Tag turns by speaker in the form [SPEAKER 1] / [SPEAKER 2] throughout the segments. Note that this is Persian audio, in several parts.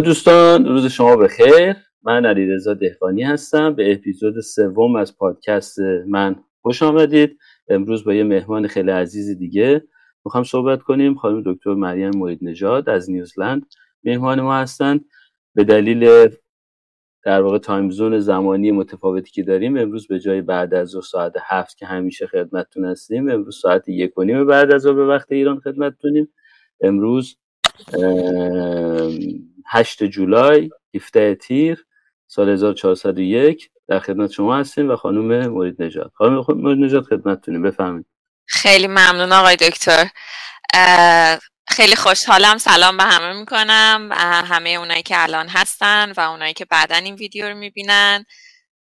[SPEAKER 1] دوستان روز شما بخیر. من علیرضا دهقانی هستم. به اپیزود سوم از پادکست من خوش آمدید. امروز با یه مهمان خیلی عزیز دیگه می‌خوام صحبت کنیم. خانم دکتر مریم مرید نژاد از نیوزلند. مهمان ما هستند. به دلیل در واقع تایم زون زمانی متفاوتی که داریم امروز به جای بعد از ظهر ساعت هفت که همیشه خدمتتون هستیم امروز ساعت یک و نیم بعد از ظهر به وقت ایران خدمتتونیم. امروز 8 جولای 17 تیر سال 1401 در خدمت شما هستیم و خانم مرید نجات خانم مرید نجات خدمتتونیم. بفهمید
[SPEAKER 2] خیلی ممنون آقای دکتر. خیلی خوشحالم سلام به همه می‌کنم همه اونایی که الان هستن و اونایی که بعدا این ویدیو رو می‌بینن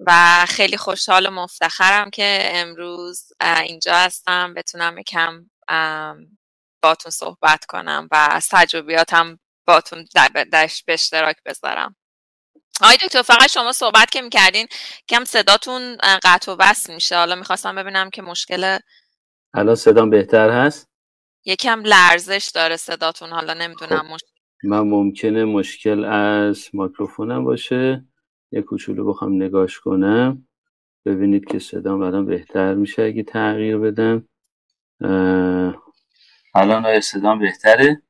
[SPEAKER 2] و خیلی خوشحال و مفتخرم که امروز اینجا هستم. بتونم یکم باتون صحبت کنم و از تجربیاتم باتون درش به اشتراک بذارم. آقای دکتر فقط شما صحبت که می‌کردین کم صداتون قطع و وصل میشه. حالا می‌خواستم ببینم که مشکل
[SPEAKER 1] الان صدام بهتر هست؟
[SPEAKER 2] یکم لرزش داره صداتون. حالا نمی‌دونم خب. مشکل
[SPEAKER 1] من ممکنه مشکل از مایکروفونم باشه. یه کوچولو بخوام نگاش کنم. ببینید که صدام الان بهتر میشه اگه تغییر بدم. الان آیا صدام بهتره؟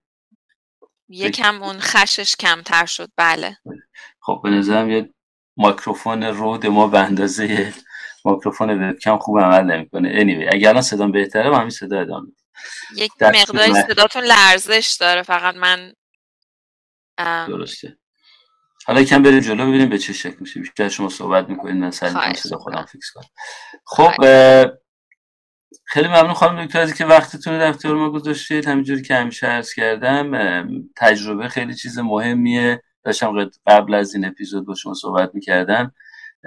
[SPEAKER 2] یکم اون خشش کمتر شد. بله.
[SPEAKER 1] خب به نظرم یه مایکروفون رود ما به اندازه مایکروفون وبکم خوب عمل نمی‌کنه. Anyway اگر الان صدام بهتره با همین صدا ادامه
[SPEAKER 2] یک مقداری صداتون لرزش داره. فقط من
[SPEAKER 1] درسته. حالا یکم بریم جلو ببینیم به چه شکل میشه. بیشتر شما صحبت می‌کنید من سعی صدا خودم فیکس کنم. خب خیلی ممنون خانم دکتر از که وقتتون در اختیار ما گذاشتید. همینجوری که همیشه عرض کردم تجربه خیلی چیز مهمیه. داشتم قبل از این اپیزود با شما صحبت می‌کردم.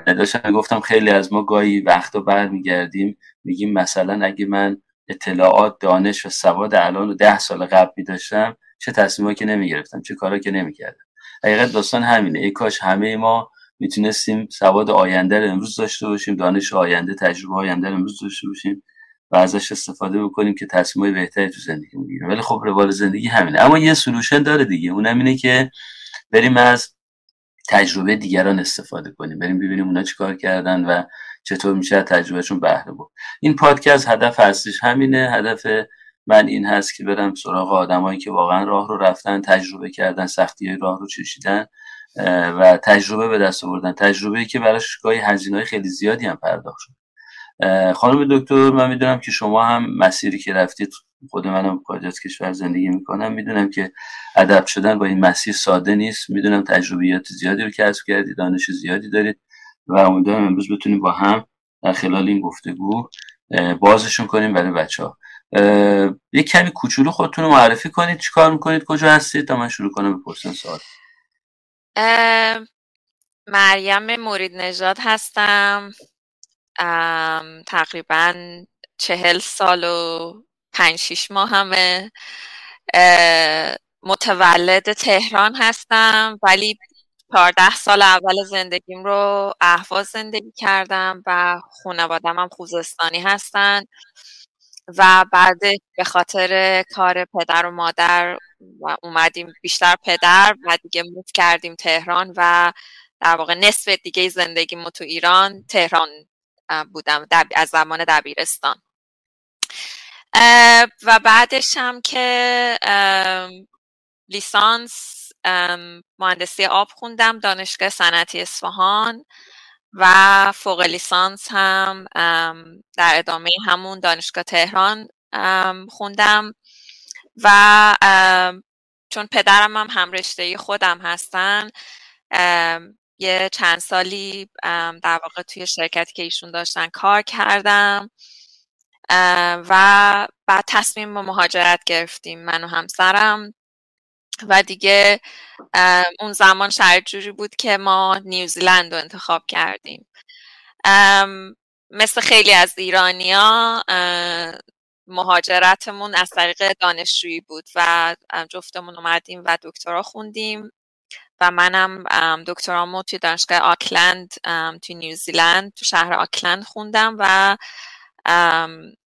[SPEAKER 1] داشتم گفتم خیلی از ما گاهی وقتا برمیگردیم. میگیم مثلا اگه من اطلاعات دانش و سواد الان رو ده سال قبل میداشتم چه تصمیمایی که نمی‌گرفتم چه کارا که نمی‌کردم. حقیقت داستان همینه. ای کاش همه ما می‌تونستیم سواد آینده رو امروز داشته باشیم دانش آینده تجربه آینده رو امروز داشته باشیم. و ازش استفاده بکنیم که تصمیمای بهتری تو زندگی بگیریم ولی خب روال زندگی همینه. اما یه سلوشن داره دیگه. اونم اینه که بریم از تجربه دیگران استفاده کنیم. بریم ببینیم اونا چیکار کردن و چطور میشه تجربهشون بهره برد. این پادکست هدف اصلیش همینه. هدف من این هست که برم سراغ آدمایی که واقعا راه رو رفتن تجربه کردن سختی راه رو چشیدن و تجربه به دست آوردن. تجربه که براش گاهی هزینه‌های خیلی زیادی هم پرداخت شد خانم دکتر من می‌دونم که شما هم مسیری که رفتید خود منم خارج کشور زندگی می‌کنم. می‌دونم که ادب شدن با این مسیر ساده نیست. می‌دونم تجربیات زیادی رو کسب کردید دانش زیادی دارید و امیدوارم امروز بتونیم با هم در خلال این گفتگو بازشون کنیم برای بچه ها یه کمی کوچولو خودتون رو معرفی کنید. چیکار می‌کنید؟ کجا هستید؟ تا من شروع کنم به پرسن سوال
[SPEAKER 2] مریم مورید نژاد هستم. تقریبا چهل سال و پنج شیش ماه همه متولد تهران هستم ولی چهارده سال اول زندگیم رو اهواز زندگی کردم و خانوادم هم خوزستانی هستن و بعد به خاطر کار پدر و مادر و اومدیم بیشتر پدر و دیگه موت کردیم تهران و در واقع نصف دیگه زندگیمو تو ایران تهران بودم از زمان دبیرستان. و بعدش هم که لیسانس مهندسی آب خوندم دانشگاه صنعتی اصفهان و فوق لیسانس هم در ادامه همون دانشگاه تهران خوندم. و چون پدرم هم هم رشته خودم هستن یه چند سالی در واقع توی شرکتی که ایشون داشتن کار کردم و بعد تصمیم به مهاجرت گرفتیم من و همسرم. و دیگه اون زمان شرط جوری بود که ما نیوزیلند رو انتخاب کردیم. مثل خیلی از ایرانیا مهاجرتمون از طریق دانشجویی بود و جفتمون اومدیم و دکترا خوندیم. و منم دکترامو توی دانشگاه آکلند توی نیوزیلند تو شهر آکلند خوندم و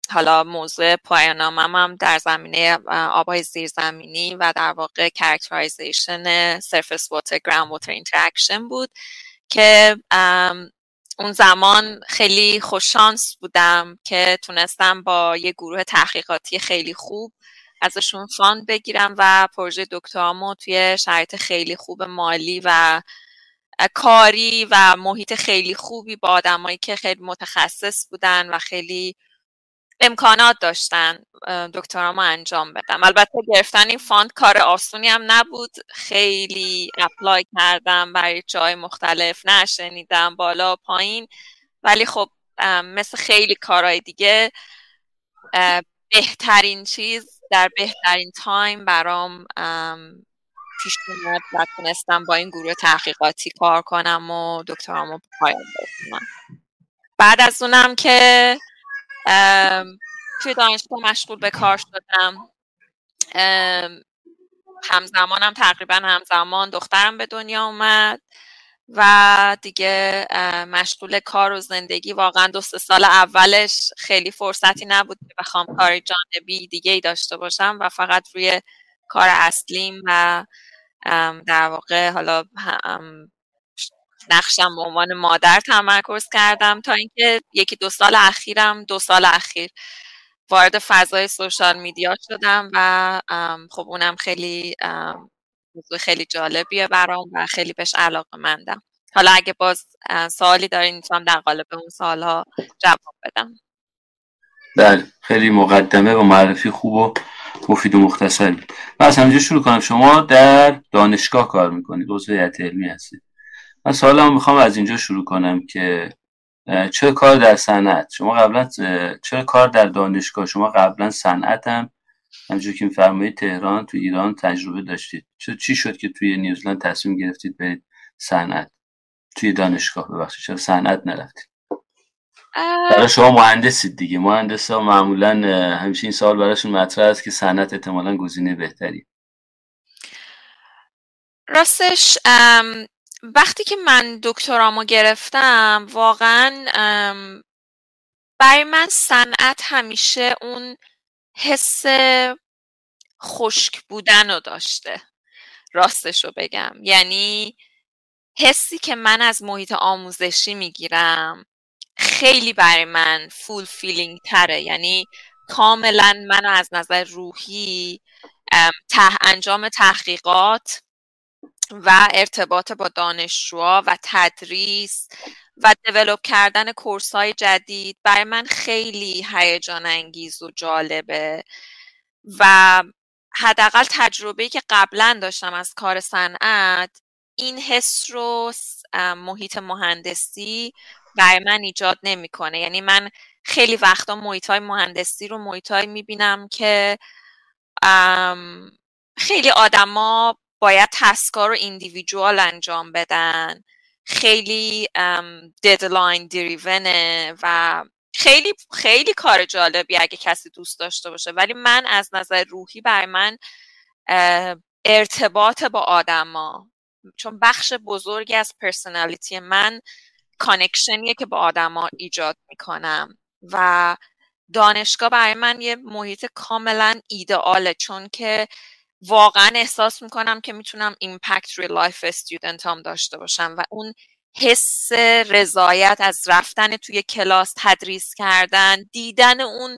[SPEAKER 2] حالا موضوع پایانامم هم در زمینه آبهای زیرزمینی و در واقع characterization surface water groundwater interaction بود که اون زمان خیلی خوششانس بودم که تونستم با یه گروه تحقیقاتی خیلی خوب ازشون fund بگیرم و پروژه دکترامو توی شرایط خیلی خوب مالی و کاری و محیط خیلی خوبی با آدمایی که خیلی متخصص بودن و خیلی امکانات داشتن دکترامو انجام بدم. البته گرفتن این fund کار آسونی هم نبود. خیلی apply کردم برای جای مختلف نه شنیدم بالا و پایین. ولی خب مثل خیلی کارهای دیگه بهترین چیز در بهترین تایم برام پیش اومد و تونستم با این گروه تحقیقاتی کار کنم و دکترامو پایان برسونم بعد از اونم که توی دانشگاه مشغول به کار شدم. همزمانم تقریبا همزمان دخترم به دنیا اومد. و دیگه مشغول کار و زندگی واقعا دو سال اولش خیلی فرصتی نبود که بخوام کار جانبی دیگه ای داشته باشم و فقط روی کار اصلیم و در واقع حالا نقشم به عنوان مادر تمرکز کردم تا اینکه یکی دو سال اخیرم دو سال اخیر وارد فضای سوشال میدیا شدم و خب اونم خیلی موضوع خیلی جالبیه برام و خیلی بهش علاقه مندم حالا اگه باز سوالی دارین می‌تونم در قالب اون سالها جواب بدم.
[SPEAKER 1] بله خیلی مقدمه و معرفی خوب و مفید و مختصری. من از همینجا شروع کنم. شما در دانشگاه کار می‌کنید عضو هیئت علمی هستید. من سوالم می‌خوام از اینجا شروع کنم که چه کار در صنعت؟ شما قبلا چه کار در دانشگاه؟ شما قبلا صنعت هم همونجور که میفرمایید تهران تو ایران تجربه داشتید. چی شد که توی نیوزلند تصمیم گرفتید برید صنعت؟ توی دانشگاه ببخشید چرا صنعت نرفتید؟ برای شما مهندسید دیگه. مهندس ها معمولا همیشه این سوال براشون مطرح است که صنعت احتمالا گزینه بهتری.
[SPEAKER 2] راستش وقتی که من دکترامو گرفتم واقعا برای من صنعت همیشه اون حس خشک بودن رو داشته راستش رو بگم. یعنی حسی که من از محیط آموزشی می‌گیرم خیلی برای من فول فیلینگ تره. یعنی کاملا منو از نظر روحی ته انجام تحقیقات و ارتباط با دانشجوها و تدریس و دیولوب کردن کورس های جدید برای من خیلی هیجان انگیز و جالبه و حداقل تجربه که قبلا داشتم از کار صنعت این حس رو محیط مهندسی برای من ایجاد نمی‌کنه. یعنی من خیلی وقتا محیط های مهندسی رو محیط های می‌بینم که خیلی آدما باید تسکا رو ایندیویدوال انجام بدن. خیلی deadline driven ه و خیلی خیلی کار جالبی اگه کسی دوست داشته باشه. ولی من از نظر روحی برای من ارتباط با آدما چون بخش بزرگی از personality من connection یه که با آدما ایجاد می‌کنم. و دانشگاه برای من یه محیط کاملا ایدئاله چون که واقعا احساس می‌کنم که می‌تونم impact روی life student هم داشته باشم و اون حس رضایت از رفتن توی کلاس تدریس کردن دیدن اون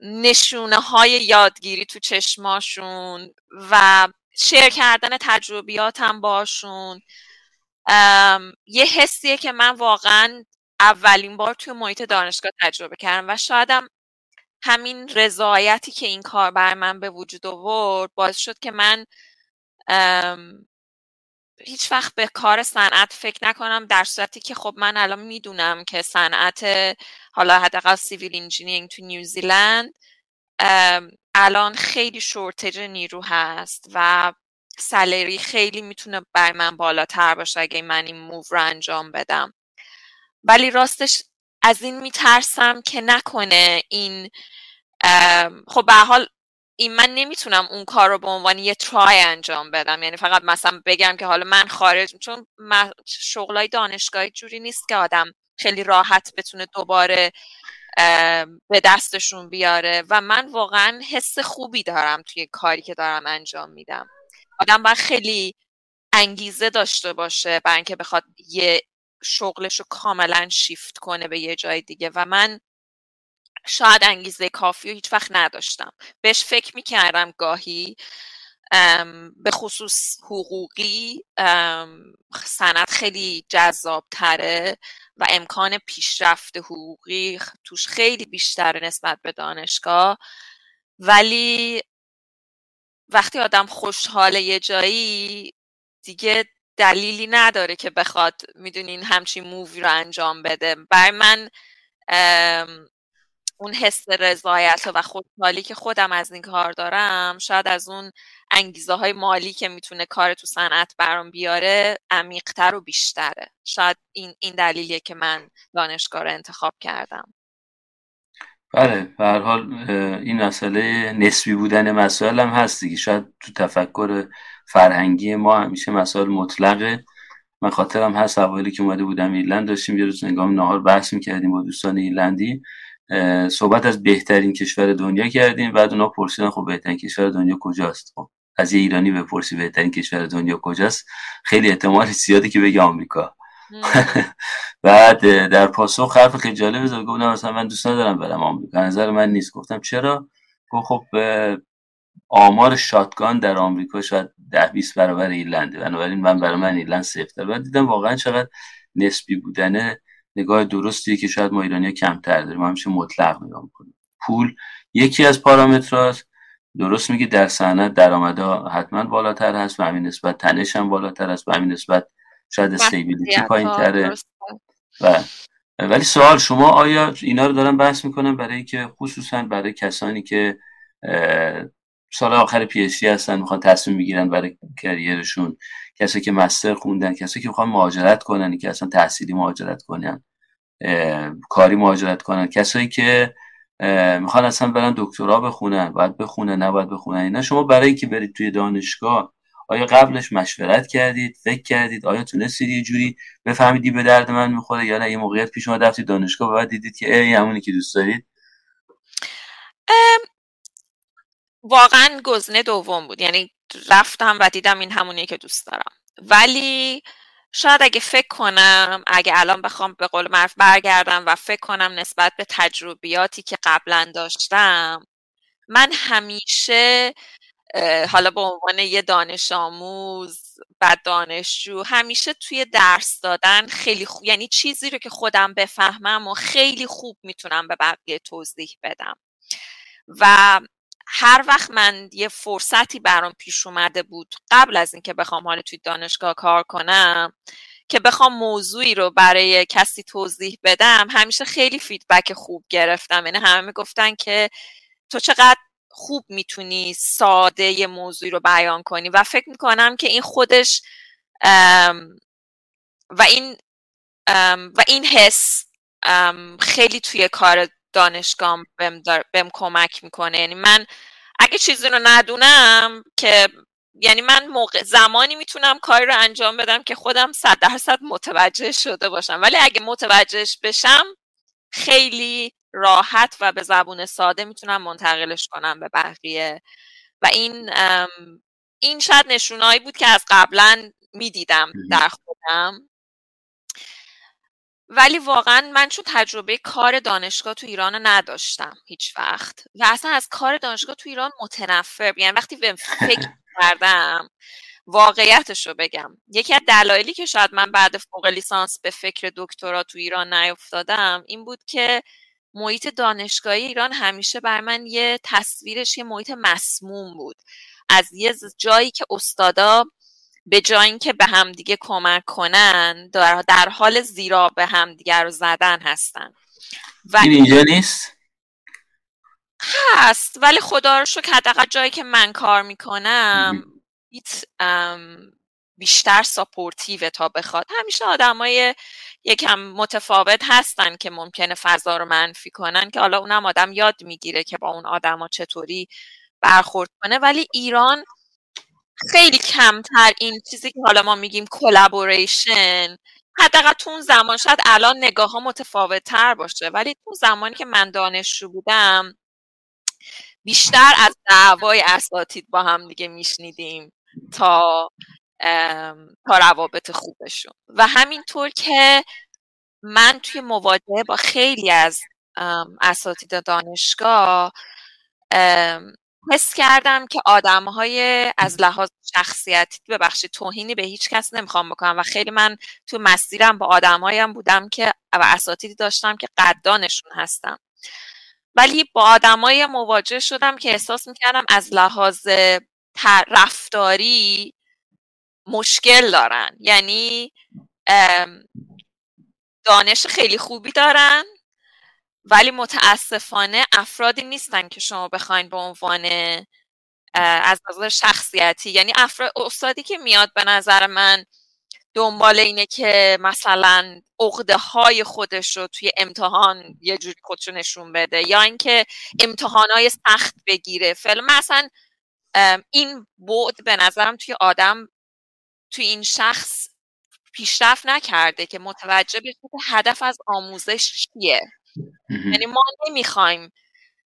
[SPEAKER 2] نشونه های یادگیری تو چشماشون و share کردن تجربیاتم باشون. یه حسیه که من واقعا اولین بار توی محیط دانشگاه تجربه کردم و شایدم همین رضایتی که این کار بر من به وجود آورد باعث شد که من هیچ وقت به کار صنعت فکر نکنم در صورتی که خب من الان می‌دونم که صنعت حالا حداقل civil engineering تو نیوزیلند الان خیلی shortage نیرو هست و salary خیلی می‌تونه بر من بالاتر باشه اگه من این move رو انجام بدم. ولی راستش از این میترسم که نکنه این خب به حال این من نمی‌تونم اون کار رو به عنوان یه ترای انجام بدم. یعنی فقط مثلا بگم که حالا من خارج چون شغلای دانشگاهی جوری نیست که آدم خیلی راحت بتونه دوباره به دستشون بیاره و من واقعا حس خوبی دارم توی کاری که دارم انجام میدم. آدم باید خیلی انگیزه داشته باشه برای اینکه بخواد یه شغلش رو کاملا شیفت کنه به یه جای دیگه. و من شاید انگیزه کافی رو هیچ وقت نداشتم. بهش فکر می‌کردم گاهی به خصوص حقوقی سند خیلی جذاب تره و امکان پیشرفت حقوقی توش خیلی بیشتره نسبت به دانشگاه. ولی وقتی آدم خوشحال یه جایی دیگه دلیلی نداره که بخواد می‌دونین همچین مووی رو انجام بده. برای من اون حس رضایت و خوشحالی که خودم از این کار دارم شاید از اون انگیزه های مالی که می‌تونه کار تو صنعت برام بیاره عمیقتر و بیشتره. شاید این این دلیلیه که من دانشگاه رو انتخاب کردم.
[SPEAKER 1] بله به حال این مسئله نسبی بودن مسائل هم هست دیگه. شاید تو تفکر فرهنگی ما همیشه مسائل مطلقه. من خاطرم هست اوایلی که اومده بودم ایرلند داشتیم یه روز نگام نهار بحث می‌کردیم با دوستان ایرلندی. صحبت از بهترین کشور دنیا کردیم. بعد اونا پرسیدن خب بهترین کشور دنیا کجاست؟ خب از یه ایرانی بپرسی بهترین کشور دنیا کجاست؟ خیلی احتمال زیاده که بگه آمریکا. بعد در پاسخ حرف خیلی جالب زد. گفتم مثلا من دوست ندارم برم آمریکا. نظر من نیست. گفتم چرا؟ گفت خب آمار شاتگان در آمریکا شاید ده 20 برابر ایرلنده. بنابراین من برای من ایرلند سیفتر بعد دیدم واقعا چقدر نسبی بودنه. نگاه درستیه که شاید ما ایرانی کمتر داریم. ما همیشه مطلق نگاه می‌کنیم. پول یکی از پارامترات درست میگی در صنعت درآمدها حتما بالاتر هست و همین نسبت تنش هم بالاتر هست و همین نسبت شاید استیبیلیتی پایین تره و ولی سوال شما آیا اینا رو دارن بحث می‌کنن برای که خصوصا برای کسانی که سال آخر پی هستن می‌خوان تصمیم بگیرن برای کریرشون؟ کسی که مستر خوندن کسی که می‌خوان مهاجرت کنن که اصلا تحصیلی مهاجرت کنن کاری مهاجرت کنن. کسایی که می‌خوان اصلا برن دکترا بخونن باید بخونن نباید بخونن. اینا شما برای که برید توی دانشگاه آیا قبلش مشورت کردید فکر کردید آیا تونستید یه جوری بفهمیدی به درد من می‌خوره یا نه؟ یه موقعیت پیش اومد رفتید دانشگاه و دیدید که ای همونی که دوست دارید؟
[SPEAKER 2] واقعا گزینه دوم بود. یعنی رفتم و دیدم این همونیه که دوست دارم. ولی شاید اگه فکر کنم اگه الان بخوام به قول معرف برگردم و فکر کنم نسبت به تجربیاتی که قبلا داشتم من همیشه حالا به عنوان یه دانش آموز و دانشجو همیشه توی درس دادن خیلی خوب یعنی چیزی رو که خودم بفهمم و خیلی خوب می‌تونم به بقیه توضیح بدم. و هر وقت من یه فرصتی برام پیش اومده بود قبل از اینکه بخوام حالا توی دانشگاه کار کنم که بخوام موضوعی رو برای کسی توضیح بدم همیشه خیلی فیدبک خوب گرفتم. یعنی همه می‌گفتن که تو چقدر خوب می‌تونی ساده یه موضوعی رو بیان کنی و فکر می‌کنم که این خودش و این و این حس خیلی توی کار دانشگاه بهم, کمک می‌کنه. یعنی من اگه چیزی رو ندونم که یعنی من موقع زمانی می‌تونم کاری رو انجام بدم که خودم صد درصد متوجه شده باشم. ولی اگه متوجهش بشم خیلی راحت و به زبون ساده می‌تونم منتقلش کنم به بقیه. و این این شاید نشونایی بود که از قبلا می‌دیدم در خودم. ولی واقعا من چون تجربه کار دانشگاه تو ایران نداشتم هیچ وقت. و اصلا از کار دانشگاه تو ایران متنفر یعنی وقتی به فکر کردم واقعیتش رو بگم. یکی از دلایلی که شاید من بعد فوق لیسانس به فکر دکترا تو ایران نیفتادم این بود که محیط دانشگاهی ایران همیشه بر من یه تصویرش یه محیط مسموم بود. از یه جایی که استادا به جای اینکه به همدیگه کمک کنن در, در حال زیرا به همدیگه رو زدن هستن.
[SPEAKER 1] و این اینجا نیست؟
[SPEAKER 2] هست ولی خدا رو شکر حداقل جایی که من کار می‌کنم بیشتر ساپورتیو تا بخواد. همیشه آدمای یکم متفاوت هستن که ممکنه فضا رو منفی کنن که حالا اونم آدم یاد می‌گیره که با اون آدما چطوری برخورد کنه. ولی ایران خیلی کمتر این چیزی که حالا ما میگیم کلابوریشن حداقل تو اون زمان شاید الان نگاه ها متفاوت تر باشه. ولی تو زمانی که من دانشجو بودم بیشتر از دعوای اساتید با هم دیگه میشنیدیم تا تا روابط خوبشون. و همینطور که من توی مواجهه با خیلی از اساتید دانشگاه حس کردم که آدم های از لحاظ شخصیتی ببخشید توهینی به هیچ کس نمی‌خوام بکنم و خیلی من تو مسیرم با آدمهایم بودم که و اساتیدی داشتم که قدانشون هستم. ولی با آدمای مواجه شدم که احساس می‌کردم از لحاظ رفتاری مشکل دارن. یعنی دانش خیلی خوبی دارن ولی متاسفانه افرادی نیستن که شما بخواین به عنوان از نظر شخصیتی یعنی افراد استادی که میاد به نظر من دنبال اینه که مثلا عقده های خودش رو توی امتحان یه جوری خودشو نشون بده یا اینکه امتحان های سخت بگیره. فعلا مثلا این بود به نظرم توی آدم توی این شخص پیشرفت نکرده که متوجه بشه که هدف از آموزش چیه. یعنی ما نمی‌خوایم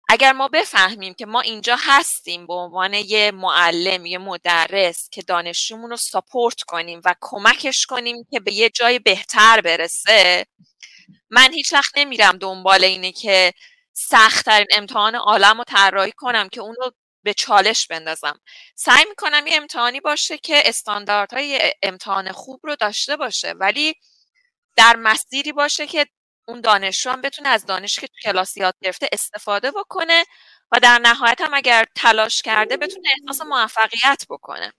[SPEAKER 2] اگر ما بفهمیم که ما اینجا هستیم به عنوان یه معلم یه مدرس که دانشجومون رو ساپورت کنیم و کمکش کنیم که به یه جای بهتر برسه من هیچ وقت نمیرم دنبال اینه که سختترین امتحان عالم رو طراحی کنم که اون رو به چالش بندازم. سعی می‌کنم یه امتحانی باشه که استانداردهای امتحان خوب رو داشته باشه ولی در مسیری باشه که اون دانشجو هم بتونه از دانش که تو کلاس یاد گرفته استفاده بکنه و در نهایت هم اگر تلاش کرده بتونه احساس موفقیت بکنه.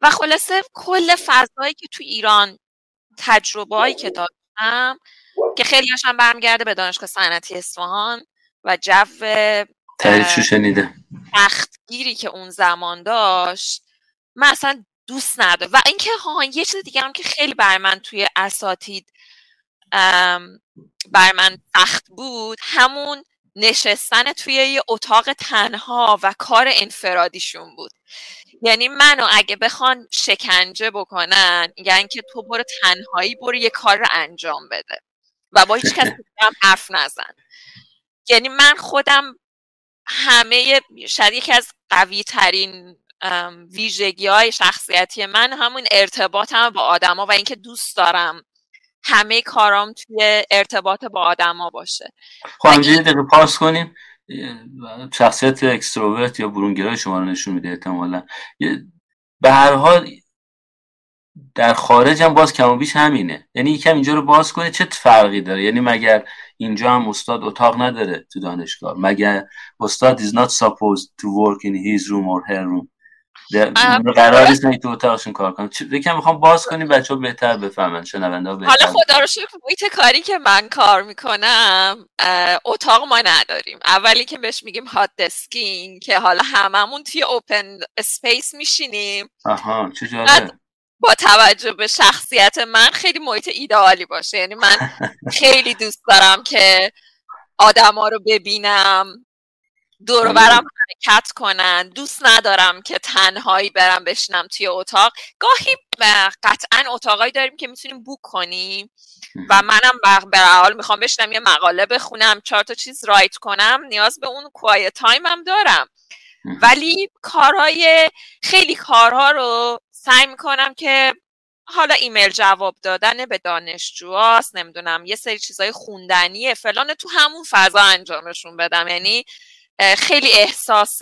[SPEAKER 2] و خلاصه کل فضایی که تو ایران تجربه هایی که داشتم که خیلی هم برمیگرده به دانشگاه صنعتی اصفهان و جو
[SPEAKER 1] شنیده.
[SPEAKER 2] تختگیری که اون زمان داشت من اصلا دوست ندارم. و اینکه ها یه چیز دیگه هم که خیلی بر من توی اساتید بر من سخت بود همون نشستن توی یه اتاق تنها و کار انفرادیشون بود. یعنی منو اگه بخوان شکنجه بکنن یعنی که تو برو تنهایی برو یه کار رو انجام بده. و با هیچ کسی هم حرف نزن. یعنی من خودم همه شاید یکی از قوی ترین ویژگی های شخصیتی من همون ارتباطم با آدما و اینکه دوست دارم همه کارام توی ارتباط با آدما باشه.
[SPEAKER 1] خب همجوری دقیقه پاس کنیم. شخصیت اکستروورت یا برونگرای شما رو نشون میده احتمالا. به هر حال در خارج هم باز کم و بیش همینه. یعنی یکم اینجا رو باز کنه چه فرقی داره؟ یعنی مگر اینجا هم استاد اتاق نداره تو دانشگاه. مگر استاد is not supposed to work in his room or her room. قرار نیست تو اتاقشون کار کنم یکم می‌خوام باز کنیم بچه ها بهتر بفهمن شنونده ها
[SPEAKER 2] حالا خدا رو شکر محیط کاری که من کار می‌کنم اتاق ما نداریم. اولی که بهش میگیم هات دسکین که حالا هممون توی اوپن اسپیس میشینیم.
[SPEAKER 1] آها چه
[SPEAKER 2] با توجه به شخصیت من خیلی محیط ایدئالی باشه. یعنی من خیلی دوست دارم که آدما رو ببینم دور برم حرکت کنن. دوست ندارم که تنهایی برم بشنم توی اتاق. گاهی قطعا اتاقایی داریم که می‌تونیم بوک کنیم و منم به حال می‌خوام بشینم یه مقاله بخونم چهار تا چیز write کنم. نیاز به اون quiet time هم دارم ولی کارهای خیلی کارها رو سعی می‌کنم که حالا ایمیل جواب دادن به دانشجوهاست نمی‌دونم یه سری چیزای خوندنیه فلان تو همون فضا انجامشون بدم. یعنی خیلی احساس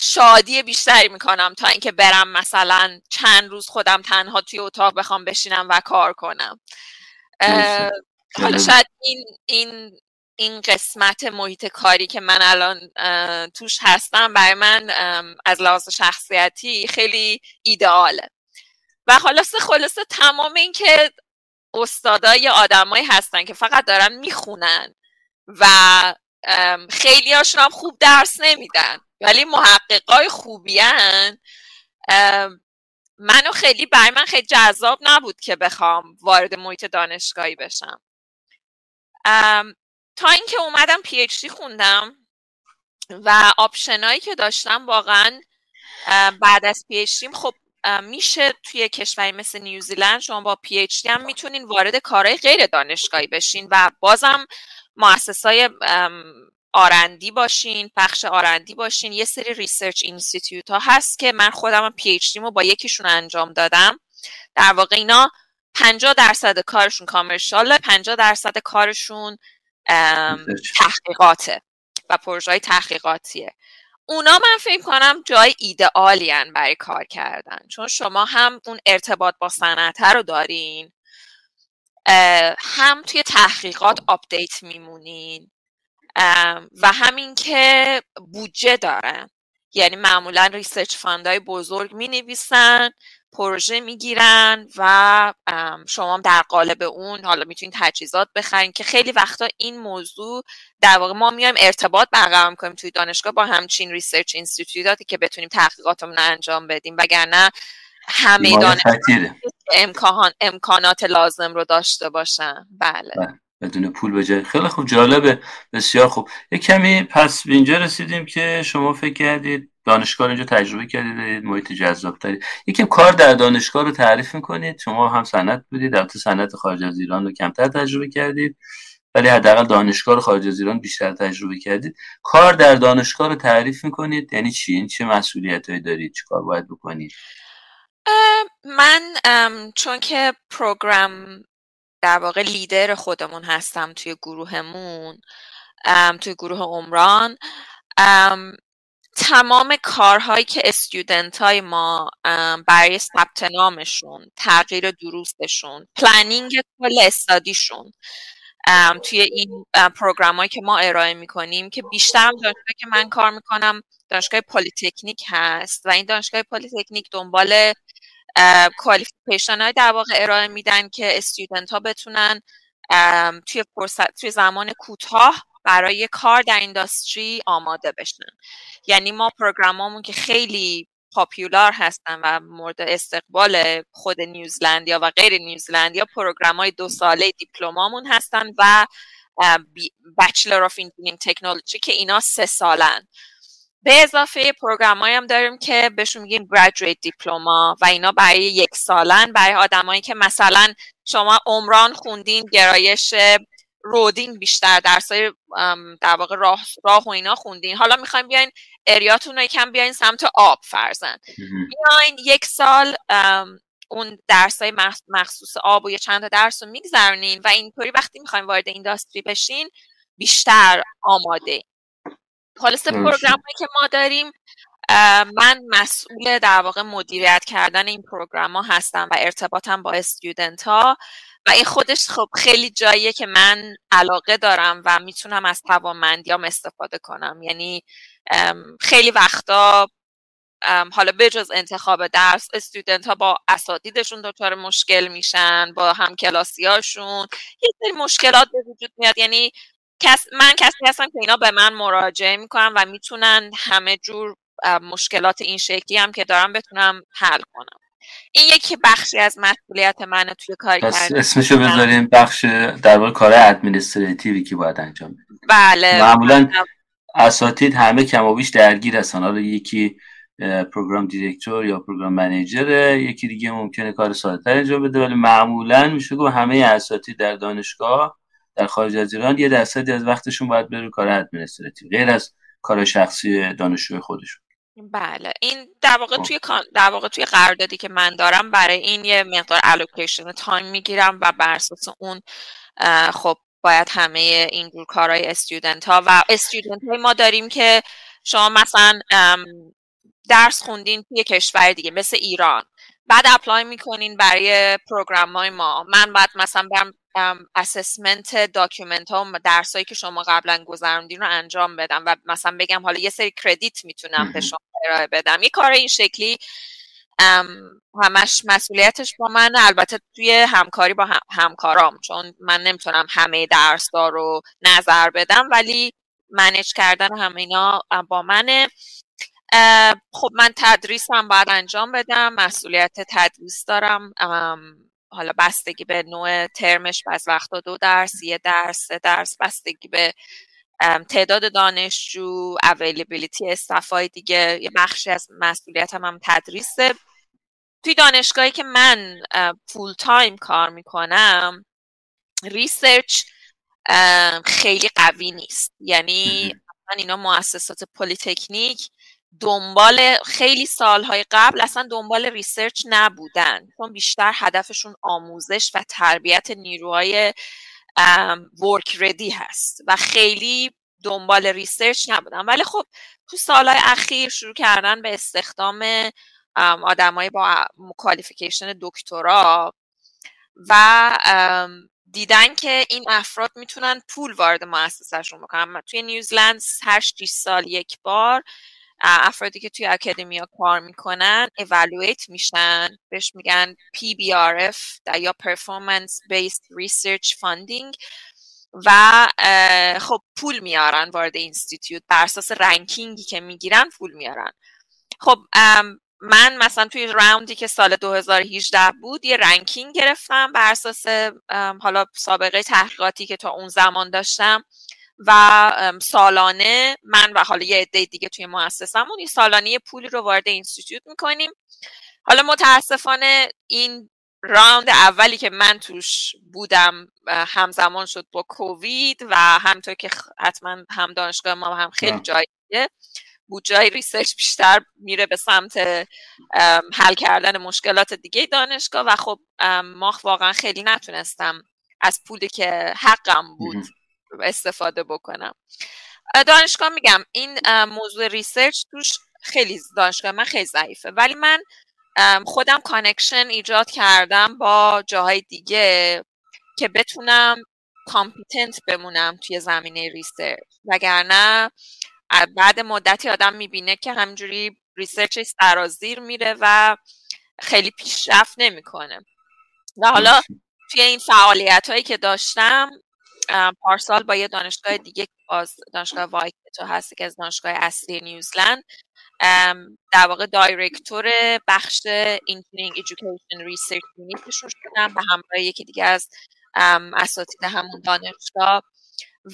[SPEAKER 2] شادی بیشتری می‌کنم تا اینکه برم مثلا چند روز خودم تنها توی اتاق بخوام بشینم و کار کنم. حالا شاید این این این قسمت محیط کاری که من الان توش هستم برای من از لحاظ شخصیتی خیلی ایدئاله. و خلاصه خلاصه تمام این که استادای آدمایی هستن که فقط دارن می‌خونن و خیلی هاشون هم خوب درس نمیدن ولی محققای خوبیان منو خیلی برای من خیلی جذاب نبود که بخوام وارد محیط دانشگاهی بشم. تا اینکه اومدم PhD خوندم و option ایی که داشتم واقعا بعد از PhD خب میشه توی کشوری مثل نیوزیلند شما با PhD هم می‌تونین وارد کارهای غیر دانشگاهی بشین و بازم مؤسسای R&D باشین بخش R&D باشین. یه سری research institute ها هست که من خودم PhD رو با یکیشون انجام دادم. در واقع اینا 50 درصد کارشون commercial ه 50 درصد کارشون تحقیقاته و پروژه تحقیقاتیه. اونا من فکر کنم جای ایدئالی برای کار کردن. چون شما هم اون ارتباط با صنعت رو دارین هم توی تحقیقات update میمونین و همین که بودجه دارن. یعنی معمولا research fund های بزرگ می نویسن پروژه می‌گیرن و شما در قالب اون حالا می‌تونید تجهیزات بخرین که خیلی وقتا این موضوع در واقع ما میایم ارتباط برقرار می‌کنیم توی دانشگاه با همچین research institute اتی که بتونیم تحقیقاتمون انجام بدیم. وگرنه همه دانشگاه امکان امکانات لازم رو داشته باشن. بله, بله.
[SPEAKER 1] بدون پول به جای. خیلی خوب جالبه. بسیار خوب. یه کمی پس به اینجا رسیدیم که شما فکر کردید دانشگاه اینجا تجربه کردید محیط جذاب تری یکم کار در دانشگاه رو تعریف می‌کنید. شما هم سنت بودید در سنت خارج از ایران رو کمتر تجربه کردید ولی حداقل دانشگاه رو خارج از ایران بیشتر تجربه کردید. کار در دانشگاه رو تعریف می‌کنید یعنی چی؟ این چه مسئولیت هایی دارید؟ چه کار باید بکنید؟
[SPEAKER 2] من چون که پروگرام در واقع لیدر خودمون هستم توی گروهمون توی گروه عمران تمام کارهایی که student های ما برای ثبت نامشون تغییر دروسشون planning کل study شون توی این program هایی که ما ارائه می‌کنیم که بیشتر دانشگاه که من کار می‌کنم دانشگاه polytechnic هست و این دانشگاه polytechnic دنبال qualification های در واقع ارائه میدن که student ها بتونن توی فرصت توی زمان کوتاه برای کار در industry آماده بشن. یعنی ما program مون که خیلی popular هستن و مورد استقبال خود نیوزلندیا و غیر نیوزلندیا program های دو ساله diploma مون هستن و Bachelor of Engineering Technology که اینا سه سالن. به اضافه program هم داریم که بهشون میگیم graduate diploma و اینا برای یک سالن برای آدمایی که مثلا شما عمران خوندین گرایش رو دین بیشتر درسای در واقع راه, راه و اینا خوندین. حالا می‌خوایم بیاین اریاتون رو یکم بیاین سمت آب فرزن بیاین یک سال اون درسای مخصوص آب و یه چند تا درس رو میگذرنین و اینطوری وقتی می‌خوایم وارد اینداستری بشین بیشتر آماده. خالص پروگرام که ما داریم من مسئول در واقع مدیریت کردن این پروگرام ها هستم و ارتباطم با استودنت ها و این خودش خب خیلی جاییه که من علاقه دارم و می‌تونم از توانمندیام استفاده کنم. یعنی خیلی وقتا حالا بجز انتخاب درس استودنت ها با اساتیدشون دچار مشکل میشن با همکلاسیاشون یه سری مشکلات به وجود میاد. یعنی من کسی هستم که اینا به من مراجعه می‌کنم و می‌تونن همه جور مشکلات این شکلی هم که دارم بتونم حل کنم. این یکی بخشی از مسئولیت منه توی کار کردن
[SPEAKER 1] اسمشو بذاریم بخش در واقع کار administrative ی که باید انجام بدیم
[SPEAKER 2] بله.
[SPEAKER 1] معمولا اساتید همه کم و بیش درگیر هستن. حالا یکی program director یا program manager یکی دیگه ممکنه کار ساده انجام بده ولی معمولا میشه که همه اساتید در دانشگاه در خارج از ایران یه درصدی از وقتشون باید بره کار administrative غیر از کار شخصی دانشجوی خودشون.
[SPEAKER 2] بله این در واقع خب. توی در واقع توی قراردادی که من دارم برای این یه مقدار allocation time می‌گیرم و بر اساس اون خب باید همه اینجور کارهای student ها و student های ما داریم که شما مثلا درس خوندین توی کشور دیگه مثل ایران بعد apply می‌کنین برای program های ما. من بعد مثلا برم assessment document ها و درسایی که شما قبلا گذروندین رو انجام بدم و مثلا بگم حالا یه سری credit می‌تونم به شما ارائه بدم. یه کار این شکلی همش مسئولیتش با من البته توی همکاری با همکارام چون من نمی‌تونم همه درس رو نظر بدم ولی منیج کردن همه اینا با منه. خب من تدریس هم باید انجام بدم مسئولیت تدریس دارم. حالا بستگی به نوع ترمش بعض وقتا دو درس یه درس سه درس. بستگی به تعداد دانشجو availability staff ای دیگه. یه بخشی از مسئولیت هم, هم تدریسه. توی دانشگاهی که من full time کار می‌کنم research خیلی قوی نیست. یعنی اینا مؤسسات polytechnic دنبال خیلی سالهای قبل اصلا دنبال research نبودن. چون بیشتر هدفشون آموزش و تربیت نیروهای work ready هست و خیلی دنبال research نبودن. ولی خب تو سالهای اخیر شروع کردن به استخدام آدمایی با qualification دکترا و دیدن که این افراد می‌تونن پول وارد مؤسسهشون بکنن. توی نیوزلند هر 6 سال یک بار افرادی که توی academia کار می‌کنن evaluate میشن. بهش میگن PBRF یا Performance Based Research Funding. و خب پول میارن وارد institute. بر اساس ranking ی که می‌گیرن پول میارن. خب من مثلا توی round ی که سال 2018 بود یه ranking گرفتم. بر اساس حالا سابقه تحقیقاتی که تا اون زمان داشتم. و سالانه من و حالا یه عده دیگه توی مؤسسمون یه سالانه پولی رو وارد institute می‌کنیم. حالا متاسفانه این راوند اولی که من توش بودم همزمان شد با کووید و همطور که حتما هم دانشگاه ما هم خیلی جاییه بود جای ریسرچ بیشتر میره به سمت حل کردن مشکلات دیگه دانشگاه و خب ما واقعا خیلی نتونستم از پولی که حقم بود استفاده بکنم. دانشگاه میگم این موضوع research توش خیلی دانشگاه من خیلی ضعیفه. ولی من خودم connection ایجاد کردم با جاهای دیگه که بتونم competent بمونم توی زمینه research. وگرنه بعد مدتی آدم می‌بینه که همینجوری research سرازیر میره و خیلی پیشرفت نمی‌کنه. و حالا توی این فعالیت هایی که داشتم پارسال با یه دانشگاه دیگه باز دانشگاه وایکتو هست که از دانشگاه اصلی نیوزلند در واقع director بخش engineering education research unit شون شدم به همراه یکی دیگه از اساتید همون دانشگاه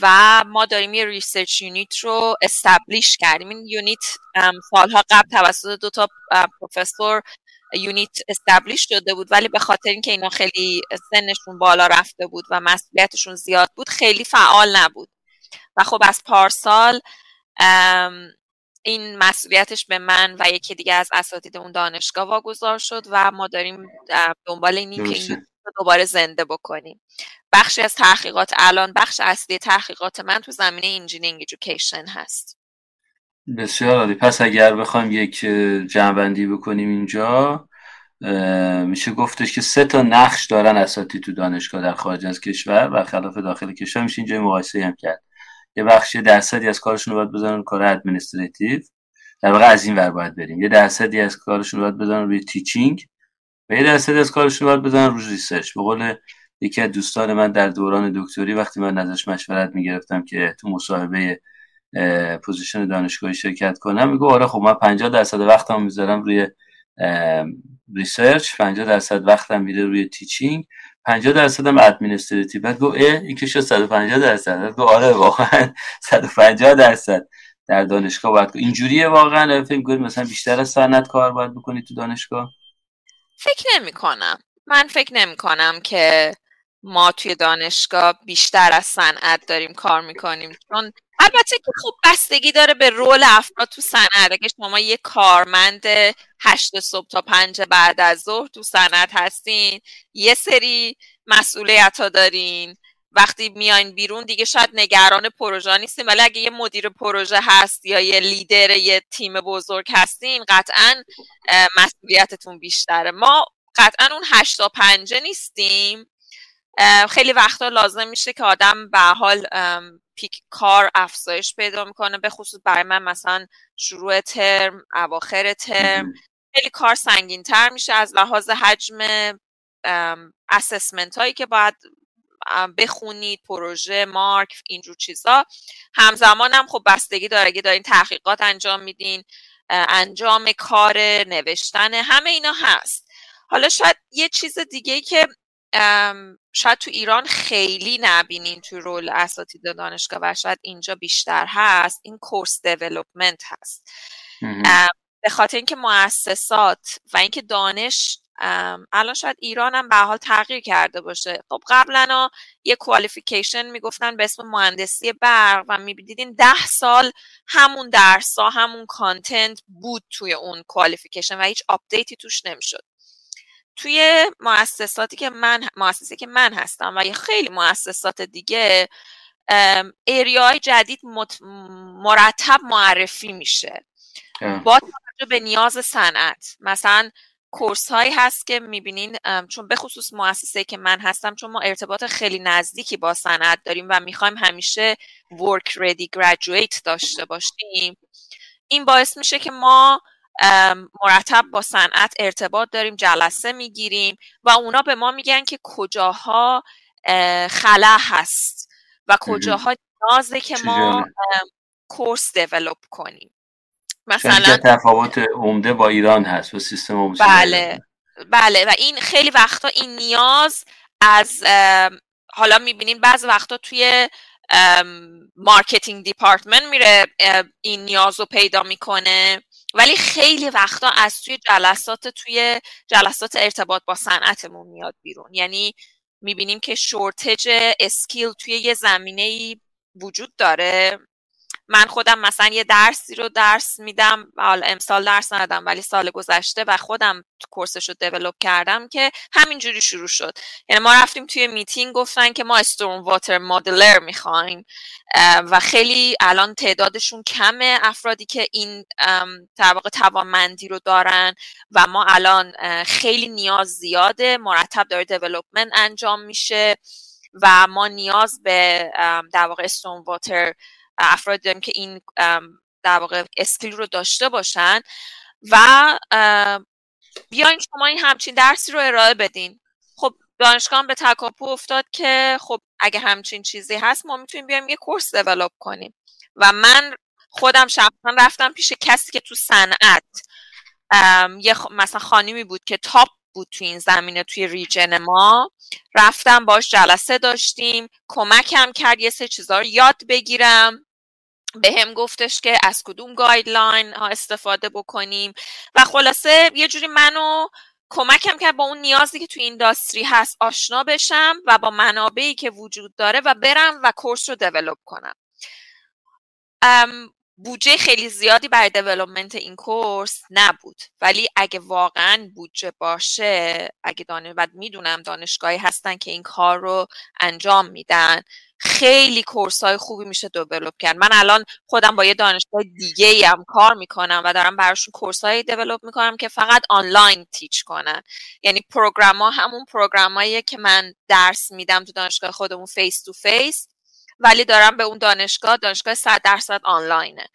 [SPEAKER 2] و ما داریم یه research unit رو establish کردیم. این unit سالها قبل توسط دو تا پروفسور یونیت establish شده بود ولی به خاطر اینکه اینا خیلی سنشون بالا رفته بود و مسئولیتشون زیاد بود خیلی فعال نبود. و خب از پارسال این مسئولیتش به من و یکی دیگه از اساتید اون دانشگاه واگذار شد و ما داریم دنبال اینی که این دوباره زنده بکنیم. بخشی از تحقیقات الان بخش اصلی تحقیقات من تو زمینه engineering education هست.
[SPEAKER 1] بسیار عالی. پس اگر بخوایم یک جمعبندی بکنیم اینجا میشه گفتش که سه تا نقش دارن اساتید تو دانشگاه در خارج از کشور و خلاف داخل کشور. میشه اینجا مقایسه هم کرد. یه بخش درصدی از کارشون رو باید بزنن کار administrative در واقع از این ور باید بریم. یه درصدی از کارشون رو باید بزنن روی teaching و یه درصدی از کارشون رو باید بزنن روی research به قول یکی از دوستان من در دوران دکتری وقتی من ازش مشورت می‌گرفتم که تو مصاحبه position دانشگاهی شرکت کنم. می‌گو آره خب من 50 درصد وقتم می‌ذارم روی research 50 درصد وقتم میره روی teaching 50 درصد هم administrative بعد گو این که شد 150 درصد. گو آره واقعا 150 درصد در دانشگاه باید اینجوریه واقعا. فکر کنید مثلا بیشتر از صنعت کار باید بکنید تو دانشگاه؟
[SPEAKER 2] فکر نمی کنم من فکر نمی کنم که ما توی دانشگاه بیشتر از صنعت داریم کار می‌کنیم. چون البته که خب بستگی داره به role افراد تو صنعت اگه شما یه کارمند هشت صبح تا پنج بعد از ظهر تو صنعت هستین یه سری مسئولیت ها دارین. وقتی میاین بیرون دیگه شاید نگران پروژه نیستین ولی اگه یه مدیر پروژه هست یا یه لیدر یه تیم بزرگ هستین قطعا مسئولیتتون بیشتره. ما قطعا اون هشتا پنجه نیستیم. خیلی وقتا لازم میشه که آدم به حال پیک کار افزایش پیدا می‌کنه به خصوص برای من مثلا شروع ترم اواخر ترم خیلی کار سنگین تر میشه از لحاظ حجم assessment هایی که باید بخونید پروژه مارک اینجور چیزا. همزمان هم خب بستگی داره اگه دارین تحقیقات انجام میدین انجام کار نوشتن همه اینا هست. حالا شاید یه چیز دیگه که شاید تو ایران خیلی نبینین تو role اساتید دانشگاه و شاید اینجا بیشتر هست. این course development هست. به خاطر اینکه مؤسسات و اینکه دانش الان شاید ایران هم به حال تغییر کرده باشه. خب قبلا یه qualification می‌گفتن به اسم مهندسی برق و می‌دیدین ده سال همون درس همون content بود توی اون qualification و هیچ update ی توش نمی‌شد. توی مؤسساتی که من مؤسسه که من هستم و یه خیلی مؤسسات دیگه area ی جدید مرتب معرفی میشه. با توجه به نیاز صنعت مثلا کورس هایی هست که می‌بینین چون به خصوص مؤسسه که من هستم چون ما ارتباط خیلی نزدیکی با صنعت داریم و می‌خوایم همیشه work ready graduate داشته باشیم. این باعث میشه که ما مرتب با صنعت ارتباط داریم جلسه می‌گیریم و اونا به ما میگن که کجاها خلا هست و کجاها نیازه که ما course develop کنیم.
[SPEAKER 1] مثلا تفاوت عمده با ایران هست و سیستم
[SPEAKER 2] بله. بله و این خیلی وقتا این نیاز از حالا می‌بینین بعض وقتا توی marketing department میره این نیاز رو پیدا می‌کنه. ولی خیلی وقتا از توی جلسات توی جلسات ارتباط با صنعتمون میاد بیرون. یعنی می‌بینیم که shortage skill توی یه زمینه وجود داره. من خودم مثلا یه درسی رو درس میدم حالا امسال درس ندادم ولی سال گذشته و خودم course ش رو develop کردم که همینجوری شروع شد. یعنی ما رفتیم توی میتینگ گفتن که ما stormwater modeller می‌خوایم و خیلی الان تعدادشون کمه افرادی که این واقع توانمندی رو دارن و ما الان خیلی نیاز زیاده. مرتب داره development انجام میشه و ما نیاز به در واقع stormwater افراد داریم که این در واقع skill رو داشته باشن و بیاین شما این همچین درسی رو ارائه بدین. خب دانشگاه به تکاپو افتاد که خب اگه همچین چیزی هست ما می‌تونیم بیایم یه course develop کنیم. و من خودم شخصا رفتم پیش کسی که تو صنعت یه مثلا خانمی بود که top بود تو این زمینه توی region ما. رفتم باش جلسه داشتیم. کمکم کرد یه سه چیزا رو یاد بگیرم. به هم گفتش که از کدوم guideline ها استفاده بکنیم. و خلاصه یه جوری منو کمکم کرد با اون نیازی که توی industry هست آشنا بشم و با منابعی که وجود داره و برم و course رو develop کنم. بودجه خیلی زیادی برای development این course نبود. ولی اگه واقعا بودجه باشه اگه دانش بعد می‌دونم دانشگاهی هستن که این کار رو انجام میدن خیلی course های خوبی میشه develop کرد. من الان خودم با یه دانشگاه دیگه ای هم کار می‌کنم و دارم براشون course های develop می‌کنم که فقط آنلاین teach کنن. یعنی program ها همون program که من درس میدم تو دانشگاه خودمون face to face ولی دارم به اون دانشگاه دانشگاه 100 درصد آنلاینه.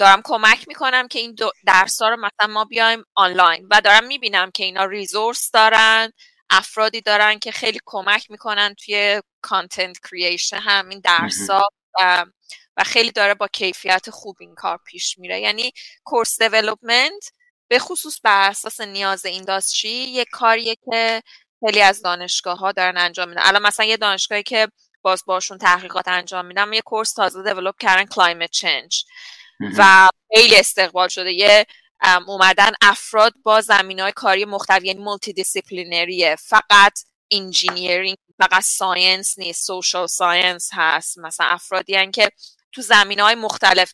[SPEAKER 2] دارم کمک می‌کنم که این درس ها رو مثلا ما بیایم آنلاین و دارم می‌بینم که اینا resource دارن افرادی دارن که خیلی کمک می‌کنن توی content creation همین درس ها و خیلی داره با کیفیت خوب این کار پیش میره. یعنی course development به خصوص بر اساس نیاز industry یک کاریه که خیلی از دانشگاه ها دارن انجام میدن. الان مثلا یه دانشگاهی که باز باشون تحقیقات انجام میدم. یه course تازه develop کردن climate change و خیلی استقبال شده. یه اومدن افراد با زمین های کاری مختلف یعنی multidisciplinary ه فقط engineering فقط science نیست social science هست. مثلا افرادی هن که تو زمین های مختلف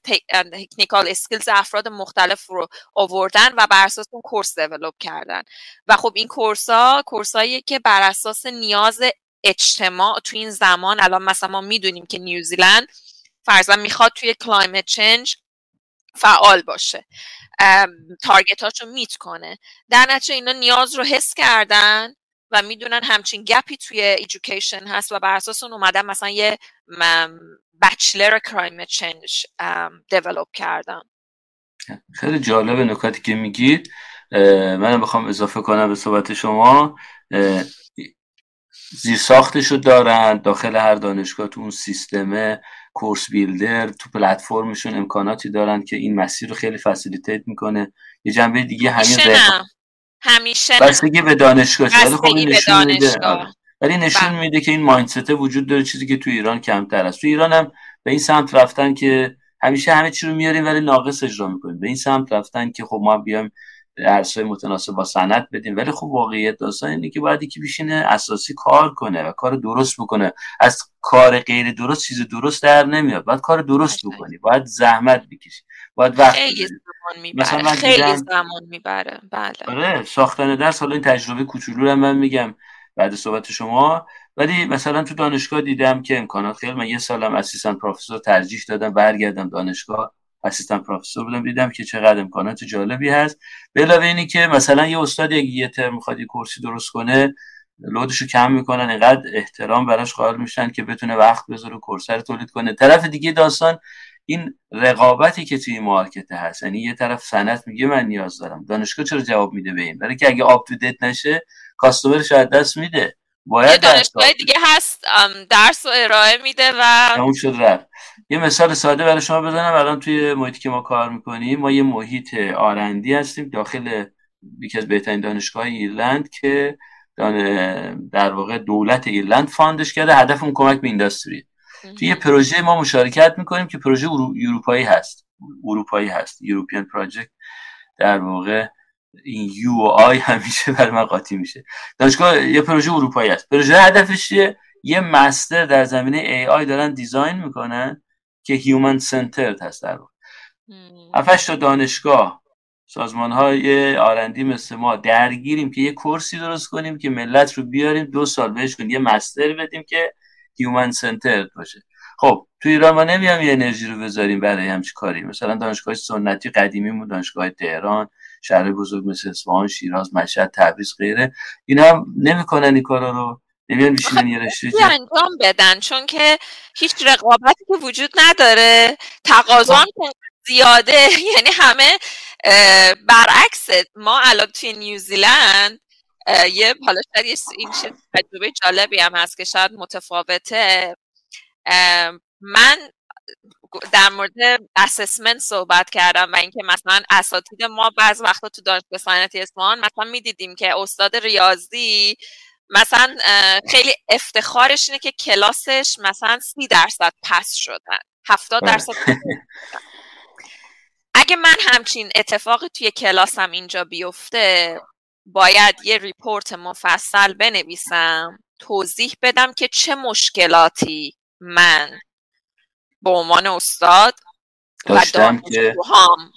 [SPEAKER 2] technical skills افراد مختلف رو آوردن و بر اساس اون course develop کردن. و خب این course ها course هایی که بر اساس نیاز اجتماع تو این زمان. الان مثلا ما می‌دونیم که نیوزیلند فرضا می‌خواد توی climate change فعال باشه. target meet کنه. در نتیجه اینا نیاز رو حس کردن و می‌دونن همچین gap ی توی education هست و بر اساس اون اومدن مثلا یه bachelor climate change دیولوب کردن.
[SPEAKER 1] خیلی جالب نکاتی که میگید من بخوام اضافه کنم به صحبت شما. زیر ساختش رو دارن داخل هر دانشگاه تو اون سیستم کورس بیلدر تو پلتفرمشون امکاناتی دارن که این مسیر رو خیلی فسیلیتیت می‌کنه. یه جنبه دیگه همین
[SPEAKER 2] نه. همیشه
[SPEAKER 1] بستگی به دانشگاه خب نشون میده. آره. ولی نشون میده که این مایندست وجود داره چیزی که تو ایران کمتر است. تو ایران هم به این سمت رفتن که همیشه همه چی رو میاریم ولی ناقص اجرا می‌کنیم. به این سمت رفتن که خب ما بیایم درسای متناسب با سنت بدیم. ولی خب واقعیت داستان اینه که باید یکی بشینه اساسی کار کنه و کار درست بکنه. از کار غیر درست چیز درست در نمیاد. باید کار درست بکنی. باید زحمت بکشی. باید وقت
[SPEAKER 2] خیلی زمان می‌بره. خیلی زمان می‌بره. بله.
[SPEAKER 1] آره ساختن درس. حالا این تجربه کوچولو رو من میگم بعد صحبت شما. ولی مثلا تو دانشگاه دیدم که امکانات خیلی. من یه سالم assistant professor ترجیح دادم. برگردم دانشگاه. assistant professor بودم دیدم که چقدر امکانات جالبی هست. به علاوه اینی که مثلا یه استاد یه ترم می‌خواد یه course ی درست کنه load شو کم می‌کنن اینقدر احترام براش قائل میشن که بتونه وقت بذاره course رو تولید کنه. طرف دیگه داستان این رقابتی که توی market هست یعنی یه طرف صنعت میگه من نیاز دارم. دانشگاه چرا جواب میده به این؟ برای که اگه up to date نشه customer شو از دست میده.
[SPEAKER 2] باید دانشگاه دیگه هست درس و ارائه میده و
[SPEAKER 1] تموم شد رفت. یه مثال ساده برای شما بزنم. الان توی محیطی که ما کار می‌کنیم ما یه محیط R&D هستیم داخل یکی از بهترین دانشگاه ایرلند که در واقع دولت ایرلند fund ش کرده هدف اون کمک به industry. توی یه پروژه ما مشارکت می‌کنیم که پروژه اروپایی هست. اروپایی هست. European project در واقع این U و I همیشه بر من قاطی میشه. دانشگاه یه پروژه اروپایی هست پروژه هدفش یه master در زمینه AI دارن design می‌کنن که human centered هست در واقع. تا دانشگاه سازمان های R&D مثل ما درگیریم که یه course ی درست کنیم که ملت رو بیاریم دو سال بهش کنیم یه master بدیم که human centered باشه. خب تو ایران ما نمیام یه انرژی رو بذاریم برای همچی کاری. مثلا دانشگاه سنتی قدیمی دانشگاه تهران شهر بزرگ مثل اصفهان شیراز مشهد تبریز غیره. اینا نمی‌کنن این کارا رو. نمیان میشینن یه رشته
[SPEAKER 2] انجام بدن چون که هیچ رقابتی که وجود نداره. تقاضا زیاده. یعنی همه برعکس. ما الان توی نیوزیلند یه حالا شاید این تجربه جالبی هم هست که شاید متفاوته. من در مورد assessment صحبت کردم و اینکه مثلا اساتید ما بعض وقتا تو دانشگاه صنعتی اصفهان مثلا می‌دیدیم که استاد ریاضی مثلا خیلی افتخارش اینه که کلاسش مثلا سی درصد پس شدن هفتاد بله. درصد اگه من همچین اتفاقی توی کلاسم اینجا بیفته باید یه report مفصل بنویسم توضیح بدم که چه مشکلاتی من عنوان استاد و دانشجوهام.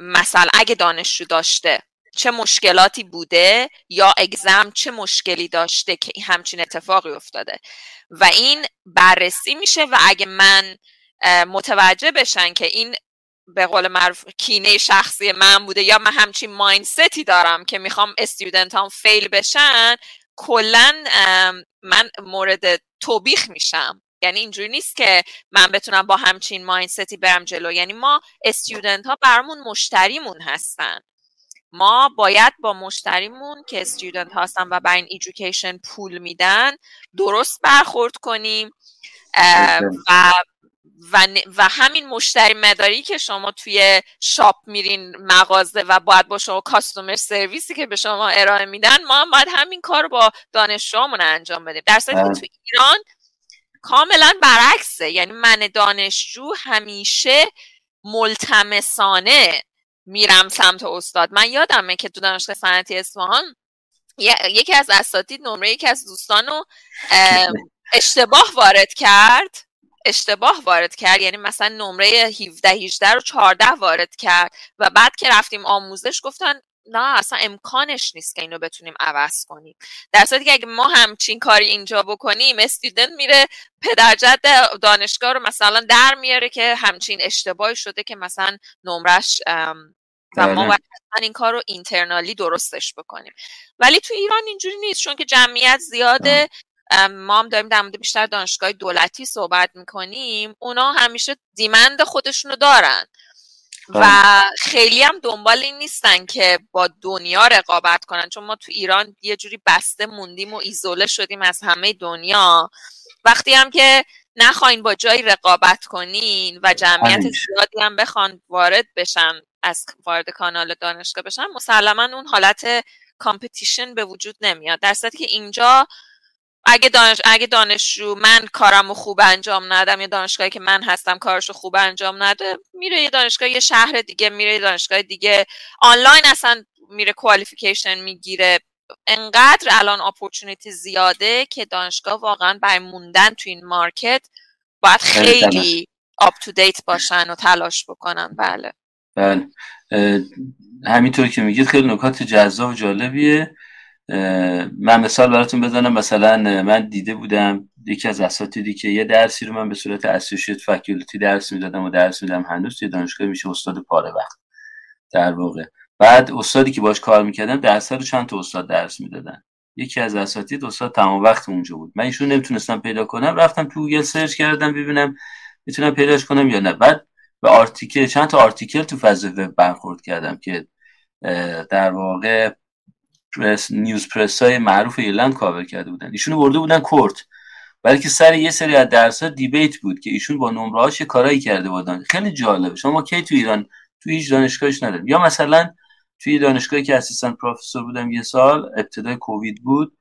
[SPEAKER 2] مثلا اگه دانشجو داشته چه مشکلاتی بوده یا اگزم چه مشکلی داشته که همچین اتفاقی افتاده. و این بررسی میشه و اگه من متوجه بشن که این به قول معروف کینه شخصی من بوده یا من همچین مایندستی دارم که می‌خوام استودنت هم فیل بشن کلا من مورد توبیخ میشم. یعنی اینجوری نیست که من بتونم با همچین مایندستی برم جلو. یعنی ما استودنت ها برامون مشتریمون هستن. ما باید با مشتریمون که استودنت هستن و برای این ایژوکیشن پول میدن درست برخورد کنیم و و, و همین مشتری مداری که شما توی شاپ میرین مغازه و باید با شما کاستومر سرویسی که به شما ارائه میدن ما هم باید همین کار رو با دانشجوامون انجام بدیم. در صورتی که. تو ایران کاملا برعکسه. یعنی من دانشجو همیشه ملتمسانه میرم سمت استاد. من یادمه که تو دانشگاه صنعتی اصفهان یکی از اساتید نمره یکی از دوستانو اشتباه وارد کرد. اشتباه وارد کرد. یعنی مثلا نمره 17 18 رو 14 وارد کرد. و بعد که رفتیم آموزش گفتن نه اصلا امکانش نیست که اینو بتونیم عوض کنیم. در صورتی که اگه ما همچین کاری اینجا بکنیم استودنت میره پدرجد دانشگاه رو مثلا در میاره که همچین اشتباهی شده که مثلا نمرش و ما بله. باید این کار رو اینترنالی درستش بکنیم. ولی تو ایران اینجوری نیست چون که جمعیت زیاده. ما هم داریم در مورد بیشتر دانشگاه دولتی صحبت می‌کنیم. اونا همیشه دیمند خودشونو دارن. و بله. خیلی هم دنبال این نیستن که با دنیا رقابت کنن چون ما تو ایران یه جوری بسته موندیم و ایزوله شدیم از همه دنیا. وقتی هم که نخواین با جایی رقابت کنین و جمعیت زیادی هم بخوان وارد بشن از وارد کانال دانشگاه بشن مسلما اون حالت competition به وجود نمیاد. در صورتی که اینجا اگه دانش اگه دانشجو من کارمو خوب انجام ندم یا دانشگاهی که من هستم کارشو خوب انجام نده میره یه دانشگاه یه شهر دیگه میره یه دانشگاه دیگه. آنلاین اصلا میره qualification می‌گیره. انقدر الان opportunity زیاده که دانشگاه واقعا برای موندن تو این market باید خیلی up to date باشن و تلاش بکنن. بله.
[SPEAKER 1] بله. همینطور که میگید خیلی نکات جذاب و جالبیه. من مثال براتون بزنم. مثلا من دیده بودم یکی از اساتیدی که یه درسی رو من به صورت associate faculty درس می‌دادم و درس میدم هنوز توی دانشگاه میشه استاد پاره وقت. در واقع. بعد استادی که باش کار می‌کردم درس رو چند تا استاد درس می‌دادن. یکی از اساتید استاد تمام وقت اونجا بود. من ایشون نمی‌تونستم پیدا کنم. رفتم تو گوگل search کردم ببینم می‌تونم پیداش کنم یا نه. بعد به article چند تا article تو فضای وب برخورد کردم که در واقع press news press های معروف ایرلند کاور کرده بودن. ایشون برده بودن court. بلکه سر یه سری از درس ها debate بود که ایشون با نمره هاش کارایی کرده بودن. خیلی جالبه. شما کی تو ایران تو هیچ دانشگاهش نداریم. یا مثلا توی دانشگاهی که assistant professor بودم یه سال ابتدای کووید بود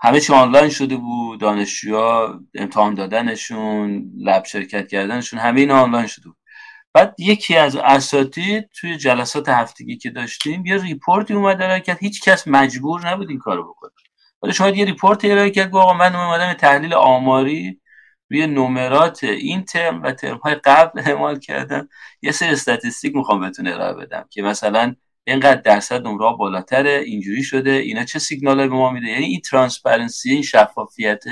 [SPEAKER 1] همه چی آنلاین شده بود دانشجوها امتحان دادنشون lab شرکت کردنشون همه این آنلاین شده بود. بعد یکی از اساتید توی جلسات هفتگی که داشتیم یه report ی اومد ارائه کرد. هیچ کس مجبور نبود این کارو بکنه. ولی شما یه report ارائه کرد آقا من اومدم تحلیل آماری روی نمرات این ترم و ترم های قبل اعمال کردم. یه سری statistic می‌خوام بهتون ارائه بدم که مثلا اینقدر درصد نمره بالاتره اینجوری شده اینا چه سیگنال به ما میده؟ یعنی این transparency این شفافیت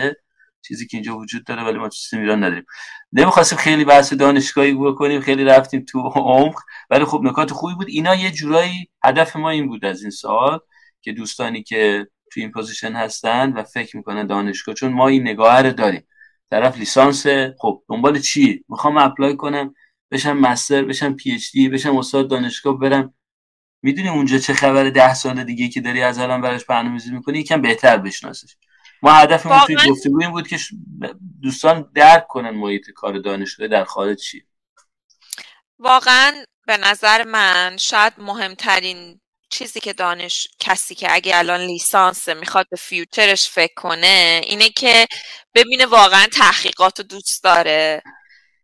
[SPEAKER 1] چیزی که اینجا وجود داره ولی ما تو سیستم ایران نداریم. نمی‌خواستیم خیلی بحث دانشگاهی بکنیم خیلی رفتیم تو عمق ولی خب نکات خوبی بود. اینا یه جورایی هدف ما این بود از این سال که دوستانی که تو این position هستن و فکر می‌کنن دانشگاه چون ما این نگاه رو داریم. طرف لیسانس خب دنبال چی؟ می‌خوام apply کنم بشم master بشم PhD بشم استاد دانشگاه برم. می‌دونی اونجا چه خبر ده سال دیگه که داری از الان براش برنامه‌ریزی می‌کنی؟ یکم بهتر بشناسش. ما هدفمون توی گفتگو این بود که دوستان درک کنن محیط کار دانشگاه در خارج چی.
[SPEAKER 2] واقعا به نظر من شاید مهمترین چیزی که دانش کسی که اگه الان لیسانس می‌خواد به future ش فکر کنه اینه که ببینه واقعا تحقیقات رو دوست داره.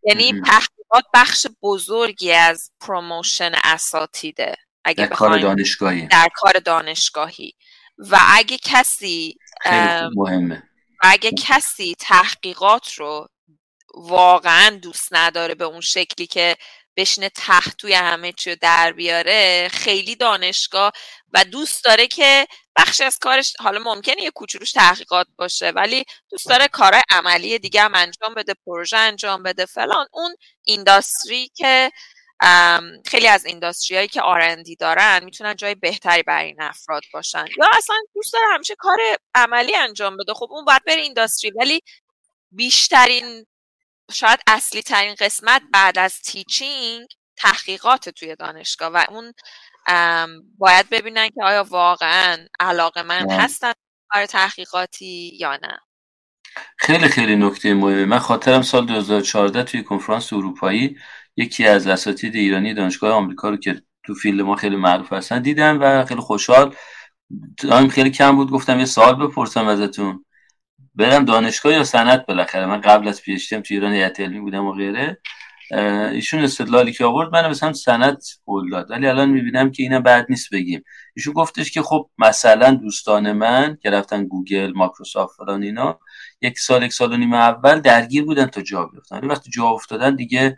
[SPEAKER 2] یعنی تحقیقات بخش بزرگی از promotion اساتیده.
[SPEAKER 1] اگه در کار دانشگاهی.
[SPEAKER 2] در کار دانشگاهی. و اگه کسی
[SPEAKER 1] مهمه.
[SPEAKER 2] اگه کسی تحقیقات رو واقعا دوست نداره به اون شکلی که بشینه تحت توی همه چی رو در بیاره خیلی دانشگاه و دوست داره که بخشی از کارش حالا ممکنه یه کوچولوش تحقیقات باشه ولی دوست داره کارهای عملی دیگه هم انجام بده پروژه انجام بده فلان اون اینداستری که خیلی از اینداستری هایی که آرندی دارن می‌تونن جای بهتری برای این افراد باشن. یا اصلا دوست داره همیشه کار عملی انجام بده. خب اون باید بره اینداستری ولی بیشترین شاید اصلی ترین قسمت بعد از تیچینگ تحقیقات توی دانشگاه و اون باید ببینن که آیا واقعا علاقه من هستن کار تحقیقاتی یا نه.
[SPEAKER 1] خیلی خیلی نکته مهمه من خاطرم سال 2014 توی کنفرانس اروپایی یکی از اساتید ایرانی دانشگاه آمریکا رو که تو فیلم ما خیلی معروف هستن دیدم و خیلی خوشحال. time خیلی کم بود گفتم یه سوال بپرسم ازتون. برم دانشگاه یا صنعت بالاخره؟ من قبل از PhD تو ایران هیئت علمی بودم و غیره. ایشون استدلالی که آورد من مثلا صنعت قول داد. ولی الان می‌بینم که اینا بد نیست بگیم. ایشون گفتش که خب مثلا دوستان من که رفتن گوگل مایکروسافت فلان اینا یک سال یک سال و نیم اول درگیر بودن تا جا بیفتن ولی وقتی جا افتادن دیگه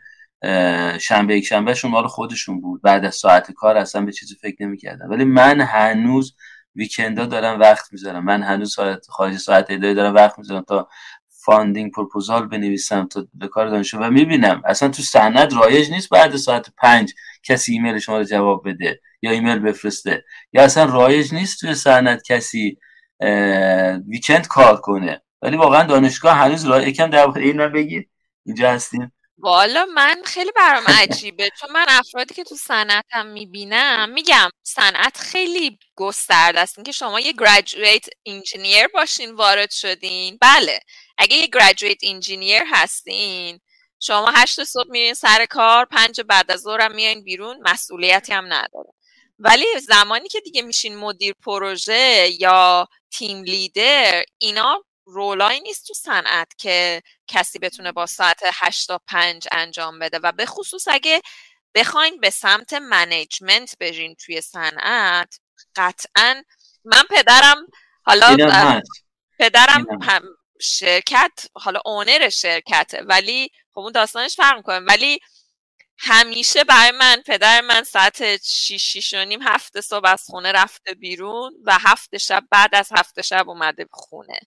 [SPEAKER 1] شنبه یک شنبه شما رو خودشون بود. بعد از ساعت کار اصلا به چیزی فکر نمی‌کردن. ولی من هنوز weekend ا دارم وقت می‌ذارم. من هنوز ساعت خارج ساعت اداری دارم وقت می‌ذارم تا funding proposal بنویسم تا به کار دانشجو و می‌بینم. اصلا تو صنعت رایج نیست بعد ساعت پنج کسی ایمیل شما رو جواب بده یا ایمیل بفرسته. یا اصلا رایج نیست توی صنعت کسی weekend کار کنه. ولی واقعا دانشگاه هنوز رایج یکم درباره اینا بگید اینجا هستیم.
[SPEAKER 2] والا من خیلی برام عجیبه چون من افرادی که تو صنعتم می‌بینم میگم صنعت خیلی گسترده است. اینکه شما یه graduate engineer باشین وارد شدین. بله اگه یه graduate engineer هستین شما هشت صبح میرین سر کار پنج بعد از ظهر میایین بیرون مسئولیتی هم نداره. ولی زمانی که دیگه میشین مدیر پروژه یا team leader اینا role ایی نیست تو صنعت که کسی بتونه با ساعت 8 تا 5 انجام بده و به خصوص اگه بخواین به سمت management برین توی صنعت قطعا من پدرم حالا پدرم هم شرکت حالا اونر شرکته ولی خب اون داستانش فرق می‌کنه. ولی همیشه برای من پدر من ساعت 6 6 و نیم هفت صبح از خونه رفته بیرون و هفت شب بعد از هفت شب اومده به خونه.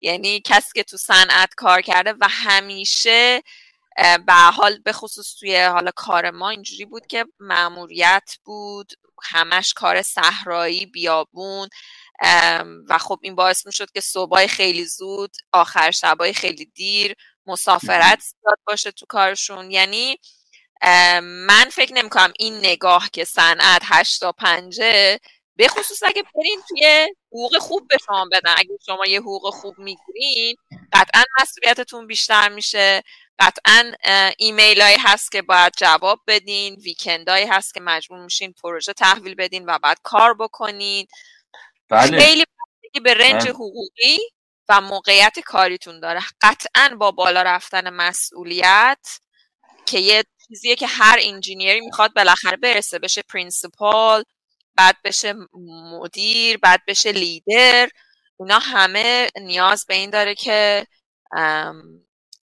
[SPEAKER 2] یعنی کسی که تو صنعت کار کرده و همیشه به حال به خصوص توی حالا کار ما اینجوری بود که معموریت بود همش کار صحرایی بیابون و خب این باعث می شد که صبحای خیلی زود آخر شبای خیلی دیر مسافرت زیاد باشه تو کارشون. یعنی من فکر نمی کنم این نگاه که صنعت هشتا پنجه به خصوص اگه برین توی حقوق خوب به شما بدن. اگه شما یه حقوق خوب می‌گیرین قطعا مسئولیتتون بیشتر میشه. قطعا ایمیل هایی هست که باید جواب بدین weekend هایی هست که مجبور میشین پروژه تحویل بدین و بعد کار بکنین. بله. خیلی به range بله. حقوقی و موقعیت کاریتون داره. قطعا با بالا رفتن مسئولیت که یه چیزیه که هر engineer ی می‌خواد بالاخره برسه. بشه principal بعد بشه مدیر بعد بشه لیدر. اونا همه نیاز به این داره که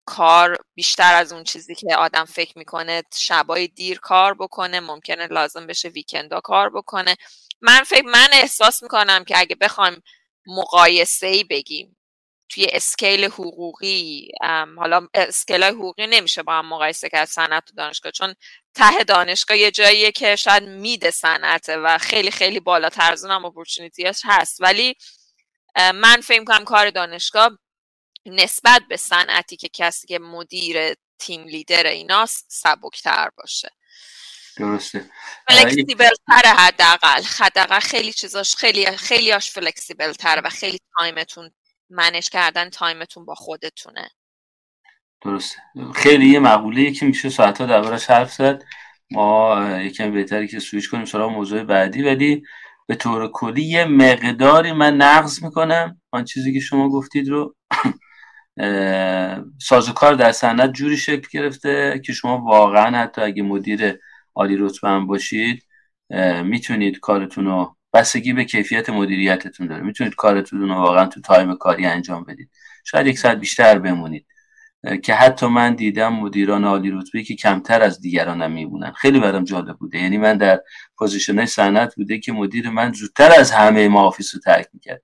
[SPEAKER 2] کار بیشتر از اون چیزی که آدم فکر می‌کنه شبای دیر کار بکنه ممکنه لازم بشه weekend ا کار بکنه. من فکر من احساس می‌کنم که اگه بخوایم مقایسه ای بگیم توی scale حقوقی حالا scale حقوقی نمیشه با هم مقایسه کرد صنعت و دانشگاه چون ته دانشگاه یه جاییه که شاید mid صنعته و خیلی خیلی بالاتر از اونم opportunity ش هست. ولی من فکر کنم کار دانشگاه نسبت به صنعتی که کسی که مدیر team leader ایناست سبکتر باشه.
[SPEAKER 1] درسته.
[SPEAKER 2] flexible تره حداقل. حداقل خیلی چیزاش خیلی خیلی هاش flexible تره و خیلی time تون manage کردن time تون با خودتونه.
[SPEAKER 1] درسته. خیلی یه مقوله که میشه ساعتها دربارش حرف زد. ما یکم بهتری که سویش کنیم سراغ موضوع بعدی ولی به طور کلی یه مقداری من نقض می‌کنم آن چیزی که شما گفتید رو. سازوکار در صنعت جوری شکل گرفته که شما واقعا حتی اگه مدیر عالی رتبه هم باشید می‌تونید کارتون رو بستگی به کیفیت مدیریتتون داره. می‌تونید کارتون رو واقعا تو تایم کاری انجام بدید. شاید یک ساعت بیشتر بمونید. که حتی من دیدم مدیران عالی رتبه که کمتر از دیگرانم میمونن خیلی برام جالب بوده. یعنی من در position صنعت بوده که مدیر من زودتر از همه ما office رو ترک می‌کرد.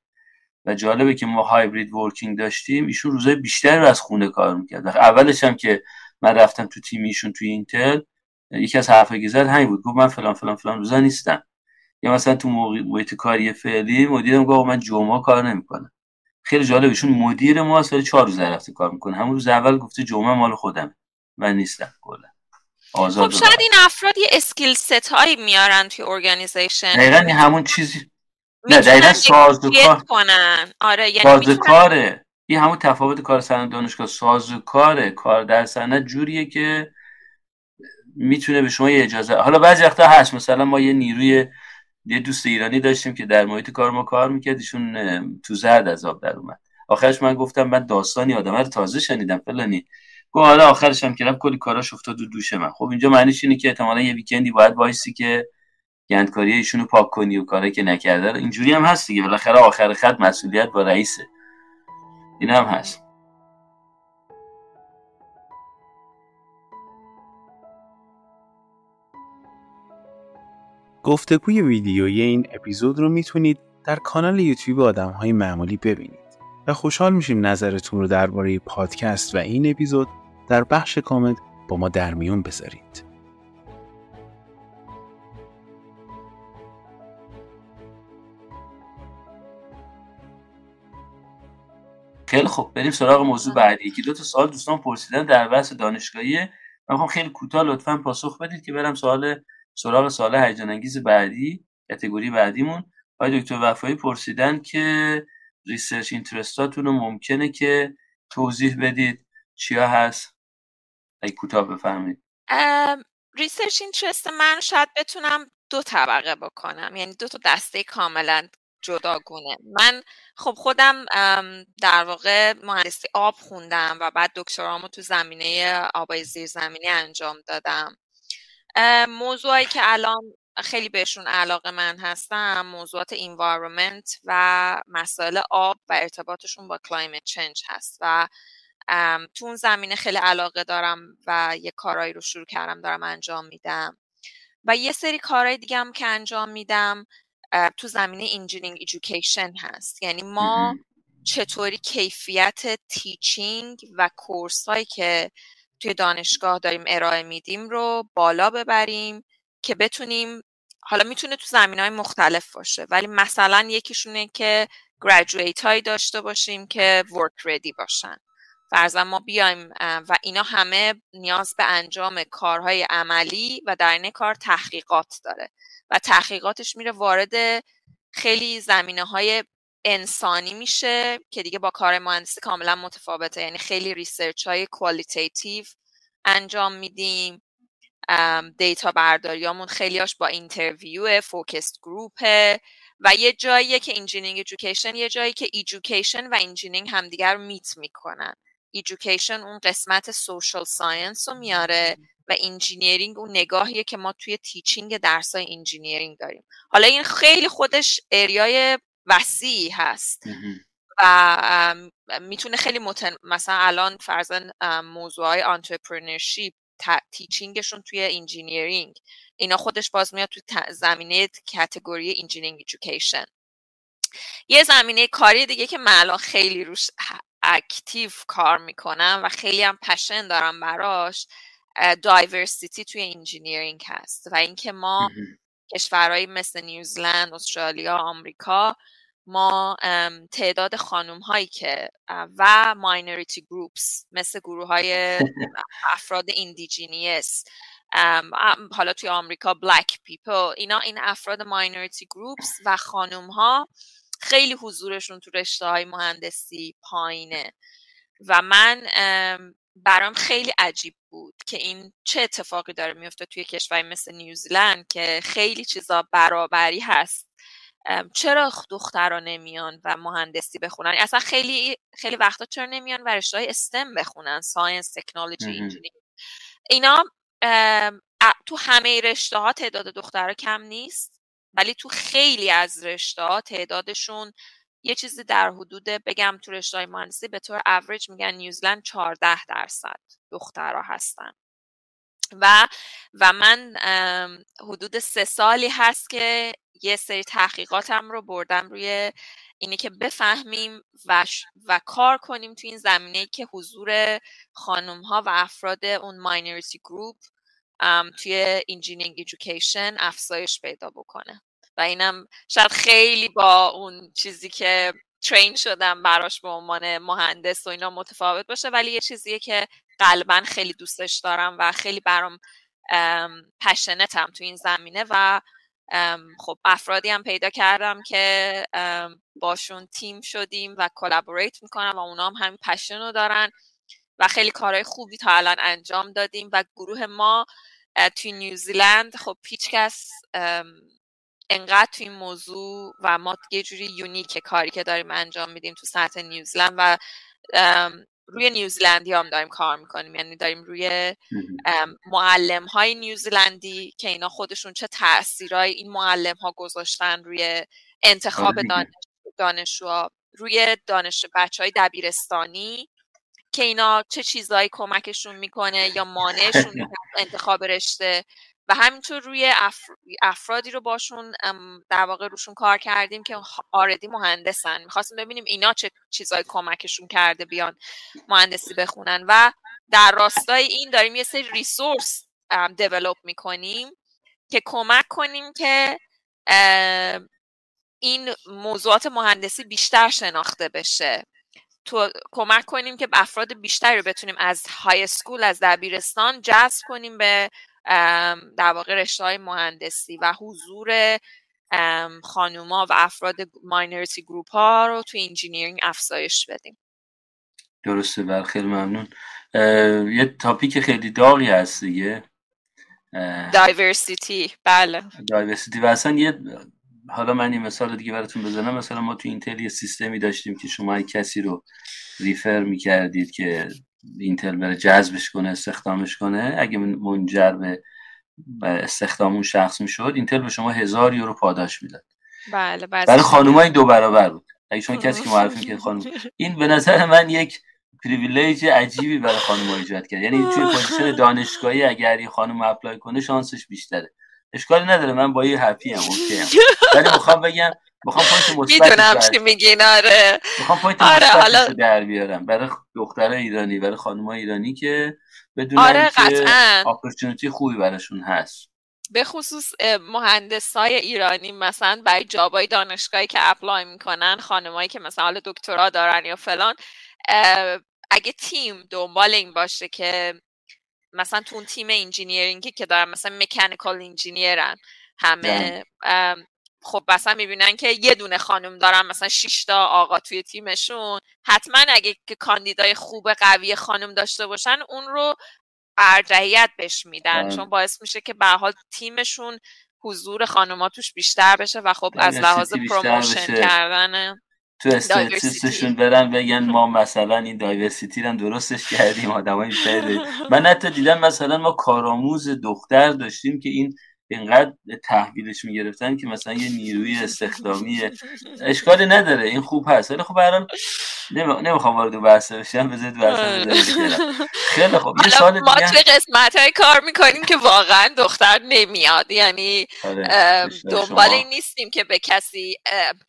[SPEAKER 1] و جالبه که ما hybrid working داشتیم ایشون روزای بیشتر رو از خونه کار می‌کرد. اولش هم که من رفتم تو تیم ایشون توی اینتل یکی از حرفایی که همین بود. گفت من فلان فلان فلان روزا نیستم. یا مثلا تو محیط کاری فعلی مدیرم گفت من جمعه کار نمی‌کنم. خیلی جالب ایشون مدیر ما سال چهار روز رفته کار می‌کنه. همون روز اول گفته جمعه مال خودم من نیستم کلا.
[SPEAKER 2] خب شاید این افراد یه skill set هایی میارن توی organization
[SPEAKER 1] دقیقا همون چیزی نه دقیقا سازوکار کنن. آره یعنی سازوکاره. این همون تفاوت کار صنعت دانشگاه. سازوکاره. کار در صنعت جوریه که می‌تونه به شما یه اجازه حالا بعضی وقتا هست مثلا ما یه نیروی یه دوست ایرانی داشتیم که در محیط کار ما کار می‌کرد ایشون تو زرد از آب در اومد. آخرش من گفتم من داستانی آدم رو تازه شنیدم فلانی. گفت حالا آخرش هم کردم کلی کاراش افتاد و دوش من. خب اینجا معنیش اینه که احتمالا یه ویکندی باید وایسی که گندکاری ایشون رو پاک کنی و کاری که نکرده اینجوری هم هست دیگه بالاخره آخر خط مسئولیت با رئیسه. این هم هست.
[SPEAKER 3] گفتگوی ویدیویی این اپیزود رو می‌تونید در کانال یوتیوب آدم های معمولی ببینید و خوشحال میشیم نظرتون رو درباره پادکست و این اپیزود در بخش کامنت با ما در میون بذارید.
[SPEAKER 1] خیلی خوب. بریم سراغ موضوع بعدی یکی دو تا سوال دوستان پرسیدن در بحث دانشگاهی. من خیلی کوتاه لطفا پاسخ بدید که برم سوال سراغ سوال هیجان انگیز بعدی کاتگوری بعدیمون. آقای دکتر وفایی پرسیدن که research interest اتون رو ممکنه که توضیح بدید چیا هست؟ ای کوتاه بفهمید
[SPEAKER 2] research interest من شاید بتونم دو طبقه بکنم. یعنی دو تا دسته کاملا جداگونه. من خب خودم در واقع مهندسی آب خوندم و بعد دکترامو تو زمینه آبای زیرزمینی انجام دادم. موضوعی که الان خیلی بهشون علاقه من هستم موضوعات environment و مسائل آب و ارتباطشون با climate change هست و تو اون زمینه خیلی علاقه دارم و یه کارایی رو شروع کردم دارم انجام میدم. و یه سری کارهای دیگه هم که انجام میدم تو زمینه engineering education هست. یعنی ما چطوری کیفیت teaching و course هایی که توی دانشگاه داریم ارائه میدیم رو بالا ببریم که بتونیم حالا می‌تونه تو زمینه های مختلف باشه ولی مثلا یکیشونه که graduate هایی داشته باشیم که work ready باشن. فرضاً ما بیایم و اینا همه نیاز به انجام کارهای عملی و در این کار تحقیقات داره. و تحقیقاتش میره وارد خیلی زمینه های انسانی میشه که دیگه با کار مهندسی کاملا متفاوته. یعنی خیلی research های qualitative انجام میدیم. data برداریامون خیلیاش با interview focus group ه و یه جاییه که engineering education یه جایی که education و engineering همدیگر meet می‌کنن. education اون قسمت social science رو میاره و engineering اون نگاهیه که ما توی teaching درسای engineering داریم. حالا این خیلی خودش area ی وسیعی هست. و می‌تونه خیلی متن... مثلا الان فرضا موضوع های entrepreneurship teaching شون توی engineering اینا خودش باز میاد توی زمینه category engineering education یه زمینه کاری دیگه که من خیلی روش active کار می‌کنم و خیلی هم passion دارم براش diversity توی engineering هست. و اینکه ما کشورهایی مثل نیوزلند، استرالیا، آمریکا ما تعداد خانوم هایی که و minority groups مثل گروه های افراد indigenous حالا توی آمریکا black people اینا این افراد minority groups و خانوم ها خیلی حضورشون تو رشته های مهندسی پایینه. و من برام خیلی عجیب بود که این چه اتفاقی داره میفته توی کشوری مثل نیوزیلند که خیلی چیزا برابری هست. چرا دخترها نمیان و مهندسی بخونن؟ اصلا خیلی خیلی وقتا چرا نمیان و رشته های STEM بخونن؟ science technology اینا تو همه رشته ها تعداد دخترها کم نیست ولی تو خیلی از رشته ها تعدادشون یه چیزی در حدود بگم تو رشته های مهندسی به طور اوریج میگن نیوزلند 14 درصد دخترها هستن. و و من حدود سه سالی هست که یه سری تحقیقاتم رو بردم روی اینه که بفهمیم و, و کار کنیم تو این زمینه که حضور خانم ها و افراد اون minority group توی engineering education افزایش پیدا بکنه. و اینم شاید خیلی با اون چیزی که train شدم براش به عنوان مهندس و اینا متفاوت باشه ولی یه چیزیه که قلبا خیلی دوستش دارم و خیلی برام passionate م تو این زمینه و خب افرادی هم پیدا کردم که باشون تیم شدیم و collaborate می‌کنم و اونا هم همین passion رو دارن و خیلی کارهای خوبی تا الان انجام دادیم و گروه ما توی نیوزیلند خب هیچکس انقدر توی این موضوع و ما یه جوری unique کاری که داریم انجام میدیم تو سطح نیوزیلند و روی نیوزیلندی هم داریم کار می‌کنیم. یعنی داریم روی معلم های نیوزیلندی که اینا خودشون چه تاثیرهای این معلم ها گذاشتن روی انتخاب آره دانش دانشجو روی دانش بچه های دبیرستانی که اینا چه چیزهایی کمکشون می‌کنه یا مانعشون انتخاب رشته. و همینطور روی افرادی رو باشون در واقع روشون کار کردیم که آردی مهندسن. می‌خواستیم ببینیم اینا چه چیزای کمکشون کرده بیان مهندسی بخونن. و در راستای این داریم یه سری ریسورس دیولوب می‌کنیم که کمک کنیم که این موضوعات مهندسی بیشتر شناخته بشه. تو کمک کنیم که افراد بیشتری رو بتونیم از های سکول از دبیرستان جذب کنیم به در واقع رشته های مهندسی و حضور خانوما و افراد minority group ها رو تو engineering افزایش بدیم.
[SPEAKER 1] درسته بله خیلی ممنون. یه topic خیلی داغی هست دیگه.
[SPEAKER 2] diversity بله.
[SPEAKER 1] diversity و اصلا یه حالا من این مثال دیگه براتون بزنم. مثلا ما تو اینتل یه سیستمی داشتیم که شما کسی رو refer می‌کردید که اینتل بره جذبش کنه استخدامش کنه. اگه منجر به استخدام اون شخص می‌شد اینتل به شما هزار یورو پاداش می‌داد.
[SPEAKER 2] بله
[SPEAKER 1] برای خانوما این دو برابر بود. اگه شما کسی که معرفی که خانم این به نظر من یک privilege عجیبی برای خانم ایجاد کرد. یعنی توی position دانشگاهی اگر یه خانم apply کنه شانسش بیشتره. اشکالی نداره من با یه happy ام okay ام. ولی می‌خوام بگم می‌خوام point مثبت
[SPEAKER 2] می‌دونم چی میگین آره.
[SPEAKER 1] می‌خوام point آره حالا در بیارم. برای دخترای ایرانی برای خانم‌های ایرانی که بدونن آره که opportunity خوبی براشون هست.
[SPEAKER 2] به خصوص مهندس های ایرانی مثلا برای job ای دانشگاهی که apply می‌کنن خانمایی که مثلا حال دکترا دارن یا فلان اگه تیم دنبال این باشه که مثلا تو اون تیم engineering ی که دارن مثلا mechanical engineer ن همه خب مثلا می‌بینن که یه دونه خانم دارن مثلا 6 تا آقا توی تیمشون حتما اگه که کاندیدای خوب قوی خانم داشته باشن اون رو ارجحیت بهش میدن. چون باعث میشه که به حال تیمشون حضور خانوما توش بیشتر بشه و خب از لحاظ promotion کردن
[SPEAKER 1] تو statistics شون برن بگن ما مثلا این diversity رو درستش کردیم آدمای بیشتری من حتی دیدم مثلا ما کارآموز دختر داشتیم که این اینقدر تحویلش می‌گرفتن که مثلا یه نیروی استخدامی اشکالی نداره. این خوب هست. ولی خب برام نمی‌خوام وارد بحث بشم. بذارید بحث خیلی خوب یه سال
[SPEAKER 2] ما توی قسمت های کار می‌کنیم که واقعا دختر نمیاد. یعنی آره، دنبال این نیستیم که به کسی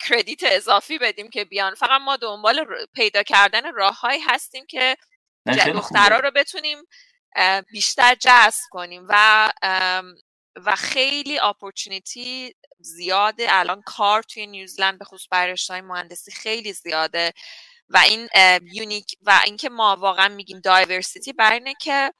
[SPEAKER 2] کردیت اضافی بدیم که بیان. فقط ما دنبال پیدا کردن راههایی هستیم که دخترها رو بتونیم بیشتر جذب کنیم. و و خیلی opportunity زیاده. الان کار توی نیوزلند به خصوص برای مهندسی خیلی زیاده و این unique و اینکه ما واقعا میگیم diversity برای اینه که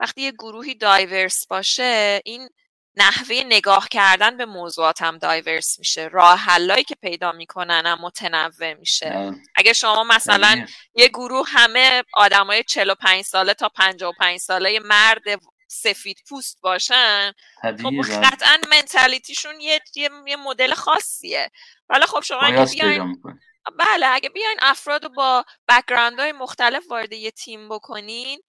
[SPEAKER 2] وقتی یه گروهی diverse باشه این نحوه نگاه کردن به موضوعات هم diverse میشه. راه حلایی که پیدا می‌کنن هم متنوع میشه. اگه شما مثلا یه گروه همه آدمای 45 ساله تا 55 ساله مرد سفید پوست باشن خب قطعا mentality شون یه, یه, مدل خاصیه. حالا خب شما اگه بیاین بله اگه بیاین افراد رو با background های مختلف وارد یه تیم بکنین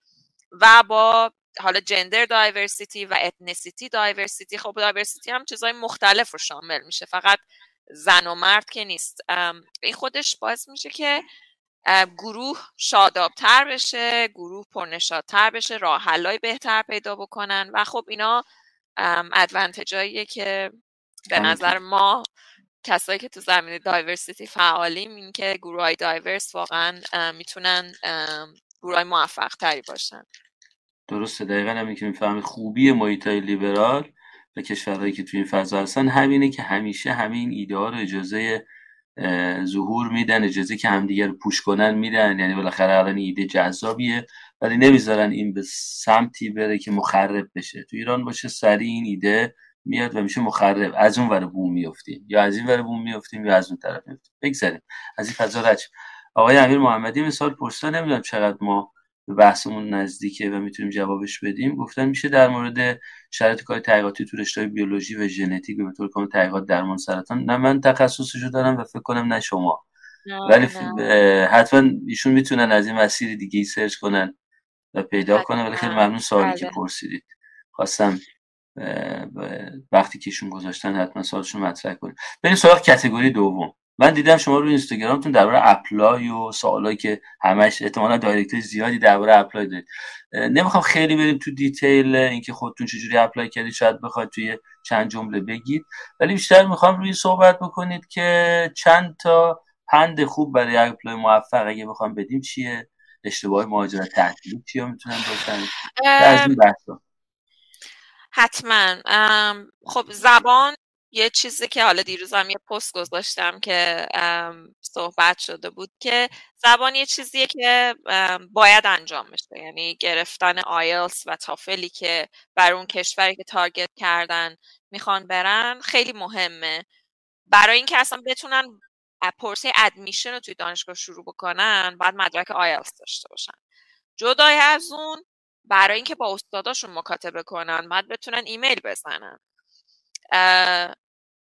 [SPEAKER 2] و با حالا gender diversity و ethnicity diversity خب diversity هم چیزهای مختلف رو شامل میشه. فقط زن و مرد که نیست. این خودش باعث میشه که گروه شادابتر بشه گروه پرنشاط‌تر بشه راه حلای بهتر پیدا بکنن. و خب اینا ادوانتجاییه که به نظر ما کسایی که تو زمینه دایورسیتی فعالیم این که گروه های دایورس واقعا می‌تونن گروه های موفق تری باشن.
[SPEAKER 1] درسته. دقیقا همین که می‌فهمید خوبی محیط های لیبرال و کشورهایی که توی این فضا هستن همینه که همیشه همین ایده ها رو اجازه ظهور میدن اجازه که همدیگه رو پوش کنن میدن یعنی بالاخره الان ایده جذابیه ولی نمی‌ذارن این به سمتی بره که مخرب بشه. تو ایران باشه سریع این ایده میاد و میشه مخرب. از اون ور بوم میفتیم یا از این ور بوم میفتیم یا از اون طرف میفتیم بگذاریم. از این فضا رد آقای امیر محمدی مثال پرسیدن نمی‌دونم چقدر ما به بحثمون نزدیکه و می‌تونیم جوابش بدیم. گفتن میشه در مورد شرایط کار تحقیقاتی تو رشته بیولوژی و ژنتیک به طور کامل تحقیقات درمان سرطان. نه من تخصصشو دارم و فکر کنم نه شما. ولی حتما ایشون می‌تونن از این مسیر دیگه ای search کنن و پیدا کنن. ولی خیلی ممنون سوالی که بله. پرسیدید. خواستم وقتی که ایشون گذاشتن حتما سوالشون مطرح کنیم. بریم سراغ category دوم. من دیدم شما رو اینستاگرامتون درباره apply و سوالایی که همش احتمالا direct زیادی درباره apply دارید. نمی‌خوام خیلی بریم تو detail اینکه خودتون چجوری apply کردید شاید بخواید توی چند جمله بگید. ولی بیشتر می‌خوام روی صحبت بکنید که چند تا پند خوب برای اپلای موفق اگه بخوام بدیم چیه؟ اشتباه مهاجرت تحصیلی چیا می‌تونن باشن از این
[SPEAKER 2] حتما. خب زبان یه چیزی که حالا دیروزم یه پست گذاشتم که صحبت شده بود که زبان یه چیزیه که باید انجام بشه. یعنی گرفتن آیلز و تافلی که بر اون کشوری که target کردن می‌خوان برن خیلی مهمه. برای اینکه اصلا بتونن پروسه admission رو توی دانشگاه شروع بکنن باید مدرک آیلز داشته باشن. جدای از اون برای اینکه با استاداشون مکاتبه کنن باید بتونن ایمیل بزنن.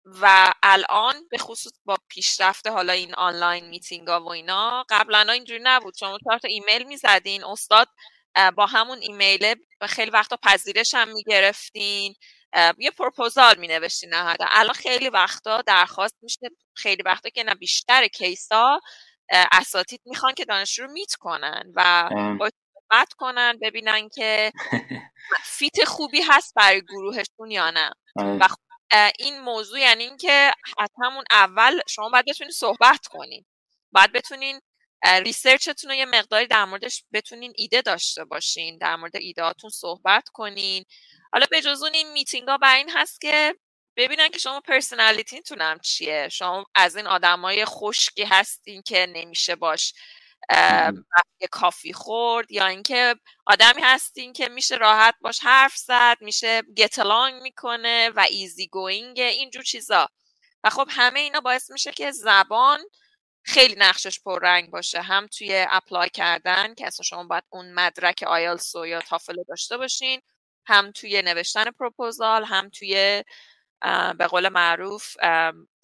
[SPEAKER 2] و الان به خصوص با پیشرفت حالا این online meeting ها و اینا قبلا اینجوری نبود. شما چهار تا ایمیل می‌زدین استاد با همون ایمیله خیلی وقتا پذیرش هم می‌گرفتین. یه پروپوزال می نوشتین الان خیلی وقتا درخواست میشه خیلی وقتا که نه بیشتر کیسا اساتید می‌خوان که دانشجو رو میت کنن و صحبت کنن ببینن که فیت خوبی هست برای گروهشون یا نه. آره. و این موضوع یعنی اینکه از همون اول شما باید بتونید صحبت کنین. باید بتونین research تون رو یه مقداری در موردش بتونین ایده داشته باشین در مورد ایدهاتون صحبت کنین. حالا به جز اون این میتینگ ها بر این هست که ببینن که شما personality تون هم چیه. شما از این آدمای خشکی هستین که نمیشه باش یه coffee خورد یا اینکه آدمی هستین که میشه راحت باش حرف زد میشه get along می‌کنه و easy going اینجور چیزا. و خب همه اینا باعث میشه که زبان خیلی نقشش پررنگ باشه. هم توی apply کردن که اصلا شما باید اون مدرک آیلسو یا TOEFL داشته باشین هم توی نوشتن پروپوزال هم توی به قول معروف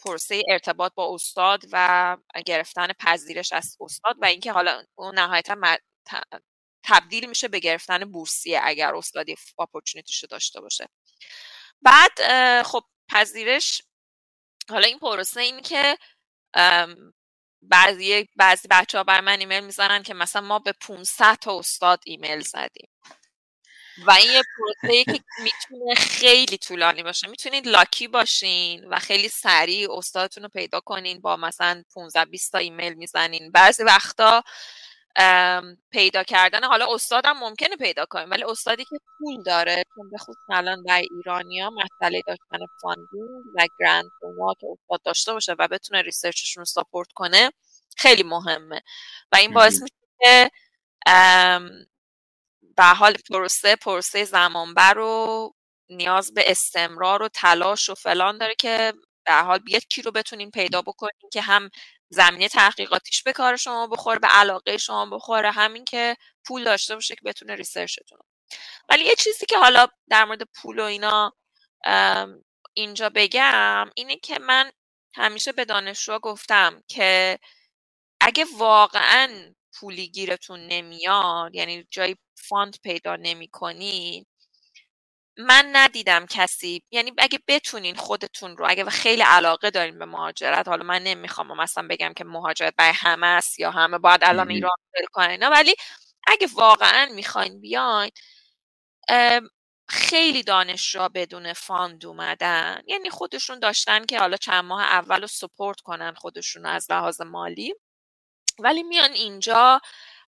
[SPEAKER 2] پروسه ارتباط با استاد و گرفتن پذیرش از استاد و اینکه حالا اون نهایتا تبدیل میشه به گرفتن بورسیه اگر استادی opportunity شو داشته باشه. بعد خب پذیرش حالا این پروسه این که بعضی بعضی بچه ها بر من ایمیل می‌زنن که مثلا ما به 500 تا استاد ایمیل زدیم. و این یه پروسه که می‌تونه خیلی طولانی باشه. می‌تونید lucky باشین و خیلی سریع استادتون رو پیدا کنین با مثلا 15 20 تا ایمیل می‌زنین. بعضی وقتا پیدا کردن حالا استادم ممکنه پیدا کنیم ولی استادی که پول داره چون به خصوص الان در ایرانیا مسئله داشتن funding و grant که استاد داشته باشه و بتونه ریسرچشون رو ساپورت کنه خیلی مهمه. و این باعث میشه که به حال پروسه پروسه زمانبر و نیاز به استمرار و تلاش و فلان داره که در حال یکی رو بتونین پیدا بکنین که هم زمینه تحقیقاتیش به کار شما بخوره به علاقه شما بخوره همین که پول داشته باشه که بتونه ریسرچتون ولی یه چیزی که حالا در مورد پول و اینا اینجا بگم اینه که من همیشه به دانشجو گفتم که اگه واقعا پولی گیرتون نمیاد یعنی جایی فاند پیدا نمی من ندیدم کسی یعنی اگه بتونین خودتون رو اگه خیلی علاقه دارین به مهاجرت حالا من نمی‌خوام مثلا بگم که مهاجرت برای همه است یا همه باید الان ایران دل کنن ولی اگه واقعا می‌خواین بیاین خیلی دانشجو بدون fund اومدن یعنی خودشون داشتن که حالا چند ماه اول رو support کنن خودشون از لحاظ مالی ولی میان اینجا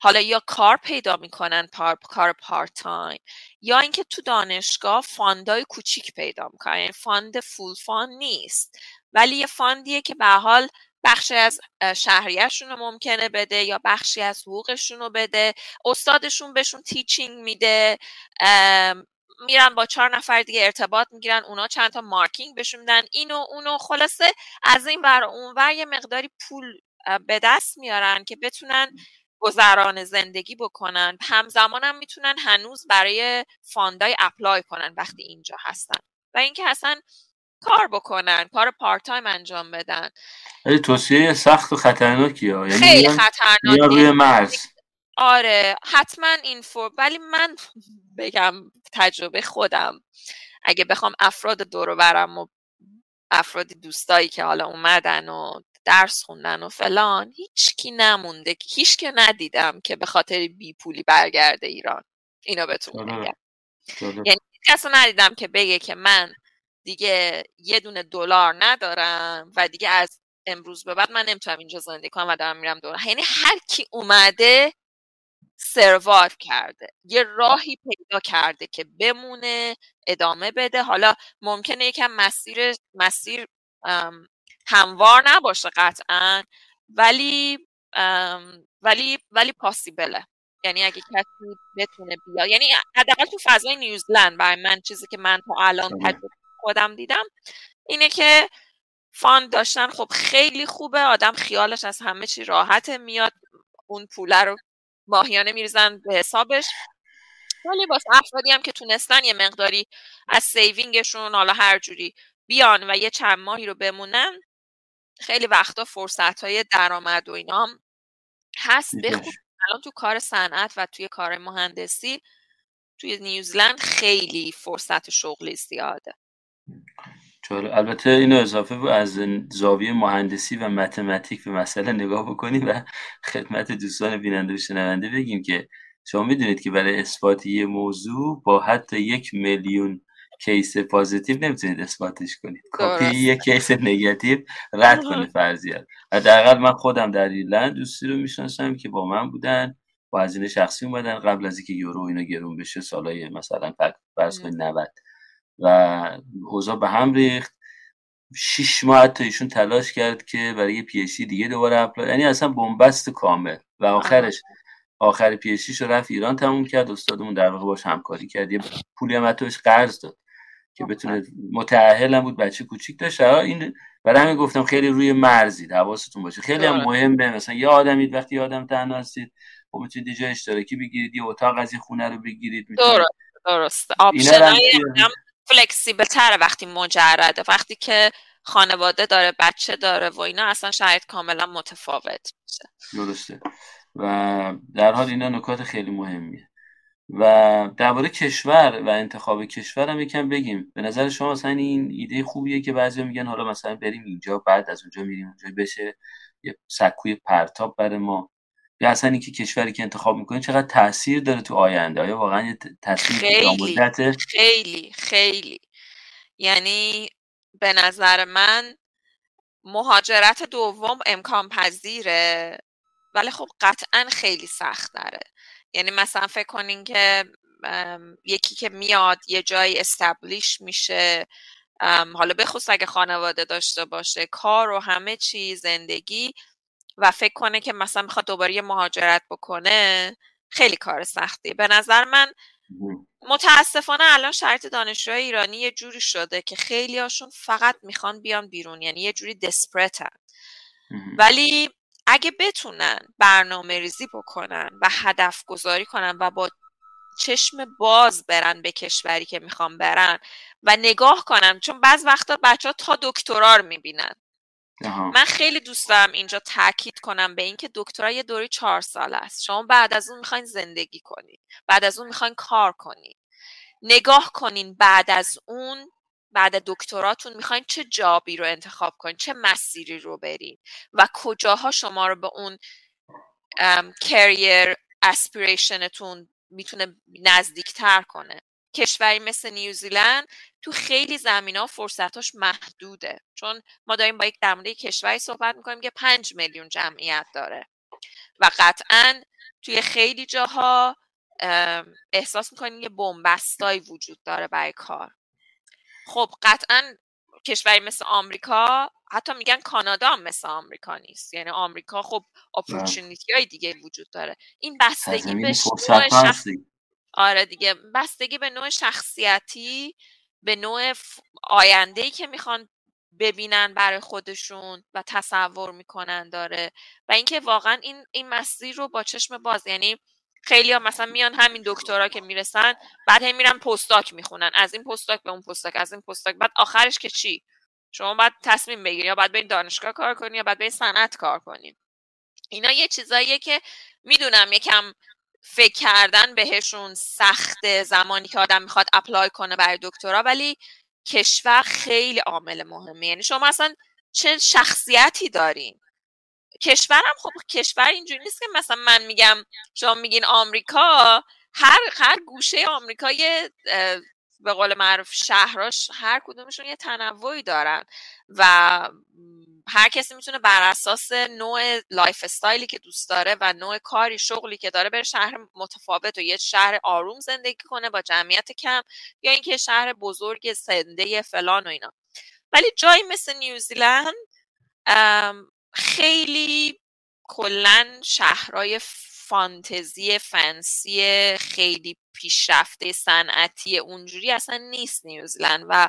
[SPEAKER 2] حالا یا کار پیدا می‌کنن پار، کار part time یا اینکه تو دانشگاه fund ای کوچیک پیدا می‌کنن یعنی fund full fund نیست. ولی یه fund یه که به حال بخشی از شهریهشون رو ممکنه بده یا بخشی از حقوقشون رو بده. استادشون بهشون teaching میده میرن با چهار نفر دیگه ارتباط می‌گیرن اونا چند تا marking بهشون میدن اینو اونو خلاصه از این ور اون ور یه مقداری پول به دست میارن که بتونن گذران زندگی بکنن. همزمان هم می‌تونن هنوز برای fund ای apply کنن وقتی اینجا هستن. و اینکه اصلا کار بکنن کار part time انجام بدن.
[SPEAKER 1] ولی توصیه سخت و خطرناکی ها
[SPEAKER 2] یعنی خیلی خطرناکی
[SPEAKER 1] روی مرز.
[SPEAKER 2] آره حتما این فور ولی من بگم تجربه خودم. اگه بخوام افراد دور برم و افرادی دوستایی که حالا اومدن و درس خوندن و فلان هیچ کی نمونده هیچ که ندیدم که به خاطر بی پولی برگرده ایران. اینو بهتون میگم یعنی کسی ندیدم که بگه که من دیگه یه دونه دلار ندارم و دیگه از امروز به بعد من نمی‌تونم اینجا زندگی کنم و دارم میرم دور. یعنی هر کی اومده سروایو کرده. یه راهی پیدا کرده که بمونه ادامه بده. حالا ممکنه یکم مسیر مسیر هموار نباشه قطعا ولی ولی ولی پاسیبله یعنی اگه کسی بتونه بیا یعنی حداقل تو فضای نیوزلند برای من چیزی که من تا الان تجربه خودم دیدم اینه که fund داشتن خب خیلی خوبه آدم خیالش از همه چی راحت میاد اون پوله رو ماهیانه میریزن به حسابش. ولی باز افرادی هم که تونستن یه مقداری از saving شون حالا هر جوری بیان و یه چند ماهی رو بمونن خیلی وقتا فرصت های درآمد و اینا هست. به‌خصوص الان تو کار صنعت و توی کار مهندسی توی نیوزلند خیلی فرصت شغلی زیاده.
[SPEAKER 1] البته اینو اضافه از زاویه مهندسی و mathematic به مسئله نگاه بکنیم و خدمت دوستان بیننده و شنونده بگیم که شما می‌دونید که برای اثبات یه موضوع با حتی یک میلیون case positive نمی‌تونید اثباتش کنید. کافیه یک case negative رد کنه فرضیت حداقل من خودم در ایرلند دوستی رو می‌شناسم که با من بودن با هزینه شخصی اومدن قبل از اینکه یورو اینا گرون بشه سالای مثلا فرض کنید 90 و اوضاع به هم ریخت. شیش ماه تا ایشون تلاش کرد که برای یه PhD دیگه دوباره apply یعنی اصلا بنبست کامل. و آخرش آخر PhD رو رفت ایران تموم کرد استادمون در واقع باش همکاری کرد. یه پولی هم قرض داد. که بتونه متأهل هم بود بچه کوچیک داشت. این برای همین گفتم خیلی روی مرزی حواستون باشه. خیلی هم مهمه. مثلا یه آدمی وقتی آدم تنها هستید خب می‌تونید جای اشتراکی بگیرید یه اتاق از این خونه رو بگیرید
[SPEAKER 2] درست درست. option flexible تره وقتی مجرده. وقتی که خانواده داره بچه داره و اینا اصلا شرایط کاملا متفاوت میشه.
[SPEAKER 1] درسته. و در حال اینا نکات خیلی مهمیه. و درباره کشور و انتخاب کشور هم یکم بگیم. به نظر شما مثلا این ایده خوبیه که بعضی میگن حالا مثلا بریم اینجا بعد از اونجا میریم اونجا بشه یه سکوی پرتاب برای ما. یا اصلا اینکه کشوری که انتخاب می‌کنید چقدر تاثیر داره تو آینده؟ آیا واقعا یه تاثیر
[SPEAKER 2] خیلی خیلی خیلی. یعنی به نظر من مهاجرت دوم امکان پذیره ولی خب قطعا خیلی سخت داره یعنی مثلا فکر کنین که یکی که میاد یه جایی استبلیش میشه حالا بخصوص اگه خانواده داشته باشه کار و همه چی زندگی و فکر کنه که مثلا می‌خواد دوباره یه مهاجرت بکنه خیلی کار سختی. به نظر من متاسفانه الان شرط دانشجوی ایرانی یه جوری شده که خیلی هاشون فقط می‌خوان بیان بیرون یعنی یه جوری دسپرتن ولی اگه بتونن برنامه ریزی بکنن و هدف گذاری کنن و با چشم باز برن به کشوری که می‌خوان برن و نگاه کنن چون بعض وقتا بچه ها تا دکترا رو می‌بینن. من خیلی دوست دارم اینجا تاکید کنم به اینکه دکترا یه دوری چهار سال است. شما بعد از اون می‌خواین زندگی کنید بعد از اون می‌خواین کار کنید نگاه کنین بعد از اون بعد دکتراتون می‌خواین چه جابی رو انتخاب کنین چه مسیری رو برین و کجاها شما رو به اون کریر اسپیریشنتون می‌تونه نزدیکتر کنه. کشوری مثل نیوزیلند تو خیلی زمین ها فرصتاش محدوده. چون ما داریم با یک در کشوری صحبت می‌کنیم که پنج میلیون جمعیت داره. و قطعا توی خیلی جاها احساس می‌کنیم یه بومبستایی وجود داره برای کار. خب قطعا کشوری مثل آمریکا حتی میگن کانادا هم مثل آمریکا نیست. یعنی آمریکا خب اپورتونیتی های دیگه وجود داره. این بستگی به آره دیگه. بستگی به نوع شخصیتی به نوع آینده ای که می‌خوان ببینن برای خودشون و تصور می‌کنن داره. و اینکه واقعا این این مسیر رو با چشم باز یعنی خیلی ها مثلا میان همین دکترا که می‌رسن بعد هم میرن پستاک می‌خونن. از این پستاک به اون پستاک از این پستاک. بعد آخرش که چی؟ شما باید تصمیم بگیری. یا باید برین دانشگاه کار کنی یا باید برین صنعت کار کنی. اینا یه چیزاییه که می‌دونم یکم فکر کردن بهشون سخت زمانی که آدم می‌خواد اپلای کنه برای دکترا ولی کشور خیلی عامل مهمه. یعنی شما اصلا چه شخصیتی دارین؟ کشورم خب کشور اینجوری نیست که مثلا من میگم شما میگین آمریکا هر هر گوشه آمریکا یه به قول معروف شهراش هر کدومشون یه تنوعی دارن و هر کسی می‌تونه بر اساس نوع lifestyle ی که دوست داره و نوع کاری شغلی که داره بره شهر متفاوت و یه شهر آروم زندگی کنه با جمعیت کم یا اینکه شهر بزرگ سنده فلان و اینا. ولی جایی مثل نیوزیلند خیلی کلا شهرهای فانتزی fancy خیلی پیشرفته صنعتی اونجوری اصلا نیست نیوزیلند و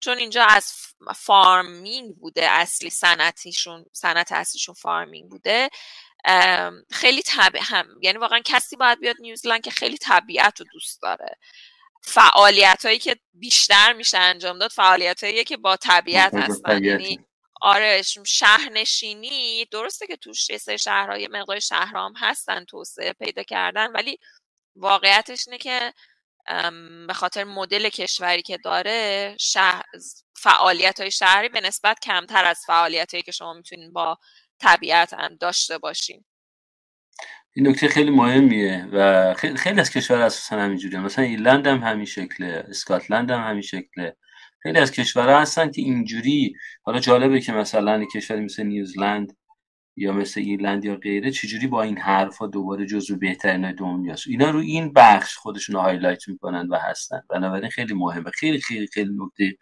[SPEAKER 2] چون اینجا از farming بوده اصلی صنعتیشون صنعت اصلیشون farming بوده خیلی طبیع هم یعنی واقعا کسی باید بیاد نیوزیلند که خیلی طبیعت رو دوست داره. فعالیت هایی که بیشتر میشه انجام داد فعالیت هایی که با طبیعت هستن یعنی آره شهرنشینی درسته که توش یه سری شهرهای مقدار شهرام هستن توسعه پیدا کردن ولی واقعیتش اینه که به خاطر مدل کشوری که داره شهر فعالیت های شهری به نسبت کمتر از فعالیت هایی که شما می‌تونین با طبیعت هم داشته باشین.
[SPEAKER 1] این نکته خیلی مهمیه و خیلی, خیلی از کشور اساسا همینجوریه. مثلا ایرلند هم همین شکله اسکاتلند هم همین شکله. خیلی از کشورها هستن که اینجوری حالا جالبه که مثلا کشوری مثل نیوزلند یا مثل ایرلند یا غیره چجوری با این حرفا دوباره جزو بهترین دنیاست اینا رو این بخش خودشون highlight می‌کنن و هستن. بنابراین خیلی مهمه. خیلی خیلی خیلی نکته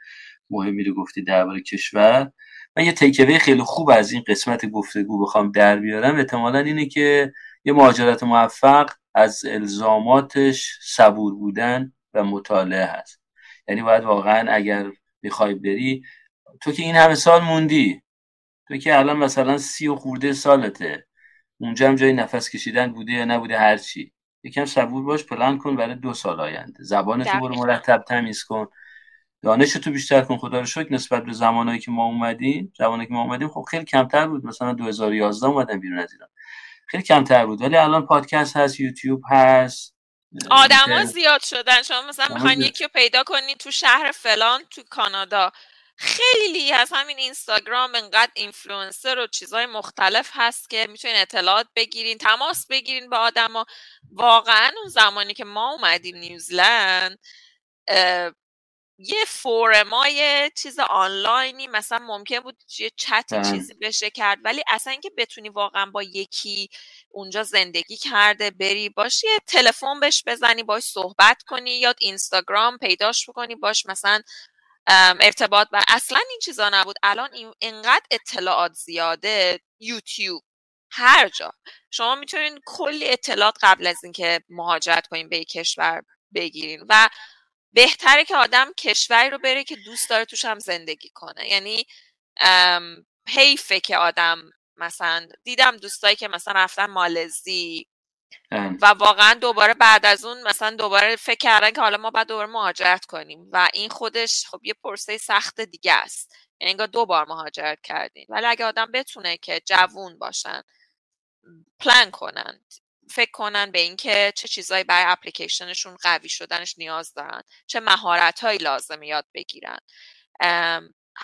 [SPEAKER 1] مهمی رو گفتی درباره کشور. من یه تیکوی خیلی خوب از این قسمت گفتگو بخوام در بیارم. احتمالا اینه که یه مهاجرت موفق از الزاماتش صبور بودن و مطالعه هست. یعنی باید واقعا اگر می‌خوای بری تو که این همه سال موندی. تو که الان مثلا سی و خورده سالته. اونجا هم جای نفس کشیدن بوده یا نبوده هرچی یکم صبور باش پلان کن برای دو سال آینده. زبان تو برو مرتب تمیز کن. دانش تو بیشتر کن خدا رو شکر نسبت به زمانهایی که ما اومدیم. زمانی که ما اومدیم خب خیلی کمتر بود. مثلا 2011 اومدم بیرون از ایران. خیلی کمتر بود. ولی الان پادکست هست یوتیوب هست.
[SPEAKER 2] آدما زیاد شدن. شما مثلا می‌خواین یکی رو پیدا کنید تو شهر فلان تو کانادا. خیلی از همین اینستاگرام انقدر اینفلوئنسر و چیزهای مختلف هست که می‌تونین اطلاعات بگیرین تماس بگیرین با آدما. واقعا اون زمانی که ما اومدیم نیوزلند یه فورمای چیز آنلاینی مثلا ممکن بود یه چت بله. چیزی بشه کرد ولی اصلا اینکه بتونی واقعا با یکی اونجا زندگی کرده بری باش یه تلفن بهش بزنی باش صحبت کنی یا اینستاگرام پیداش بکنی باش مثلا ارتباط بر اصلا این چیزا نبود الان این انقدر اطلاعات زیاده یوتیوب هر جا شما می‌تونین کلی اطلاعات قبل از اینکه مهاجرت کنین به کشور بگیرین و بهتره که آدم کشوری رو بره که دوست داره توش هم زندگی کنه. یعنی حیفه که آدم مثلا دیدم دوستایی که مثلا رفتن مالزی و واقعا دوباره بعد از اون مثلا دوباره فکر کردن که حالا ما باید دوباره مهاجرت کنیم و این خودش خب یه پرسه سخت دیگه است. یعنی انگار دو بار مهاجرت کردیم ولی اگه آدم بتونه که جوون باشن پلان کنن فکر کنن به اینکه چه چیزهایی برای اپلیکیشنشون قوی شدنش نیاز دارن چه مهارت هایی لازم یاد بگیرن.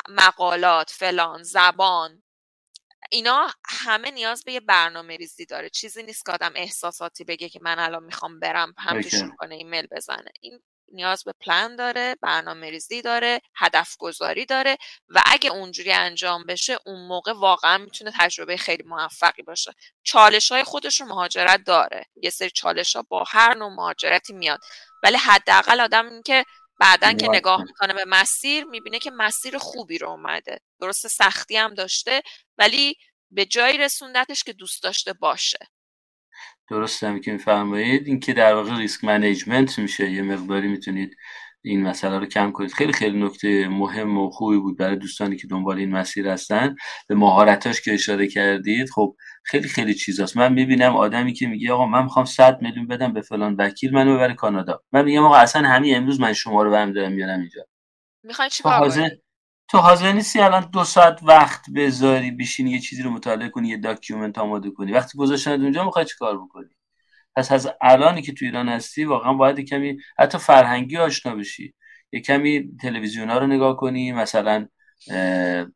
[SPEAKER 2] مقالات فلان زبان اینا همه نیاز به یه برنامه ریزی داره. چیزی نیست که آدم احساساتی بگه که من الان می‌خوام برم هم شروع کنه ایمیل بزنه. این نیاز به پلان داره برنامه ریزی داره هدف گذاری داره و اگه اونجوری انجام بشه اون موقع واقعا می‌تونه تجربه خیلی موفقی باشه. چالش های خودش رو مهاجرت داره. یه سری چالش ها با هر نوع مهاجرتی میاد. ولی حداقل آدم این که بعدا که نگاه می‌کنه به مسیر می‌بینه که مسیر خوبی رو اومده. درست سختی هم داشته ولی به جایی رسوندتش که دوست داشته باشه.
[SPEAKER 1] درست هم که میفرمایید. این که در واقع ریسک منیجمنت میشه. یه مقداری می‌تونید این مسئله رو کم کنید. خیلی خیلی نکته مهم و خوبی بود برای دوستانی که دنبال این مسیر هستن. به مهارتاش که اشاره کردید. خب خیلی خیلی چیزاست. من می‌بینم آدمی که میگه آقا من می‌خوام 100 میلیون بدم به فلان وکیل منو ببره کانادا. من میگم آقا اصلا همین امروز من شما رو برم دارم میارم اینجا.
[SPEAKER 2] می‌خوای چیکار
[SPEAKER 1] تو حاضر نیستی الان دو ساعت وقت بذاری بشینی یه چیزی رو مطالعه کنی یه document آماده کنی. وقتی گذاشتن اونجا می‌خوای کار بکنی؟ پس از الانی که تو ایران هستی واقعا باید کمی حتی فرهنگی آشنا بشی. یه کمی تلویزیون ها رو نگاه کنی مثلا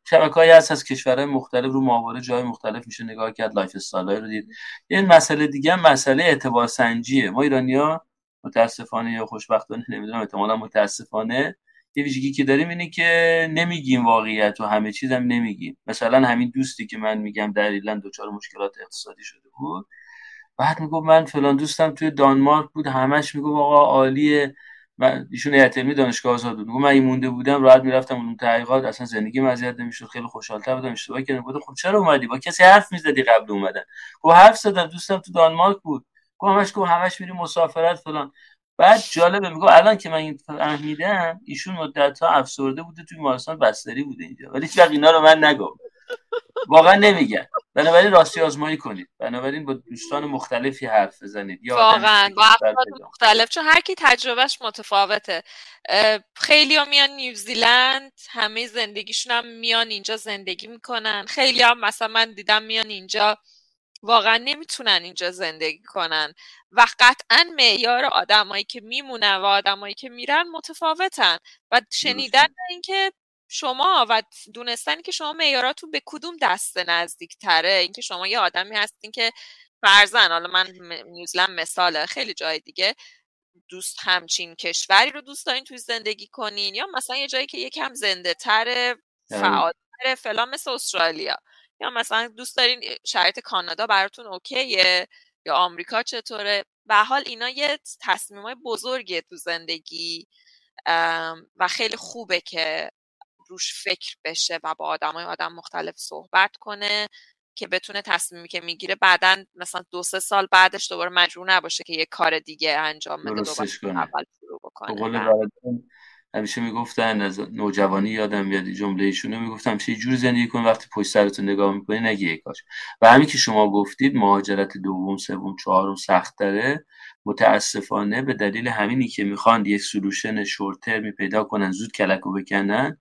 [SPEAKER 1] شبکه هست از کشورهای مختلف رو ماهواره جای مختلف میشه نگاه کرد lifestyle رو دید. یه مسئله دیگه هم مسئله اعتبار سنجیه. ما ایرانیا متاسفانه یا خوشبختانه نمی‌دونم احتمالا متاسفانه یه ویژگی که داریم اینه که نمیگیم واقعیت و همه چیز هم نمیگیم. مثلا همین دوستی که من میگم در ایرلند دچار مشکلات اقتصادی شده بود. بعد می‌گفت من فلان دوستم توی دانمارک بود همش می‌گفت آقا عالیه من ایشون اعتمی دانشگاه آزاد بود. من این مونده بودم راحت می‌رفتم اون تحقیقات اصلا زندگی مزیت نمی‌شد خیلی خوشحالتر بودم اشتباه کردم. بود خب چرا اومدی؟ با کسی حرف می‌زدی قبل اومدن؟ خب حرف زدم دوستم تو دانمارک بود. گفت همش گفت همش میری مسافرت فلان. بعد جالبه میگه الان که من این فهمیدم ایشون مدت ها افسرده بوده توی بیمارستان بستری بوده اینجا. ولی هیچ اینا رو من نگم واقعا نمیگن. بنابراین راستی آزمایی کنید. بنابراین با دوستان مختلفی حرف بزنید.
[SPEAKER 2] واقعا. با افراد مختلف. چون هر کی تجربهش متفاوته. خیلی ها میان نیوزیلند همه زندگیشون هم میان اینجا زندگی می‌کنن. خیلی هم مثلا من دیدم میان اینجا واقعا نمی‌تونن اینجا زندگی کنن و قطعا معیار آدمایی که میمونن و آدمایی که میرن متفاوتن و شنیدن اینکه شما و دونستنی که شما معیاراتون به کدوم دسته نزدیک تره اینکه شما یه آدمی هستین که فرزن حالا من نیوزلند مثاله خیلی جای دیگه. دوست همچین کشوری رو دوست دارین توی زندگی کنین یا مثلا یه جایی که یکم زنده تره فعال تره فلان مثل استرالیا. یا مثلا دوست دارین شرایط کانادا براتون اوکیه؟ یا آمریکا چطوره؟ به حال اینا یه تصمیمای بزرگیه تو زندگی و خیلی خوبه که روش فکر بشه و با آدمای آدم مختلف صحبت کنه که بتونه تصمیمی که می‌گیره بعدا مثلا دو سه سال بعدش دوباره مجبور نباشه که یه کار دیگه انجام بده دوباره اول شروع بکنه.
[SPEAKER 1] همیشه می‌گفتن از نوجوانی یادم میاد جمله ایشونو می‌گفتم همیشه جور زندگی کن وقتی پشت سرتون نگاه می‌کنی نگی یکاش و همین که شما گفتید مهاجرت دوم سوم چهارم سخت داره متاسفانه به دلیل همینی که می‌خوان یک سلوشن شورت می پیدا کنن زود کلکو بکنن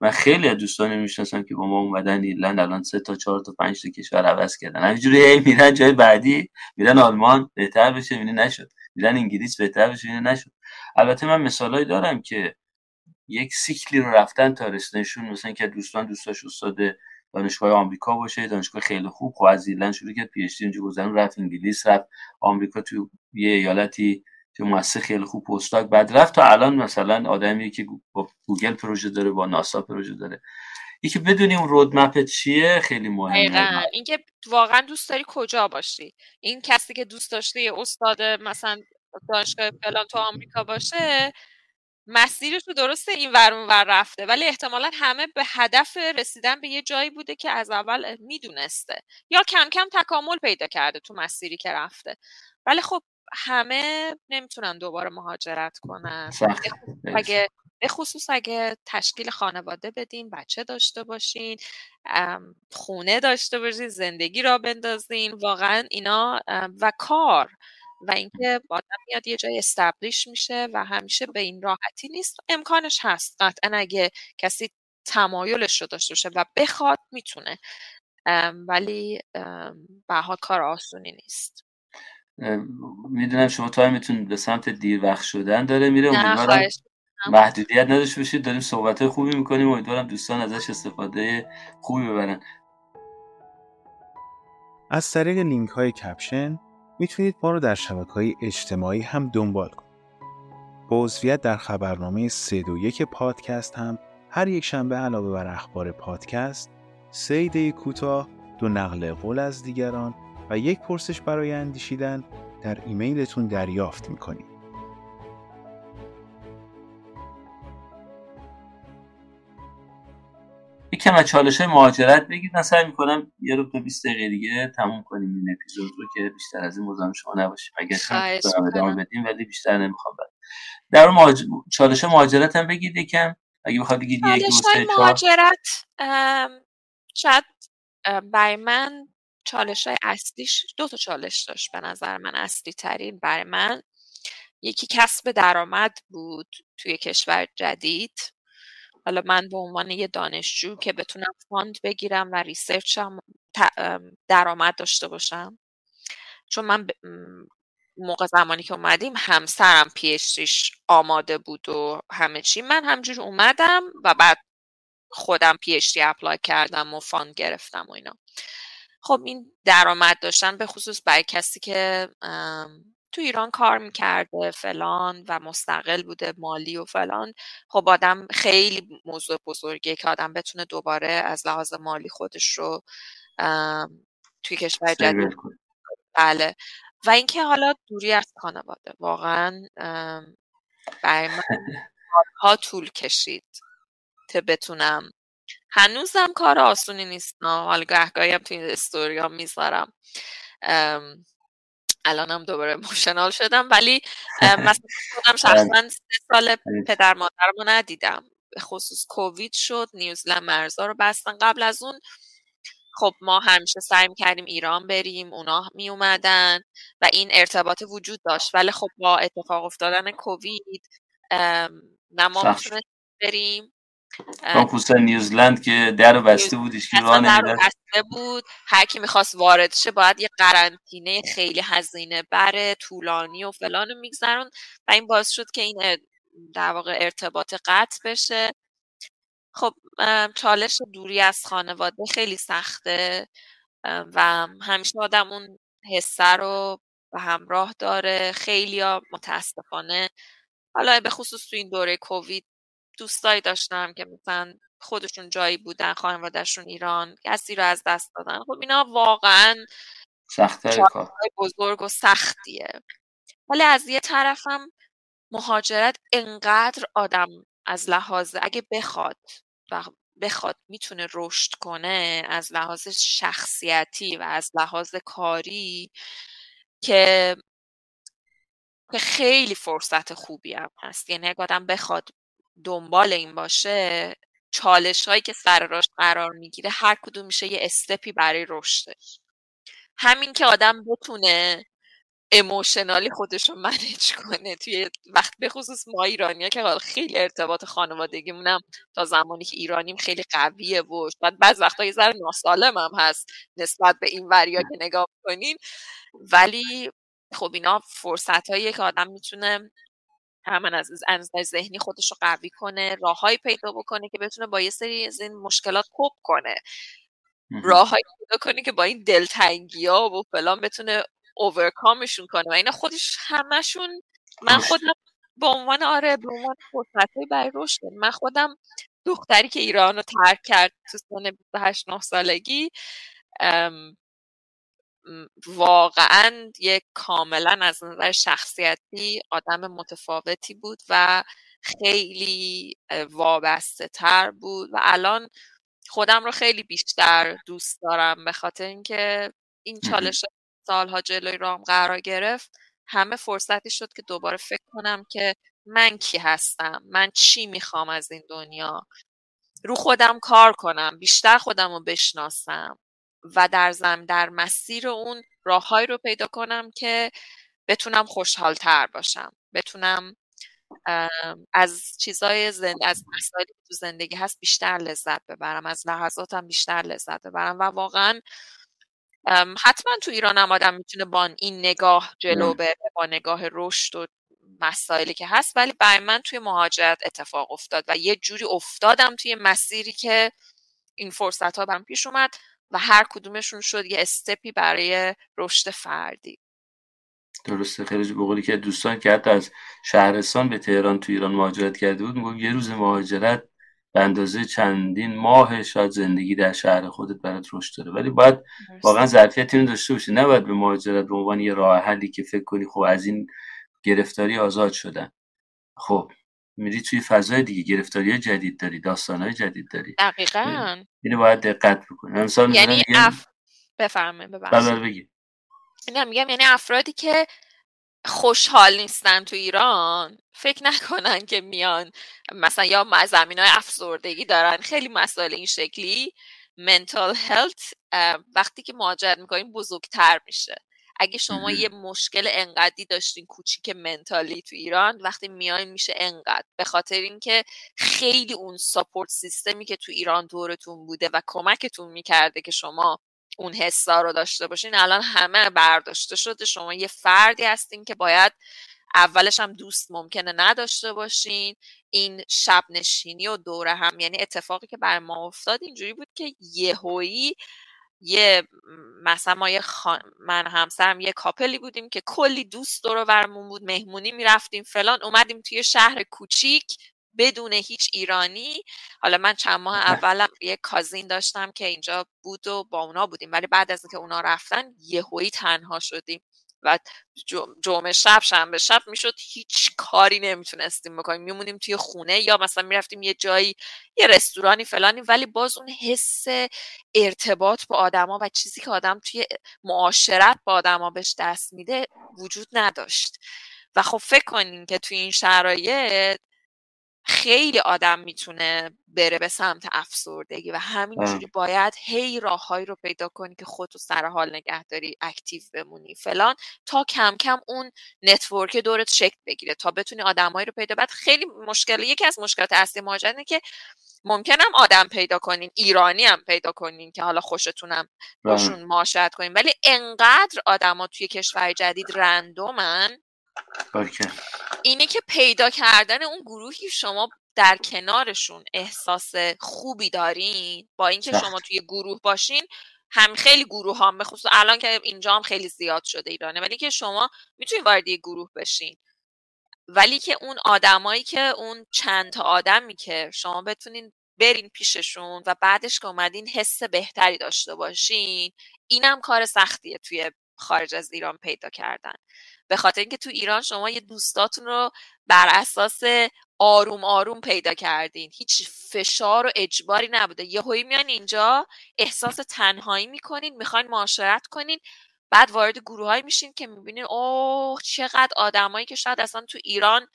[SPEAKER 1] من خیلی از دوستانی می‌شناسم که با ما اومدن ایرلند الان سه تا چهار تا پنج تا کشور عوض کردن. همینجوری میرن جای بعدی میرن آلمان بهتر بشه می‌بینی نشد. میرن انگلیس بهتر بشه می‌بینی نشد. البته من مثالایی دارم که یک سیکلی رو رفتن تا رسنشون مثلا که دوستان دوستاش استاد دانشگاه آمریکا باشه دانشگاه خیلی خوب خب از ایرلند شروع کرد PhD اونجا گذرون رفت انگلیس رفت آمریکا تو یه ایالتی تو مؤسسه خیلی خوب postdoc بعد رفت تا الان مثلا آدمی که با گوگل پروژه داره با ناسا پروژه داره. یکی بدونیم رودمپ چیه؟ خیلی مهمه.
[SPEAKER 2] اینکه واقعا دوست داری کجا باشی؟ این کسی که دوست داشته استاد مثلا دانشگاه فلان تو آمریکا باشه مسیرش رو درسته این ور ور رفته ولی احتمالا همه به هدف رسیدن به یه جایی بوده که از اول می‌دونسته یا کم کم تکامل پیدا کرده تو مسیری که رفته. ولی خب همه nemiتونن دوباره مهاجرت کنن. اگه به خصوص اگه تشکیل خانواده بدین بچه داشته باشین خونه داشته باشین زندگی را بندازین. واقعا اینا و کار. و اینکه آدم میاد یه جای استبلیش میشه و همیشه به این راحتی نیست. امکانش هست قطعا اگه کسی تمایلش رو داشته باشه و بخواد می‌تونه. ولی به حال کار آسونی نیست.
[SPEAKER 1] می‌دونم شما time تون به سمت دیر وقت شدن داره میره. امیدوارم محدودیت نداشته باشید. داریم صحبت خوبی می‌کنیم. امیدوارم دوستان ازش استفاده خوبی ببرن.
[SPEAKER 3] از طریق لینک های caption می‌تونید ما رو در شبکه های اجتماعی هم دنبال کنید. با عضویت در خبرنامه 321 پادکست هم هر یک شنبه علاوه بر اخبار پادکست سه ایده کوتاه دو نقل قول از دیگران و یک پرسش برای اندیشیدن در ایمیلتون دریافت می‌کنید.
[SPEAKER 1] یکم از چالش های مهاجرت بگید من سعی می‌کنم یه رو تا 20 دقیقه دیگه تموم کنیم این اپیزود رو که بیشتر از این مزاحم شما نباشیم اگر ادامه بدیم ولی بیشتر نمی‌خوام بعد. در مهاج... چالش مهاجرت هم بگید یکم. اگه بخواد بگید یک
[SPEAKER 2] دو مهاجرت شاید برای من چالش های اصلیش دو تا چالش داشت به نظر من اصلی ترین برای من. یکی کسب درآمد بود توی کشور جدید. حالا من به عنوان یه دانشجو که بتونم fund بگیرم و research م درآمد داشته باشم. چون من موقع زمانی که اومدیم همسرم PhD ش آماده بود و همه چی. من همجور اومدم و بعد خودم PhD apply کردم و fund گرفتم و اینا. خب این درآمد داشتن به خصوص برای کسی که تو ایران کار می‌کرده فلان و مستقل بوده مالی و فلان. خب آدم خیلی موضوع بزرگیه که آدم بتونه دوباره از لحاظ مالی خودش رو توی کشور جدید بله. و اینکه حالا دوری از خانواده. واقعا برای من ها طول کشید که بتونم. هنوزم کار آسونی نیست حالا گهگاهی هم توی استوریا می‌ذارم. الانم دوباره موشنال شدم ولی مثلا خودم شخصا سه سال پدر مادر رو ندیدم. به خصوص کووید شد نیوزلند مرزا رو بستن. قبل از اون خب ما همیشه سعی کردیم ایران بریم اونا می اومدن و این ارتباط وجود داشت. ولی خب با اتفاق افتادن کووید نه ما بریم.
[SPEAKER 1] خصوصا نیوزلند که در بسته بودش که
[SPEAKER 2] در بسته بود. هر کی می‌خواست وارد شه باید یه قرنطینه خیلی هزینه بره طولانی و فلان میگذرون و این باعث شد که این در واقع ارتباط قطع بشه. خب چالش دوری از خانواده خیلی سخته و همیشه آدم اون حسه رو به همراه داره. خیلی ها متاسفانه حالا به خصوص تو این دوره کووید دوستایی داشتم که مثلا خودشون جایی بودن خانوادهشون ایران کسی رو از دست دادن. خب اینا واقعا بزرگ و سختیه. ولی از یه طرفم مهاجرت انقدر آدم از لحاظ اگه بخواد و بخواد می‌تونه رشد کنه از لحاظ شخصیتی و از لحاظ کاری که که خیلی فرصت خوبی هم هست. یعنی اگه آدم بخواد دنبال این باشه چالش هایی که سر راش قرار می‌گیره هر کدوم میشه یه استپی برای رشدش. همین که آدم بتونه اموشنالی خودش رو منیج کنه توی وقت به خصوص ما ایرانی که خیلی ارتباط خانوادگیمونم تا زمانی که ایرانیم خیلی قویه و شاید بعض وقتا یه ذره ناسالم هم هست نسبت به این وریا که نگاه کنین ولی خب اینا فرصت هایی که آدم می‌تونه همین از از ذهنی خودش رو قوی کنه راههایی پیدا بکنه که بتونه با یه سری از این مشکلات کوب کنه. راههایی پیدا کنه که با این دلتنگی ها و فلان بتونه اوورکامشون کنه و اینا خودش همشون من خودم به عنوان آره به عنوان فرصتی برای رشد من خودم دختری که ایران رو ترک کرد تو سن 28 9 سالگی واقعا یک کاملا از نظر شخصیتی آدم متفاوتی بود و خیلی وابسته تر بود و الان خودم رو خیلی بیشتر دوست دارم به خاطر اینکه این چالش سالها جلوی رام قرار گرفت. همه فرصتی شد که دوباره فکر کنم که من کی هستم من چی می‌خوام از این دنیا. رو خودم کار کنم بیشتر خودم رو بشناسم. و در زم در مسیر اون راههایی رو پیدا کنم که بتونم خوشحالتر باشم. بتونم از چیزای زند... از مسائلی که تو زندگی هست بیشتر لذت ببرم از لحظاتم بیشتر لذت ببرم و واقعا حتما تو ایران هم آدم می‌تونه با این نگاه جلو بره با نگاه رشد و مسائلی که هست ولی برای من توی مهاجرت اتفاق افتاد و یه جوری افتادم توی مسیری که این فرصت ها برام پیش اومد. و هر کدومشون شد یه استپی برای رشد فردی.
[SPEAKER 1] درسته. خیلی بقولی که دوستان که حتی از شهرستان به تهران تو ایران مهاجرت کرده بود میگم یه روز مهاجرت به اندازه چندین ماه شاید زندگی در شهر خودت برات رشد داره. ولی باید واقعا ظرفیت اینو داشته باشی. نباید به مهاجرت به عنوان یه راه حلی که فکر کنی خب از این گرفتاری آزاد شدن. خب میری توی فضای دیگه گرفتاری جدید داری داستان های جدید داری.
[SPEAKER 2] دقیقا.
[SPEAKER 1] اینو باید دقت بکنی. مثلا
[SPEAKER 2] یعنی اف... بفرمایید
[SPEAKER 1] بله، بله، بگی.
[SPEAKER 2] میگم یعنی افرادی که خوشحال نیستن تو ایران فکر نکنن که میان مثلا یا زمین های افسردگی دارن. خیلی مسائل این شکلی. منتال هلت وقتی که مهاجرت می‌کنین بزرگتر میشه. اگه شما یه مشکل انقدی داشتین کوچیک منتالی تو ایران وقتی میاین میشه انقدر. به خاطر اینکه خیلی اون ساپورت سیستمی که تو ایران دورتون بوده و کمکتون می‌کرده که شما اون حسا رو داشته باشین الان همه برداشته شده. شما یه فردی هستین که باید اولش هم دوست ممکنه نداشته باشین. این شب نشینی و دوره هم یعنی اتفاقی که بر ما افتاد اینجوری بود که یهویی یه مثلا ما یه من همسرم یه کاپلی بودیم که کلی دوست دور برمون بود مهمونی می‌رفتیم فلان اومدیم توی شهر کوچیک بدون هیچ ایرانی. حالا من چند ماه اولم یه کازین داشتم که اینجا بود و با اونا بودیم ولی بعد از اینکه اونا رفتن یهویی تنها شدیم. و جمعه شب شنبه شب می‌شد هیچ کاری نمی‌تونستیم بکنیم. میمونیم توی خونه یا مثلا می‌رفتیم یه جایی یه رستورانی فلانی ولی باز اون حس ارتباط با آدما و چیزی که آدم توی معاشرت با آدما بهش دست میده وجود نداشت. و خب فکر کنین که توی این شرایط خیلی آدم می‌تونه بره به سمت افسردگی و همینجوری باید هی راههایی رو پیدا کنی که خودتو سر حال نگه داری active بمونی فلان تا کم کم اون network دورت شکل بگیره تا بتونی آدمایی رو پیدا بعد خیلی مشکل یکی از مشکلات اصلی مهاجرت که ممکنم آدم پیدا کنین ایرانی هم پیدا کنین که حالا خوشتونم باشون معاشرت کنین ولی انقدر آدما توی کشور جدید random ن اینه که پیدا کردن اون گروهی شما در کنارشون احساس خوبی دارین با اینکه شما توی گروه باشین هم خیلی گروه هم به خصوص الان که اینجا هم خیلی زیاد شده ایرانه ولی که شما می‌تونین وارد گروه بشین. ولی که اون آدمایی که اون چند تا آدمی که شما بتونین برین پیششون و بعدش که اومدین حس بهتری داشته باشین اینم کار سختیه توی خارج از ایران پیدا کردن. به خاطر اینکه تو ایران شما یه دوستاتون رو بر اساس آروم آروم پیدا کردین. هیچ فشار و اجباری نبوده. یهویی میان اینجا احساس تنهایی می‌کنین می‌خواین معاشرت کنین بعد وارد گروه میشین که می‌بینین اوه چقدر آدمایی که شاید اصلا تو ایران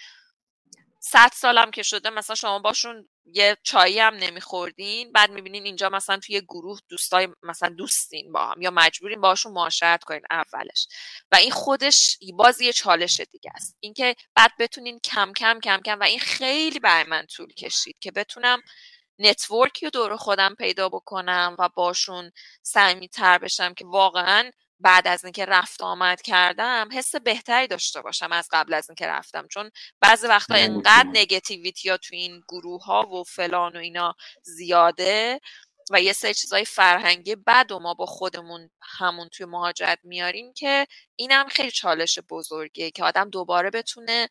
[SPEAKER 2] صد سالم که شده مثلا شما باشون یه چایی هم نمیخوردین بعد می‌بینین اینجا مثلا توی گروه دوستای مثلا دوستین با هم یا مجبورین باشون معاشرت کنین اولش. و این خودش باز یه چالش دیگه است. اینکه بعد بتونین کم کم کم کم و این خیلی برای من طول کشید که بتونم نتورکی رو دور خودم پیدا بکنم و باشون تر بشم که واقعا بعد از اینکه رفت آمد کردم حس بهتری داشته باشم از قبل از اینکه رفتم. چون بعضی وقتا انقدر نگتیویتی ها تو این گروه ها و فلان و اینا زیاده و یه سری چیزای فرهنگی بد و ما با خودمون همون توی مهاجرت میاریم که اینم خیلی چالش بزرگیه که آدم دوباره بتونه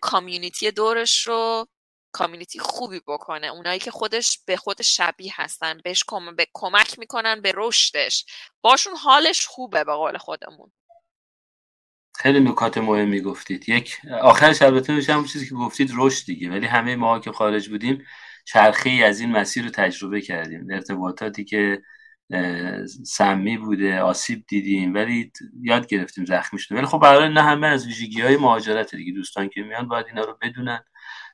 [SPEAKER 2] کامیونیتی دورش رو کامیونیتی خوبی بکنه. اونایی که خودش به خود شبیه هستن بهش کم... به کمک می‌کنن به رشدش. باشون حالش خوبه به قول خودمون.
[SPEAKER 1] خیلی نکات مهمی گفتید. یک آخرش البته میشه هم چیزی که گفتید رشد دیگه. ولی همه ما که خارج بودیم چرخه از این مسیر رو تجربه کردیم. ارتباطاتی که سمی بوده آسیب دیدیم ولی یاد گرفتیم زخمی شدیم ولی خب برای نه همه از ویژگی های مهاجرت دیگه. دوستان که میان باید اینا رو بدونن.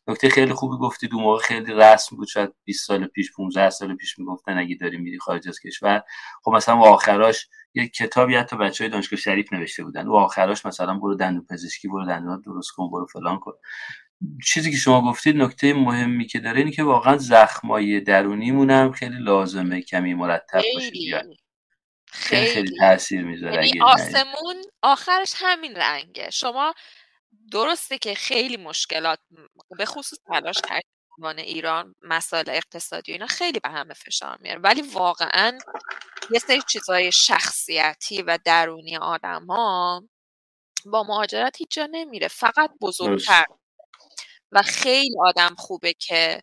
[SPEAKER 1] نکته خیلی خوبی گفتید اون موقع خیلی رسم بود شاید 20 سال پیش 15 سال پیش می‌گفتن اگه داری میری خارج از کشور. خب مثلا آخراش یک کتابی حتی بچه های دانشگاه شریف نوشته بودن. و آخراش مثلا برو دندون پزشکی برو دندون درست کن برو فلان کن. چیزی که شما گفتید نکته مهمی که داره اینه که واقعا زخمای درونیمون هم خیلی لازمه کمی مرتب باشه. خیلی. خیلی تاثیر می‌ذاره
[SPEAKER 2] یعنی آسمون آخرش همین رنگه. شما درسته که خیلی مشکلات به خصوص تلاش کردن ایران مسائل اقتصادی و اینا خیلی به همه فشار میاره. ولی واقعا یه سری چیزهای شخصیتی و درونی آدم ها با مهاجرت هیچ جا نمیره فقط بزرگتر. و خیلی آدم خوبه که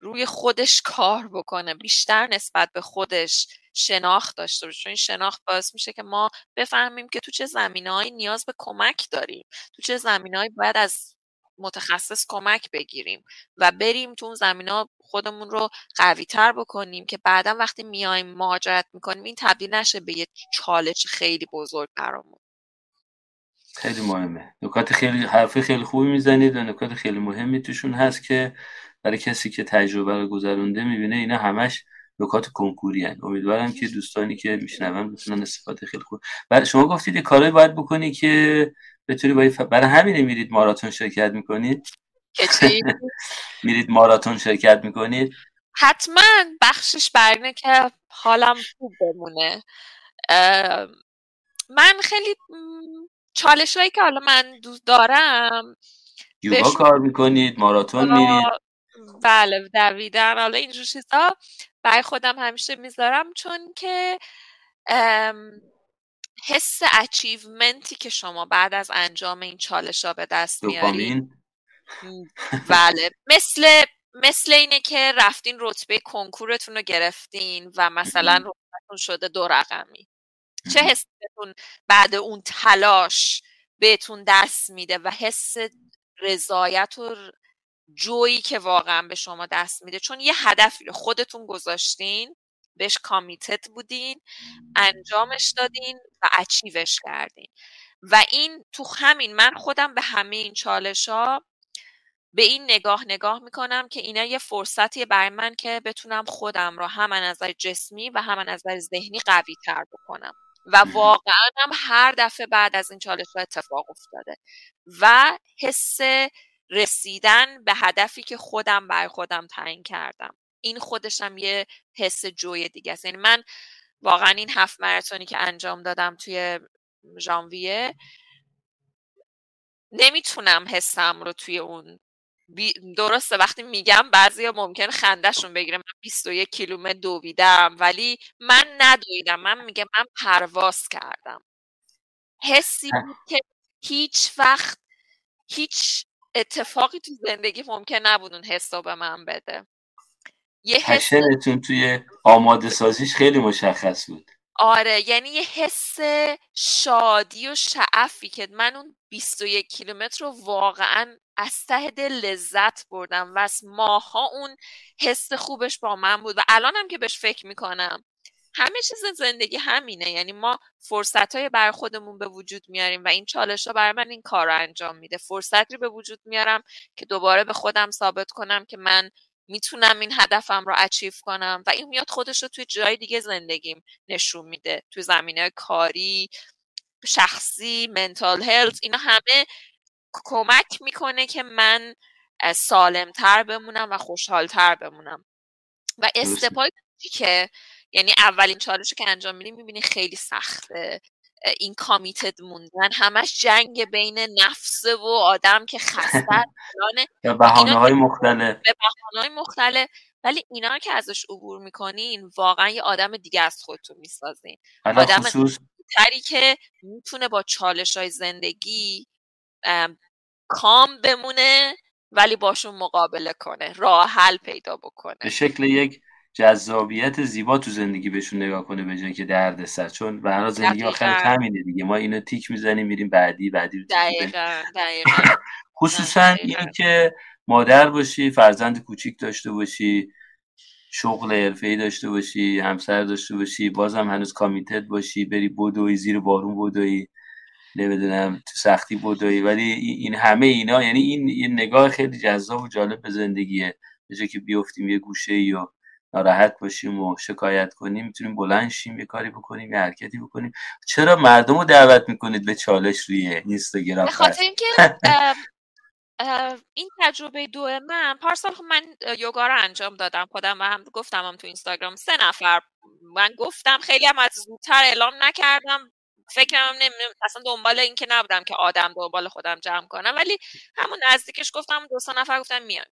[SPEAKER 2] روی خودش کار بکنه بیشتر نسبت به خودش شناخت داشته باشه. چون این شناخت باعث میشه که ما بفهمیم که تو چه زمینههایی نیاز به کمک داریم. تو چه زمینههایی باید از متخصص کمک بگیریم و بریم تو اون زمین ها خودمون رو قوی تر بکنیم که بعدا وقتی میایم مهاجرت می‌کنیم این تبدیل نشه به یه چالش خیلی بزرگ برامون.
[SPEAKER 1] خیلی مهمه. نکات خیلی حرفی خیلی خوبی می‌زنید و نکات خیلی مهمی توشون هست که برای کسی که تجربه رو گذرونده می‌بینه اینا همش نکات کنکوری هن. امیدوارم که دوستانی که میشنون بتونن استفاده خیلی خوب برای شما گفتید یه کارهایی باید بکنی که بتونی باید برای همین میرید ماراتون شرکت می‌کنید. میرید ماراتون شرکت می‌کنید.
[SPEAKER 2] حتما بخشش بر اینه که حالم خوب بمونه. من خیلی چالش هایی که حالا من دوست دارم
[SPEAKER 1] یوگا کار می‌کنید ماراتون میرید.
[SPEAKER 2] بله دویدن حالا اینجور چیزا. برای خودم همیشه می‌ذارم چون که حس اچیومنتی که شما بعد از انجام این چالش ها به دست میارید بله. مثل مثل اینه که رفتین رتبه کنکورتون رو گرفتین و مثلا رتبهتون شده دو رقمی. چه حسی بعد اون تلاش بهتون دست میده و حس رضایت و جویی که واقعا به شما دست میده. چون یه هدفی رو خودتون گذاشتین بهش کامیتت بودین انجامش دادین و اچیوش کردین. و این تو همین من خودم به همه این چالش ها به این نگاه نگاه می‌کنم که اینا یه فرصتیه برای من که بتونم خودم رو هم از نظر جسمی و هم از نظر ذهنی قوی تر بکنم. و واقعا هم هر دفعه بعد از این چالش ها اتفاق افتاده. و حس رسیدن به هدفی که خودم بر خودم تعیین کردم. این خودشم یه حس جوی دیگه است. یعنی من واقعا این هفت مراتونی که انجام دادم توی ژانویه نمی‌تونم حسم رو توی اون درسته وقتی میگم بعضی ممکن خندهشون بگیره من 21 کیلومتر دویدم ولی من ندویدم. من میگم من پرواز کردم. حسی بود که هیچ وقت هیچ اتفاقی تو زندگی ممکن نبود اون حس به من بده.
[SPEAKER 1] یه حس توی آماده سازیش خیلی مشخص بود.
[SPEAKER 2] آره یعنی یه حس شادی و شعفی که من اون 21 کیلومتر رو واقعا از ته دل لذت بردم و از ماها اون حس خوبش با من بود و الانم که بهش فکر می‌کنم. همه چیز زندگی همینه. یعنی ما فرصت های بر خودمون به وجود میاریم و این چالش ها برای من این کار رو انجام میده. فرصتی به وجود میارم که دوباره به خودم ثابت کنم که من می‌تونم این هدفم رو اچیف کنم و این میاد خودش رو توی جای دیگه زندگیم نشون میده. توی زمینه کاری شخصی منتال هلت اینا همه کمک می‌کنه که من سالمتر بمونم و خوشحالتر بمونم. و استپای که یعنی اولین چالش که انجام میدیم می‌بینی خیلی سخته. این کامیتد موندن. همش جنگ بین نفس و آدم که خسته
[SPEAKER 1] به بحانه های مختلف.
[SPEAKER 2] به بحانه های مختلف. ولی اینا که ازش عبور می‌کنین واقعا یه آدم دیگه از خودتون می‌سازین. آدم خصوص... تری که می‌تونه با چالش های زندگی کام بمونه ولی باشون مقابله کنه راه حل پیدا بکنه.
[SPEAKER 1] به شکل یک جذابیت زیبا تو زندگی بهشون نگاه کنه به جایی که درد سر. چون به هر زندگی آخر همینه دیگه. ما اینو تیک می‌زنیم میریم بعدی بعدی
[SPEAKER 2] دقیقا
[SPEAKER 1] خصوصا این که مادر باشی فرزند کوچیک داشته باشی شغل ای داشته باشی همسر داشته باشی بازم هنوز کامیتد باشی بری بدوی زیر بارون بدوی نمی‌دونم تو سختی بدوی ولی این همه اینا یعنی این یه نگاه خیلی جذاب و جالب به زندگیه. به که بیفتیم یه گوشه یا ناراحت باشیم و شکایت کنیم می‌تونیم بلند شیم یه کاری بکنیم یه حرکتی بکنیم. چرا مردم رو دعوت می‌کنید به چالش روی اینستاگرام؟
[SPEAKER 2] خاطر اینکه این تجربه دو من پارسال خب من یوگا رو انجام دادم. خودم و هم گفتم هم تو اینستاگرام سه نفر. من گفتم خیلی هم از زودتر اعلام نکردم. فکرم نمی اصلا دنبال این که نبودم که آدم دنبال خودم جمع کنم. ولی همون نزدیکش گفتم دو سه نفر گفتم میان.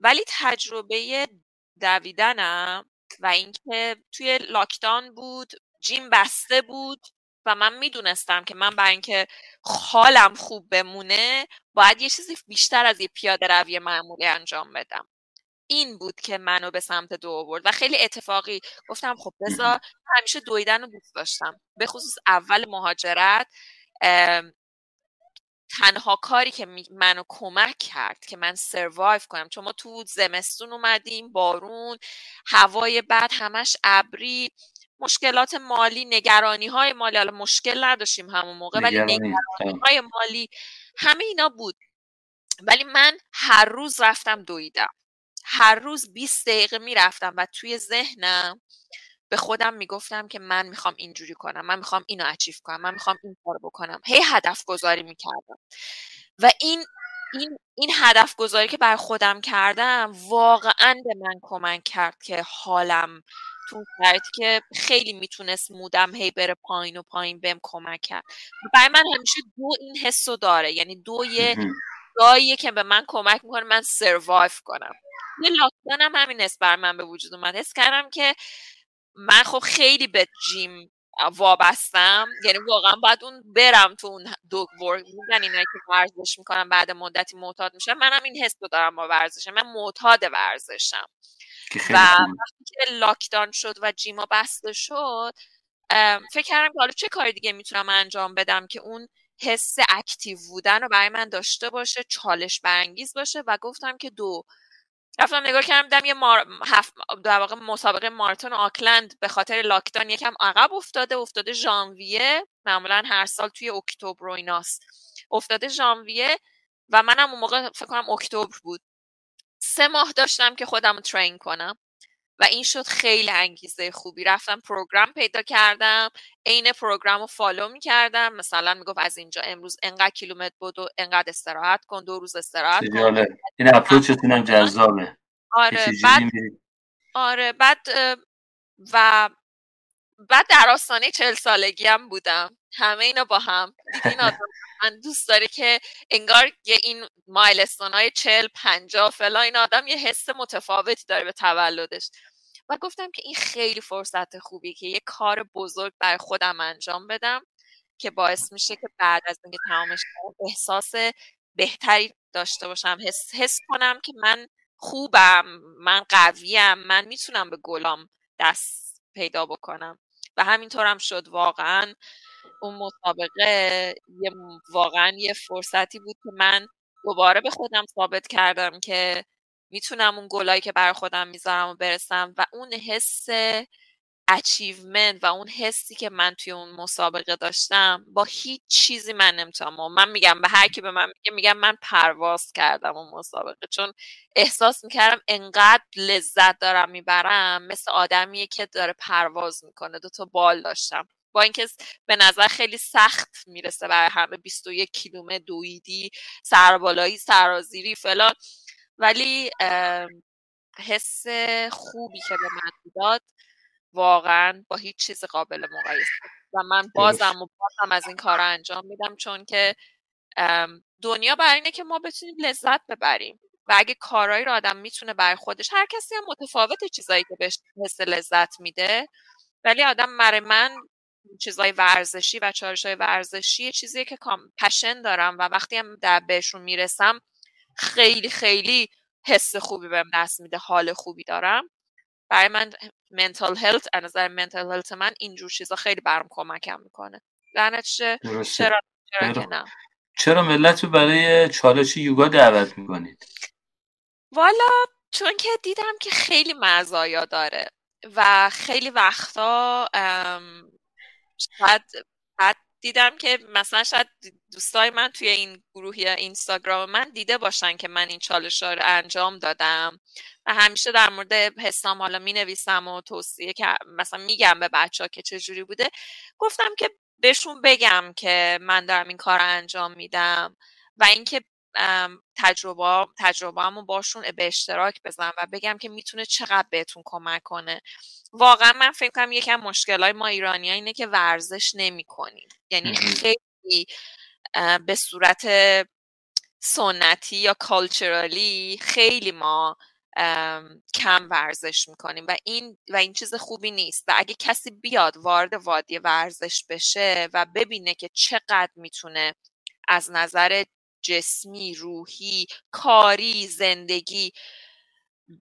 [SPEAKER 2] ولی تجربه دویدنم و اینکه توی لاکداون بود جیم بسته بود و من می‌دونستم که من برای اینکه حالم خوب بمونه باید یه چیزی بیشتر از یه پیاده روی معمولی انجام بدم. این بود که منو به سمت دو آورد و خیلی اتفاقی گفتم خب بذار همیشه دویدن رو دوست داشتم. به خصوص اول مهاجرت تنها کاری که منو کمک کرد که من سروایو کنم. چون ما تو زمستون اومدیم بارون هوای بعد همش ابری. مشکلات مالی نگرانی های مالی. حالا مشکل نداشتیم همون موقع ولی نگرانی های مالی. همه اینا بود. ولی من هر روز رفتم دویدم. هر روز 20 دقیقه می‌رفتم و توی ذهنم به خودم می‌گفتم که من می‌خوام اینجوری کنم من می‌خوام اینو اچیف کنم من می‌خوام این کار بکنم. هی هدف گذاری می‌کردم. و این این این هدف گذاری که بر خودم کردم واقعا به من کمک کرد که حالم تو شرایطی که خیلی می‌تونست مودم هی بره پایین و پایین بهم کمک کرد. برای من همیشه دو این حسو داره. یعنی دو یه جاییه که به من کمک می‌کنه من سروایو کنم. یه لاکدان هم همین حس بر من به وجود اومد. حس کردم که من خب خیلی به جیم وابستم. یعنی واقعا باید اون برم تو اون دوگ ورک میگن اینا که ورزش می‌کنم بعد مدتی معتاد میشم منم این حس رو دارم با ورزشم. من معتاد ورزشم. و وقتی که لاکدان شد و جیما بسته شد فکر کردم که حالا چه کار دیگه می‌تونم انجام بدم که اون حس اکتیو بودن رو برای من داشته باشه چالش برانگیز باشه و گفتم که دو رفتم نگاه کردم دم یه مار... هف... در واقع مسابقه ماراتون آکلند به خاطر لاکدان یکم عقب افتاده افتاده ژانویه. معمولا هر سال توی اکتبر و ایناست. افتاده ژانویه و منم اون موقع فکر کنم اکتبر بود. سه ماه داشتم که خودم ترین کنم. و این شد خیلی انگیزه خوبی. رفتم program پیدا کردم عین program رو follow می کردم مثلا می‌گفت از اینجا امروز انقدر کیلومتر بود و انقدر استراحت کن دو روز استراحت کن.
[SPEAKER 1] این approach تون هم جذابه.
[SPEAKER 2] آره. بعد آره. بعد و بعد در آستانه چل سالگی هم بودم. همه اینا با هم. دیدین آدم من دوست داره که انگار یه این milestone های چل پنجا فلا این آدم یه حس متفاوتی داره به تولدش. و گفتم که این خیلی فرصت خوبی که یه کار بزرگ برای خودم انجام بدم که باعث میشه که بعد از اینکه تمامش احساس بهتری داشته باشم. حس, حس کنم که من خوبم من قویم من می‌تونم به گلام دست پیدا بکنم. و همینطورم شد واقعا. اون مسابقه یه واقعا یه فرصتی بود که من دوباره به خودم ثابت کردم که می‌تونم اون گلایی که برای خودم می‌ذارم و برسم و اون حس اچیومنت و اون حسی که من توی اون مسابقه داشتم با هیچ چیزی من نمی‌تونم. من میگم به هر کی به من میگه میگم من پرواز کردم اون مسابقه. چون احساس می‌کردم انقدر لذت دارم می‌برم مثل آدمیه که داره پرواز می‌کنه. دو تا بال داشتم. با اینکه به نظر خیلی سخت می‌رسه برای همه. 21 کیلومتر دویدی سربالایی سرازیری فلان. ولی حس خوبی که به من داد واقعا با هیچ چیز قابل مقایسه. و من بازم و بازم از این کار انجام میدم چون که دنیا برای اینه که ما بتونیم لذت ببریم. و اگه کارهایی رو آدم می‌تونه برای خودش هر کسی هم متفاوت چیزایی که بهش حس لذت میده. ولی آدم برای من چیزای ورزشی و چارش های ورزشی چیزیه که پشن دارم و وقتی هم در بهشون می‌رسم خیلی خیلی حس خوبی بهم دست میده حال خوبی دارم. برای من منتال هلت از نظر منتال هلت من اینجور چیزا خیلی برام کمکم می‌کنه. در چرا چرا که نه.
[SPEAKER 1] چرا ملت رو برای چالش یوگا دعوت می‌کنید؟
[SPEAKER 2] والا چون که دیدم که خیلی مزایا داره و خیلی وقتا شاید بعد دیدم که مثلا شاید دوستای من توی این گروه یا اینستاگرام من دیده باشن که من این چالش رو انجام دادم. و همیشه در مورد حسام حالا می نویسم و توصیه که مثلا میگم به بچه ها که چجوری بوده گفتم که بهشون بگم که من دارم این کار رو انجام میدم و اینکه تجربه تجربه باشون به اشتراک بزنم و بگم که می‌تونه چقدر بهتون کمک کنه. واقعا من فکر کنم یکم مشکل های ما ایرانی ها اینه که ورزش نمی کنیم یعنی خیلی به صورت سنتی یا کالچرالی خیلی ما کم ورزش می‌کنیم و این و این چیز خوبی نیست. و اگه کسی بیاد وارد وادی ورزش بشه و ببینه که چقدر می‌تونه از نظر جسمی روحی کاری زندگی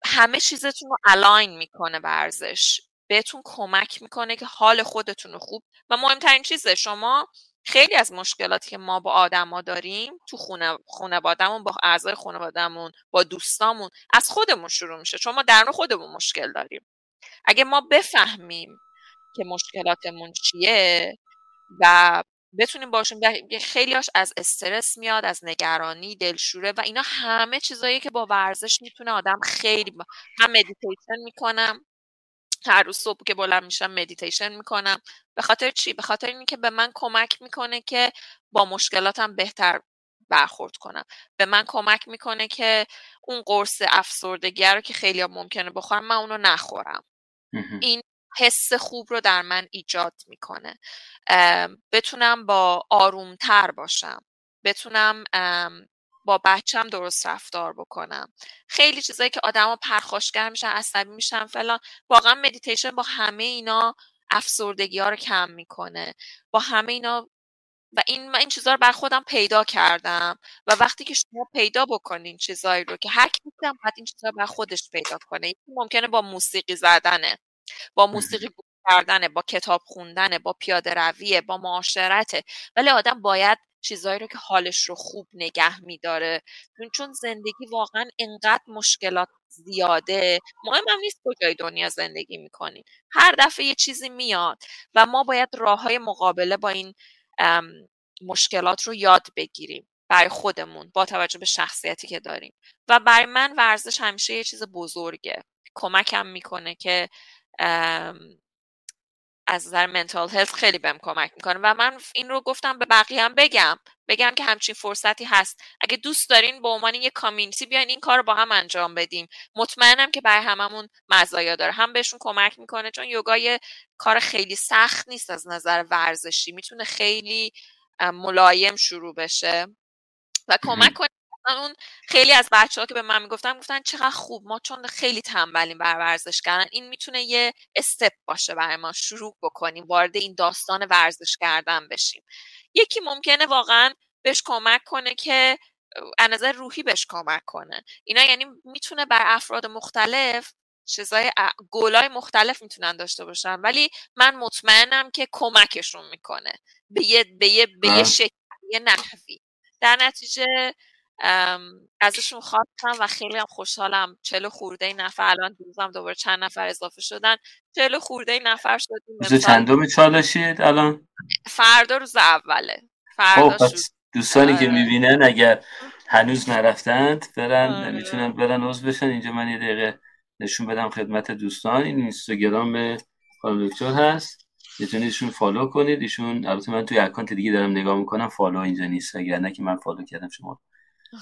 [SPEAKER 2] همه چیزتون رو الاین می‌کنه ورزش بهتون کمک می‌کنه که حال خودتون رو خوب. و مهمترین چیزه شما خیلی از مشکلاتی که ما با آدما داریم تو خونه خانوادهمون با اعضای خانوادهمون با دوستامون از خودمون شروع میشه. چون ما درون خودمون مشکل داریم. اگه ما بفهمیم که مشکلاتمون چیه و بتونیم باشیم خیلیاش از استرس میاد از نگرانی دلشوره و اینا همه چیزایی که با ورزش می‌تونه آدم خیلی با... من مدیتیشن می‌کنم. هر روز صبح که بلند میشم مدیتیشن می‌کنم. به خاطر چی؟ به خاطر اینکه به من کمک می‌کنه که با مشکلاتم بهتر برخورد کنم. به من کمک می‌کنه که اون قرص افسردگی رو که خیلی ممکنه بخورم من اونو نخورم. این حس خوب رو در من ایجاد می‌کنه. بتونم با آرومتر باشم. بتونم با بچم درست رفتار بکنم. خیلی چیزایی که آدما پرخاشگر میشن عصبی میشن فلان. واقعا مدیتیشن با همه اینا افسردگی ها رو کم می‌کنه. با همه اینا و این من این چیزها رو بر خودم پیدا کردم و وقتی که شما پیدا بکنین چیزایی رو که هر کی هم باید این چیزها رو بر خودش پیدا کنه. ممکنه با موسیقی زدنه. با موسیقی گوش کردنه با کتاب خوندنه با پیاده رویه با معاشرته. ولی آدم باید چیزهایی رو که حالش رو خوب نگه میداره. چون زندگی واقعا انقدر مشکلات زیاده. مهم هم نیست کجای دنیا زندگی می‌کنیم هر دفعه یه چیزی میاد و ما باید راه های مقابله با این مشکلات رو یاد بگیریم برای خودمون با توجه به شخصیتی که داریم. و برای من ورزش همیشه یه چیز بزرگه. کمکم می‌کنه که از نظر منتال هلت خیلی بهم کمک می‌کنه. و من این رو گفتم به بقیه هم بگم. بگم که همچین فرصتی هست. اگه دوست دارین به عنوان یه کامیونیتی بیاین این کار رو با هم انجام بدیم. مطمئنم که برای هممون مزایا داره. هم بهشون کمک می‌کنه چون یوگا یه کار خیلی سخت نیست از نظر ورزشی. می‌تونه خیلی ملایم شروع بشه. و کمک کنه اون خیلی از بچه ها که به من می‌گفتن گفتن چقدر خوب ما چون خیلی تنبلیم بر ورزش کردن این می‌تونه یه استپ باشه برای ما شروع بکنیم وارد این داستان ورزش کردن بشیم. یکی ممکنه واقعا بهش کمک کنه که از نظر روحی بهش کمک کنه. اینا یعنی می‌تونه بر افراد مختلف چیزای گولای مختلف می‌تونن داشته باشن. ولی من مطمئنم که کمکشون می‌کنه. به یه به یه به یه شکل یه نحوی. در نتیجه ازشون خواستم و خیلی هم خوشحالم. چلو خورده نفر الان دیروزم دوباره چند نفر اضافه شدن. چلو خورده نفر شدیم
[SPEAKER 1] روز چندم چالشید الان؟
[SPEAKER 2] فردا روز اوله. فردا
[SPEAKER 1] خب دوستانی که آره. می‌بینن اگر هنوز نرفتند برن آره. می‌تونن برن عضو بشن. اینجا من یه دقیقه نشون بدم خدمت دوستان. این اینستاگرام خانم دکتر هست. می‌تونید ایشون follow کنید. ایشون البته من توی account دیگه دارم نگاه می‌کنم. follow اینجا نیست. اگر نه که من follow کردم شما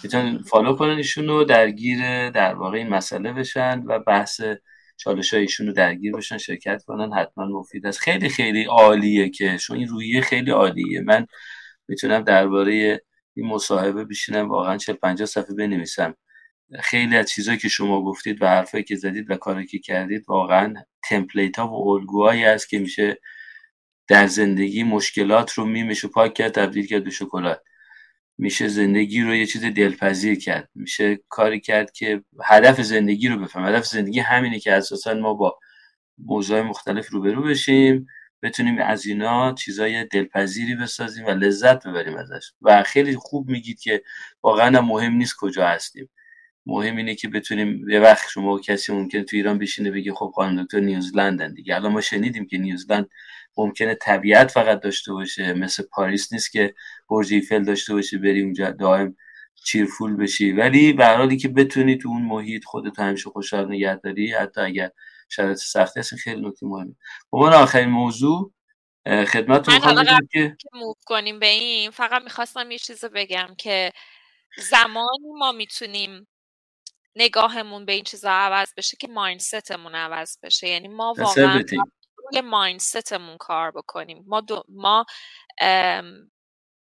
[SPEAKER 1] می‌تونن follow کنن ایشون رو درگیر در واقع این مسئله بشن و بحث چالش ایشون رو درگیر بشن شرکت کنن حتما مفید است. خیلی خیلی عالیه که شما این رویه خیلی عالیه. من می‌تونم درباره این مصاحبه بشینم واقعا 40 50 صفحه بنویسم. خیلی از چیزهایی که شما گفتید و حرفایی که زدید و کاری که کردید واقعا تمپلیت ها و الگوهایی است که میشه در زندگی مشکلات رو میمشه پاک کرد تبدیل کرد به شکلات. میشه زندگی رو یه چیز دلپذیر کرد. میشه کاری کرد که هدف زندگی رو بفهم هدف زندگی همینه که اساسا ما با موضوع مختلف روبرو بشیم بتونیم از اینا چیزای دلپذیری بسازیم و لذت ببریم ازش. و خیلی خوب میگید که واقعا مهم نیست کجا هستیم. مهم اینه که بتونیم یه وقت شما کسی ممکن تو ایران بشینه بگه خب خانم دکتر نیوزلندن دیگه. الان ما شنیدیم که نیوزلند ممکنه طبیعت فقط داشته باشه مثل پاریس نیست که برج ایفل داشته باشه بری اونجا دائم چیرفول بشی. ولی به حالی که بتونی تو اون محیط خودت همیشه خوشحال نگه داری حتی اگر شرایط سختی هست خیلی نکته مهمه. من آخرین موضوع خدمتتون
[SPEAKER 2] خواهم که کنیم به این فقط می‌خواستم یه چیز بگم که زمانی ما می‌تونیم نگاهمون به این چیزا عوض بشه که مایندستمون عوض بشه. یعنی ما واقعا روی مایندستمون کار بکنیم. ما, ما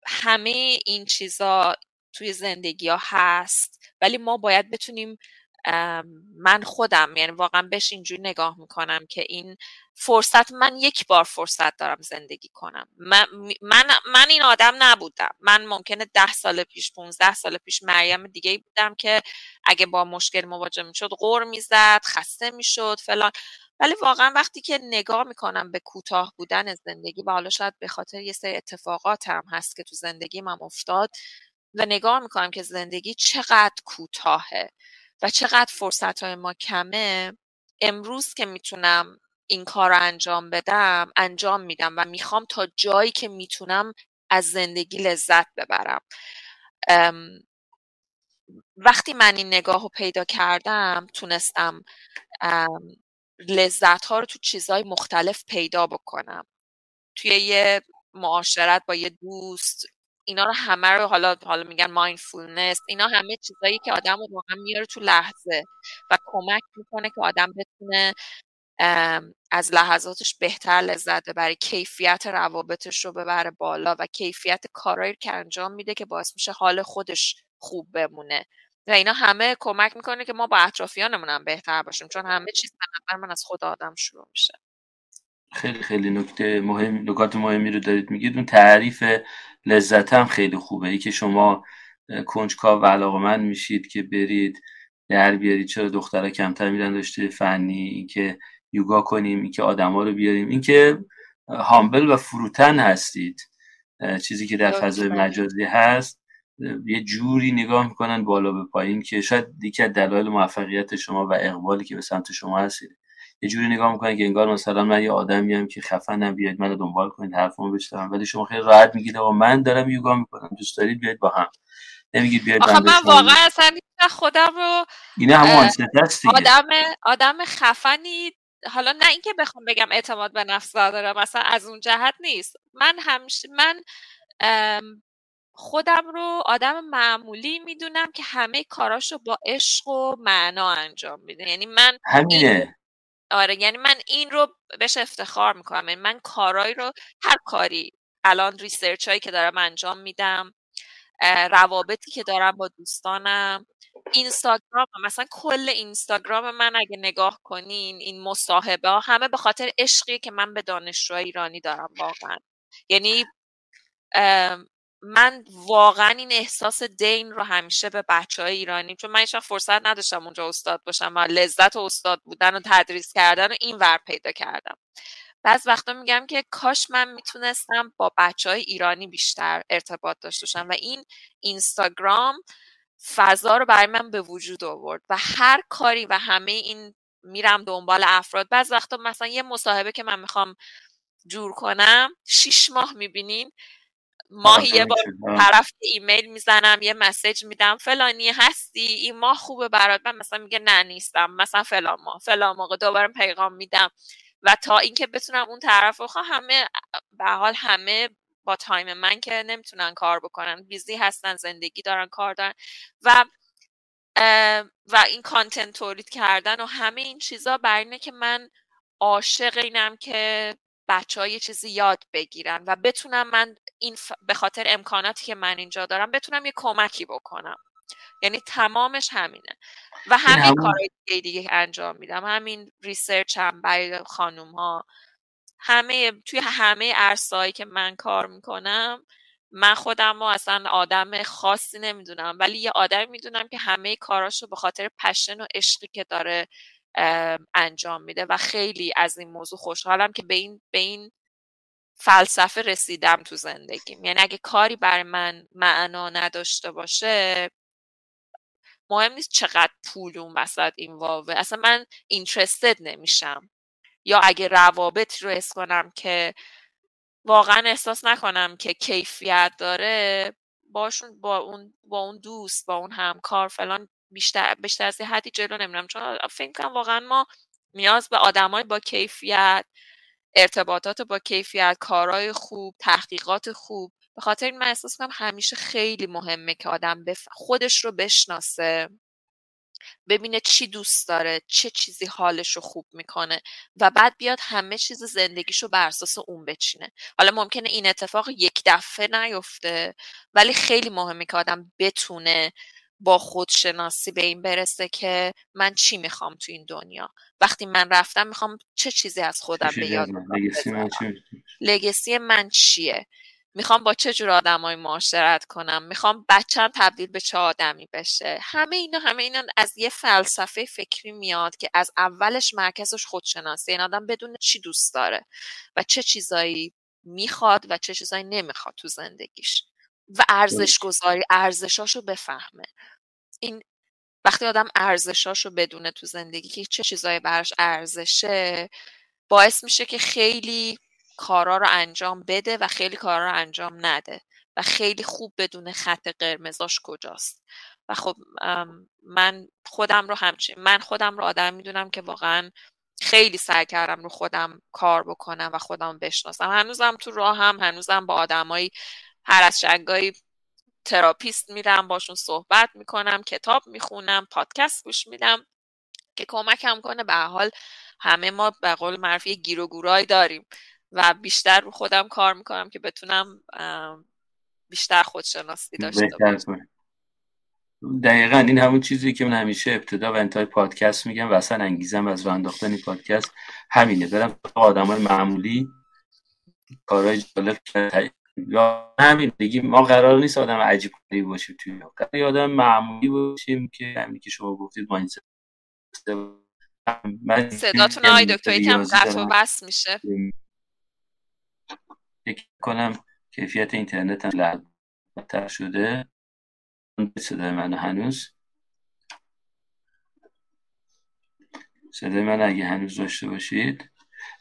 [SPEAKER 2] همه این چیزا توی زندگی ها هست ولی ما باید بتونیم من خودم یعنی واقعا بهش اینجوری نگاه می‌کنم که این فرصت من یک بار فرصت دارم زندگی کنم. من, من, این آدم نبودم. من ممکنه ده سال پیش 15 سال پیش مریم دیگه بودم که اگه با مشکل مواجه می‌شد غور می‌زد خسته می‌شد فلان. ولی واقعا وقتی که نگاه می‌کنم به کوتاه بودن زندگی و حالا شاید به خاطر یه سری اتفاقات هم هست که تو زندگی من افتاد و نگاه می‌کنم که زندگی چقدر کوتاهه. و چقدر فرصت های ما کمه امروز که می‌تونم این کار رو انجام بدم انجام میدم و می‌خوام تا جایی که می‌تونم از زندگی لذت ببرم. وقتی من این نگاه رو پیدا کردم تونستم لذت ها رو تو چیزهای مختلف پیدا بکنم. توی یه معاشرت با یه دوست اینا رو همه رو حالا حالا میگن مایندفولنس اینا همه چیزایی که آدم رو واقعا میاره تو لحظه و کمک می‌کنه که آدم بتونه از لحظاتش بهتر لذت ببره کیفیت روابطش رو ببره بالا و کیفیت کارایی که انجام میده که باعث میشه حال خودش خوب بمونه. و اینا همه کمک می‌کنه که ما با اطرافیانمون هم بهتر باشیم چون همه چیز به نظر من از خود آدم شروع میشه.
[SPEAKER 1] خیلی خیلی نکته مهم نکات مهمی رو دارید میگید. اون تعریف لذت هم خیلی خوبه. ای که شما کنجکاو و علاقمند میشید که برید در بیارید. چرا دخترها کمتر میرن داشته فنی؟ اینکه یوگا کنیم اینکه آدما رو بیاریم. اینکه هامبل و فروتن هستید. چیزی که در فضای مجازی هست. یه جوری نگاه می‌کنن بالا به پایین که شاید یکی از دلایل موفقیت شما و اقبالی که به سمت شما هستید. یه جوری نگاه می‌کنن که انگار مثلا من یه آدمی هم که خفنم بیاید منو دنبال کنید حرفمو بشنوم. ولی شما خیلی راحت میگید و من دارم یوگا می‌کنم دوست دارید بیاید با هم. نمیگید بیاید
[SPEAKER 2] آخه من واقعا اصلا خودم رو
[SPEAKER 1] اینه همون
[SPEAKER 2] آدم آدم خفنی حالا نه اینکه بخوام بگم اعتماد به نفس دارم مثلا از اون جهت نیست. من همیشه من خودم رو آدم معمولی می‌دونم که همه کاراشو با عشق و معنا انجام میده. یعنی من
[SPEAKER 1] همینه.
[SPEAKER 2] آره یعنی من این رو بهش افتخار می‌کنم یعنی من کارایی رو هر کاری الان research هایی که دارم انجام میدم روابطی که دارم با دوستانم اینستاگرام مثلا کل اینستاگرام من اگه نگاه کنین این مصاحبه ها همه به خاطر عشقی که من به دانشجو ایرانی دارم واقعا. یعنی من واقعا این احساس دین رو همیشه به بچه های ایرانی چون من ایشان فرصت نداشتم اونجا استاد باشم و لذت و استاد بودن و تدریس کردن و این ور پیدا کردم. بعض وقتا میگم که کاش من می‌تونستم با بچه های ایرانی بیشتر ارتباط داشته باشم و این اینستاگرام فضا رو برای من به وجود آورد و هر کاری و همه این میرم دنبال افراد. بعض وقتا مثلا یه مصاحبه که من می‌خوام جور کنم شیش ماه می‌بینین ماهی یه بار طرف ایمیل می‌زنم یه مسیج میدم فلانی هستی این ماه خوبه برات. من مثلا میگه نه نیستم. مثلا فلان ماه فلان موقع دوباره پیغام میدم. و تا اینکه بتونم اون طرف رو همه به حال همه با time من که نمی‌تونن کار بکنن. busy هستن زندگی دارن کار دارن. و و این content تولید کردن و همه این چیزا بر اینه که من عاشق اینم که بچه ها یه چیزی یاد بگیرن و بتونم من این به خاطر امکاناتی که من اینجا دارم بتونم یه کمکی بکنم. یعنی تمامش همینه. و همین همون... کارهای دیگه دیگه انجام میدم. همین research هم برای خانوم ها همه توی همه عرصه‌ای که من کار می‌کنم من خودم رو اصلا آدم خاصی نمی‌دونم. ولی یه آدم می‌دونم که همه کاراشو به خاطر passion و عشقی که داره انجام میده و خیلی از این موضوع خوشحالم که به این به این فلسفه رسیدم تو زندگیم. یعنی اگه کاری برای من معنا نداشته باشه مهم نیست چقدر پول اون وسط این واوه اصلا من اینترستد نمیشم. یا اگه روابط رو حس کنم که واقعا احساس نکنم که کیفیت داره باشون با اون با اون دوست با اون همکار فلان بیشتر بیشتر از حدی جلو نمیرم. چون فکر کنم واقعا ما نیاز به آدمای با کیفیت ارتباطات با کیفیت کارهای خوب تحقیقات خوب به خاطر این من احساس کنم همیشه خیلی مهمه که آدم بف... خودش رو بشناسه ببینه چی دوست داره چه چیزی حالش رو خوب می‌کنه و بعد بیاد همه چیز زندگیش رو بر اساس اون بچینه. حالا ممکنه این اتفاق یک دفعه نیفته ولی خیلی مهمه که آدم بتونه با خودشناسی به این برسه که من چی می‌خوام تو این دنیا؟ وقتی من رفتم می‌خوام چه چیزی از خودم به یاد لگسی من چیه؟ می‌خوام با چه جور آدمای معاشرت کنم؟ می‌خوام بچم تبدیل به چه آدمی بشه؟ همه اینا همه اینا از یه فلسفه فکری میاد که از اولش مرکزش خودشناسی این آدم بدون چی دوست داره و چه چیزایی می‌خواد و چه چیزایی نمی‌خواد تو زندگیش. و ارزش گذاری ارزشاشو بفهمه. این وقتی آدم ارزشاشو بدونه تو زندگی که چه چیزایی براش ارزشه باعث میشه که خیلی کارا رو انجام بده و خیلی کارا رو انجام نده و خیلی خوب بدون خط قرمزاش کجاست. و خب من خودم رو همچین من خودم رو آدم می‌دونم که واقعا خیلی سعی کردم رو خودم کار بکنم و خودم بشناسم. هنوزم تو راه هم هنوزم با آدمایی هر از شنگایی تراپیست میرم باشون صحبت می‌کنم کتاب می‌خونم پادکست گوش میدم که کمکم کنه به حال همه ما به قول معروف گیر و گورایی داریم و بیشتر رو خودم کار می‌کنم که بتونم بیشتر خودشناسی داشته باشم.
[SPEAKER 1] دقیقا این همون چیزی که من همیشه ابتدا و انتهای پادکست میگم و اصلا انگیزم از راه انداختن این پادکست همینه. برم آدم های معمولی کارهای جالب یا همین بگیم ما قرار نیست آدم عجیب کاری باشیم توی قرار آدم معمولی باشیم که همین که شما گفتید مایندست
[SPEAKER 2] صداتون آقای دکتر یکم قطع و بس میشه.
[SPEAKER 1] فکر کنم کیفیت اینترنت هم بدتر شده. صدای من هنوز. صدای من اگه هنوز داشته باشید.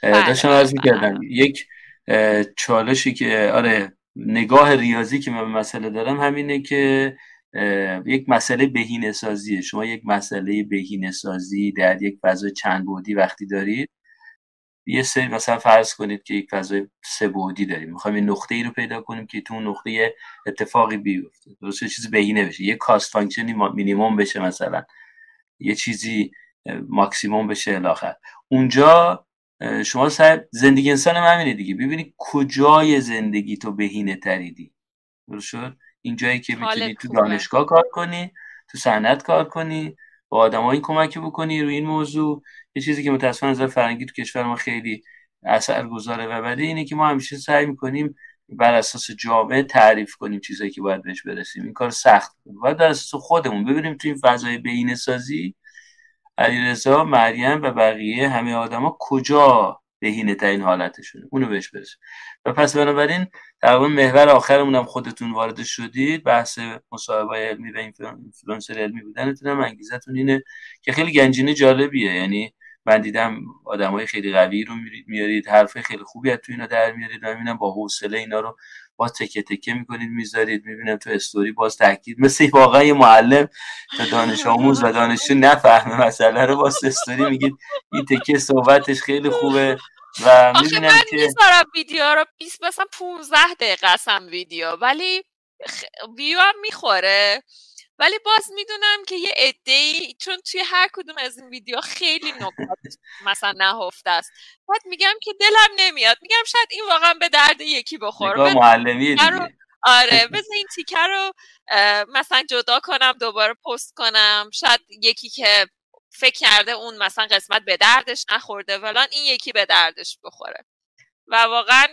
[SPEAKER 1] بله، داشتم از. می‌کردم یک چالشی که آره نگاه ریاضی که من مسئله دارم همینه که یک مسئله بهینه سازیه. شما یک مسئله بهینه سازی در یک فضای چند بودی وقتی دارید یه سری مثلا فرض کنید که یک فضای سه بعدی داریم. می‌خوایم یه نقطه ای رو پیدا کنیم که تو اون نقطه اتفاقی بیفته. درست چیزی بهینه بشه. یه cost function ی مینیمم بشه مثلا. یه چیزی ماکسیموم بشه الی آخر اونجا شما سر زندگی انسان هم همینه دیگه. ببینید کجای زندگی تو بهینه تریدی. درست شد؟ این جایی که می‌تونی تو دانشگاه کار کنی تو صنعت کار کنی با آدمایی کمکی بکنی روی این موضوع. یه چیزی که متاسفانه نظر فرنگی تو کشور ما خیلی اثر گذاره و بده اینه که ما همیشه سعی می‌کنیم بر اساس جامعه تعریف کنیم چیزایی که باید بهش برسیم. این کار سخت و در اساس خودمون. ببینیم تو این فضای بهینه سازی علیرضا مریم و بقیه همه آدما کجا بهینه ترین حالتشونه؟ اونو بهش برسیم. و پس بنابراین تقریبا محور آخرمون هم خودتون وارد شدید. بحث مصاحبه علمی و اینفلوئنسر علمی بودنتون هم انگیزتون اینه که خیلی گنجینه جالبیه. یعنی من دیدم آدمای خیلی قوی رو میارید حرف خیلی خوبی از تو اینا در میارید و با حوصله اینا رو باز تکه تکه می‌کنید می‌ذارید می‌بینم تو استوری باز تاکید مثل واقعا یه معلم تا دانش آموز و دانشجو نفهمه مسئله رو. باز استوری میگید این تکه صحبتش خیلی خوبه و می‌بینم من که
[SPEAKER 2] می‌ذارم ویدیو رو 20 مثلا 15 دقیقه ویدیو ولی خ... ویو هم می‌خوره. ولی باز می‌دونم که یه عده چون توی هر کدوم از این ویدیو خیلی نکات مثلا نهفته است. بعد میگم که دلم نمیاد. میگم شاید این واقعا به درد یکی بخوره.
[SPEAKER 1] معلمی
[SPEAKER 2] آره بذار این تیکه رو مثلا جدا کنم دوباره پست کنم. شاید یکی که فکر کرده اون مثلا قسمت به دردش نخورده ولان این یکی به دردش بخوره. و واقعا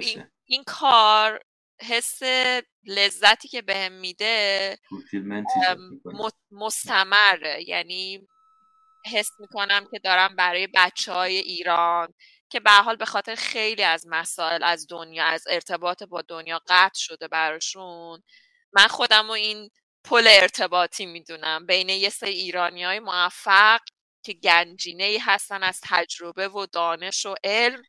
[SPEAKER 2] این, این کار حس لذتی که بهم میده مستمره. یعنی حس می‌کنم که دارم برای بچه های ایران که به حال به خاطر خیلی از مسائل از دنیا از ارتباط با دنیا قطع شده براشون من خودم و این پل ارتباطی می‌دونم. بین یه سری ایرانی های موفق که گنجینه هستن از تجربه و دانش و علم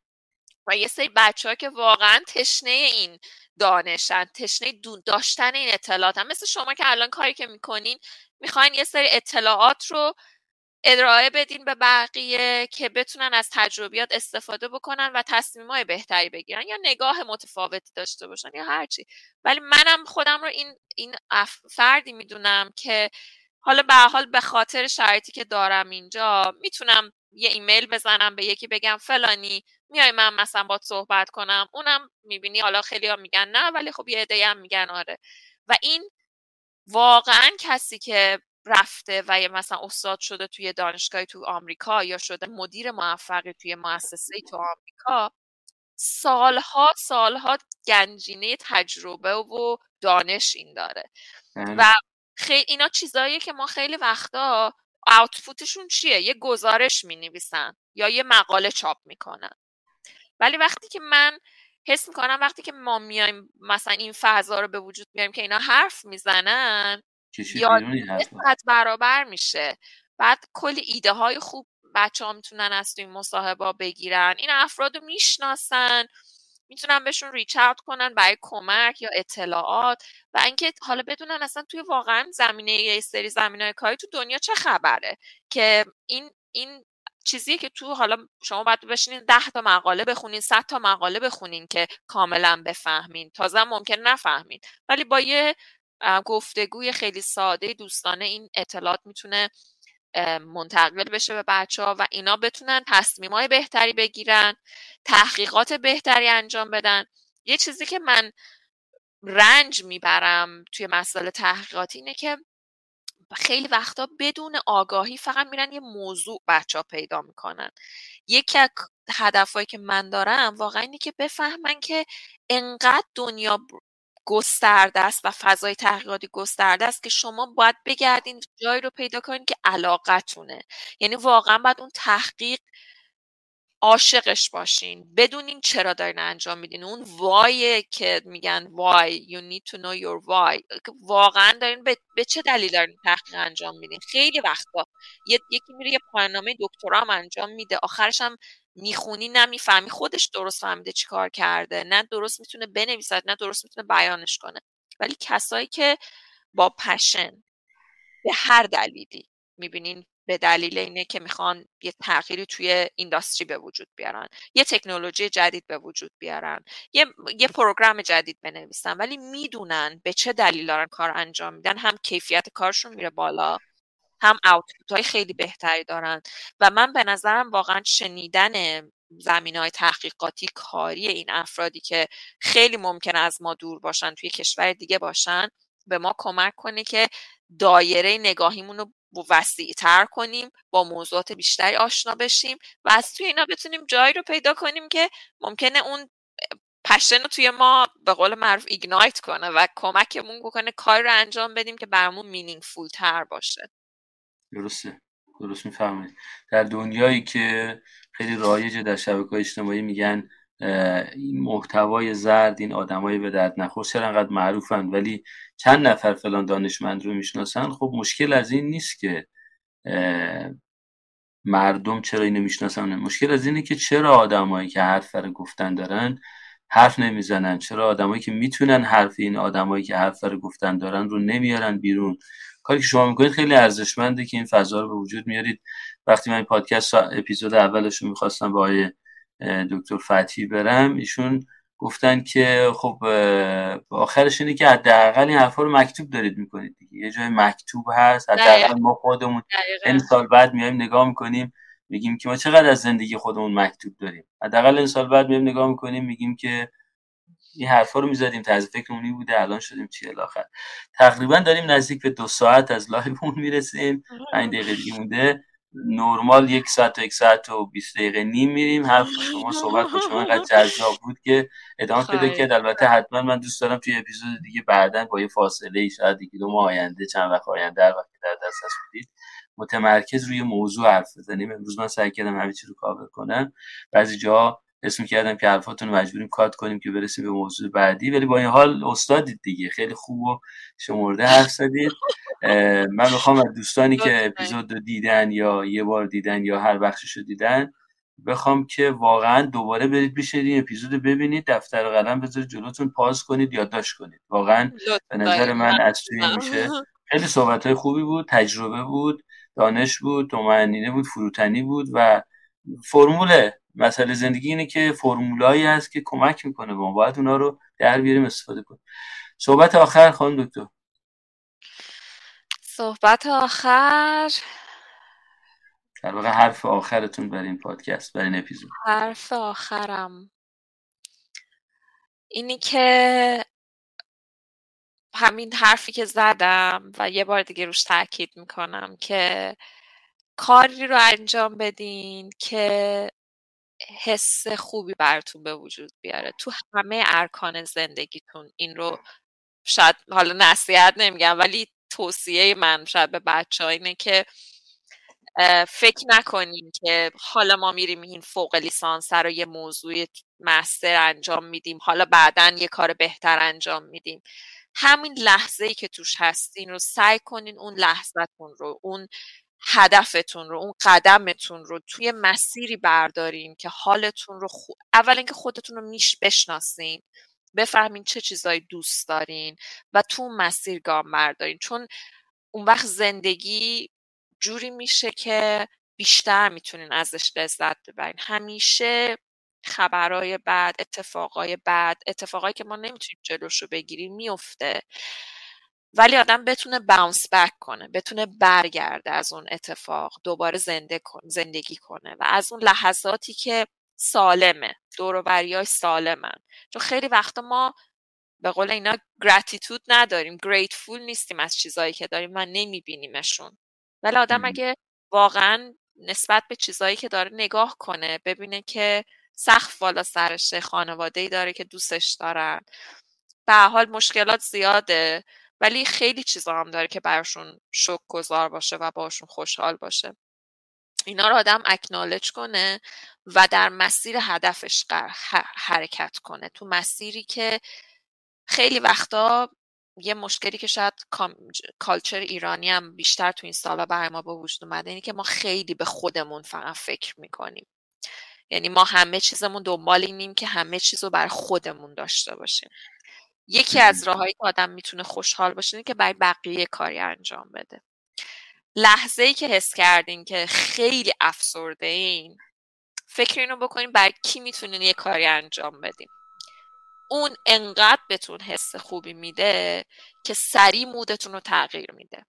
[SPEAKER 2] و یه سری بچه که واقعا تشنه این دانشن تشنه داشتن این اطلاعات هم. مثل شما که الان کاری که می‌کنین می‌خواین یه سری اطلاعات رو ارائه بدین به بقیه که بتونن از تجربیات استفاده بکنن و تصمیم های بهتری بگیرن یا نگاه متفاوتی داشته باشن یا هرچی ولی منم خودم رو این, این فردی می‌دونم که حالا به حال به خاطر شرایطی که دارم اینجا می‌تونم یه ایمیل بزنم به یکی بگم فلانی میای من مثلا با صحبت کنم اونم می‌بینی حالا خیلی ها میگن نه ولی خب یه عده هم میگن آره و این واقعا کسی که رفته و یه مثلا استاد شده توی دانشگاهی تو آمریکا یا شده مدیر موفقی توی مؤسسه تو آمریکا سالها سالها گنجینه تجربه و دانش این داره بله. و خیلی اینا چیزاییه که ما خیلی وقتا آوتپوتشون چیه؟ یه گزارش می نویسن یا یه مقاله چاپ می‌کنن. ولی وقتی که من حس می‌کنم وقتی که ما میایم مثلا این فضا رو به وجود میاریم که اینا حرف می‌زنن یا برابر میشه. بعد کلی ایده های خوب بچه ها می‌تونن از این مصاحبه بگیرن. این افراد رو می‌شناسن. می‌تونن بهشون ریچ اوت کنن برای کمک یا اطلاعات و اینکه حالا بدونن اصلا توی واقعا زمینه یه سری زمینه کاری تو دنیا چه خبره که این این چیزی که تو حالا شما باید بشینین ده تا مقاله بخونین صد تا مقاله بخونین که کاملا بفهمین. تازه ممکن نفهمین. ولی با یه گفتگوی خیلی ساده دوستانه این اطلاعات می‌تونه منتقل بشه به بچه ها و اینا بتونن تصمیم های بهتری بگیرن تحقیقات بهتری انجام بدن. یه چیزی که من رنج می‌برم توی مسئله تحقیقاتی اینه که خیلی وقتا بدون آگاهی فقط میرن یه موضوع بچه ها پیدا می‌کنن. یکی از هدفهایی که من دارم واقعا اینه که بفهمن که انقدر دنیا گسترده است و فضای تحقیقاتی گسترده است که شما باید بگردین جایی رو پیدا کنین که علاقتونه. یعنی واقعا باید اون تحقیق عاشقش باشین. بدونین چرا دارین انجام میدین. اون وای که میگن why you need to know your why. واقعا دارین به, چه دلیل دارین تحقیق انجام میدین؟ خیلی وقتا یکی میره یه پایاننامه دکترا هم انجام میده. آخرش هم می‌خونی نمی‌فهمی خودش درست فهمیده چی کار کرده نه درست می‌تونه بنویسد نه درست می‌تونه بیانش کنه. ولی کسایی که با پشن به هر دلیلی می‌بینین به دلیل اینه که می‌خوان یه تغییری توی اینداستری به وجود بیارن یه تکنولوژی جدید به وجود بیارن یه, یه پروگرام جدید بنویسن ولی می‌دونن به چه دلیل دارن کار انجام میدن هم کیفیت کارشون میره بالا. هم آوتپوت های خیلی بهتری دارن. و من به نظرم واقعا شنیدن زمین های تحقیقاتی کاری این افرادی که خیلی ممکن از ما دور باشن توی کشور دیگه باشن به ما کمک کنه که دایره نگاهیمون رو وسیع تر کنیم با موضوعات بیشتری آشنا بشیم و از توی اینا بتونیم جایی رو پیدا کنیم که ممکنه اون پشن رو توی ما به قول معروف ایگنایت کنه و کمکمون بکنه کار رو انجام بدیم که برامون مینینگفول تر باشه.
[SPEAKER 1] درسته. درست می‌فهمید در دنیایی که خیلی رایجه در شبکه اجتماعی میگن این محتوای زرد این آدمای به درد نخور چرا انقدر معروفن؟ ولی چند نفر فلان دانشمند رو می‌شناسن؟ خب مشکل از این نیست که مردم چرا اینو می‌شناسن. مشکل از اینه که چرا آدمایی که حرف رو گفتن دارن حرف نمی‌زنن؟ چرا آدمایی که می‌تونن حرف این آدمایی که حرف رو گفتن دارن رو نمیارن بیرون؟ کاری که شما می‌کنید خیلی ارزشمنده که این فضا رو به وجود میارید. وقتی من پادکست اپیزود اولش رو می‌خواستم با دکتر فتی برم ایشون گفتن که خب آخرش اینه که حداقل این حرفا رو مکتوب دارید می‌کنید دیگه. یه جای مکتوب هست حداقل ما خودمون این سال بعد میایم نگاه می‌کنیم میگیم که ما چقدر از زندگی خودمون مکتوب داریم. حداقل این سال بعد میایم نگاه می‌کنیم میگیم که این حرفا رو می‌زدیم طرز فکرمونی بوده الان شدیم چی الاخر. تقریبا داریم نزدیک به دو ساعت از لایومون می‌رسیم. پنج دقیقه دیگه مونده. نرمال یک ساعت و یک ساعت و 20 دقیقه نیم میریم. حرف شما صحبت با شما اینقدر جذاب بود که ادامه پیدا کرد. البته حتما من دوست دارم توی اپیزود دیگه بعدا با یه فاصله ای شاید یک دو ماه آینده چند وقت آینده در وقتی در دست هست بودید متمرکز روی موضوع حرف بزنیم. امروز من سعی کردم همه چی رو کاور کنم. بعضی جا اسم کردم که حرفاتون مجبوریم کات کنیم که برسیم به موضوع بعدی. ولی با این حال استادید دیگه. خیلی خوب و شمرده حرف زدید. من می‌خوام از دوستانی که اپیزود رو دیدن یا یه بار دیدن یا هر بخشش رو دیدن بخوام که واقعا دوباره برید بشینید این اپیزود ببینید. دفتر قلم بذارید جلوتون پاس کنید یادداشت کنید. واقعا به نظر من از میشه. خیلی صحبت های خوبی بود تجربه بود دانش بود تومنینه بود فروتنی بود و فرمول مسئله زندگی اینه که فرمولایی هست که کمک می‌کنه با ما. باید اونا رو در بیاریم استفاده کنیم. صحبت آخر خانم دکتر.
[SPEAKER 2] صحبت آخر.
[SPEAKER 1] در واقع حرف آخرتون بر این پادکست بر این اپیزود.
[SPEAKER 2] حرف آخرم. اینی که همین حرفی که زدم و یه بار دیگه روش تاکید می‌کنم که کاری رو انجام بدین که حس خوبی براتون به وجود بیاره. تو همه ارکان زندگیتون این رو شاید حالا نصیحت نمیگم ولی توصیه من شاید به بچه اینه که فکر نکنیم که حالا ما میریم این فوق لیسانس رو یه موضوع مستر انجام میدیم حالا بعدا یه کار بهتر انجام میدیم. همین لحظه ای که توش هستین رو سعی کنین اون لحظتون رو اون هدفتون رو اون قدمتون رو توی مسیری بردارین که حالتون رو خو... اول اینکه خودتون رو میش بشناسین بفهمین چه چیزایی دوست دارین و تو مسیر گام بردارین. چون اون وقت زندگی جوری میشه که بیشتر می‌تونین ازش لذت ببرین. همیشه خبرهای بعد اتفاقای بعد اتفاقایی که ما نمی‌تونیم جلوش رو بگیریم میفته ولی آدم بتونه باونس بک کنه بتونه برگرده از اون اتفاق دوباره زنده زندگی کنه. و از اون لحظاتی که سالمه دوروبری های سالمن. چون خیلی وقتا ما به قول اینا گراتیتود نداریم گریتفول نیستیم از چیزهایی که داریم و نمیبینیمشون. ولی آدم اگه واقعا نسبت به چیزهایی که داره نگاه کنه ببینه که سخت بالا سرشه خانواده ای داره که دوستش دارن. به حال مشکلات زیاده. ولی خیلی چیزا هم داره که براشون شک گذار باشه و باشون خوشحال باشه. اینا رو آدم اکنالج کنه و در مسیر هدفش حرکت کنه. تو مسیری که خیلی وقتا یه مشکلی که شاید کالچر ایرانی هم بیشتر تو این سالا برای ما به وجود اومده اینه که ما خیلی به خودمون فقط فکر می‌کنیم. یعنی ما همه چیزمون دنبال اینیم که همه چیز رو بر خودمون داشته باشیم. یکی از راههایی که آدم می‌تونه خوشحال باشه اینه که برای بقیه کاری انجام بده. لحظه ای که حس کردین که خیلی افسرده این فکر اینو بکنیم برای کی می‌تونین یه کاری انجام بدیم اون انقدر بهتون حس خوبی میده که سریع مودتون رو تغییر میده.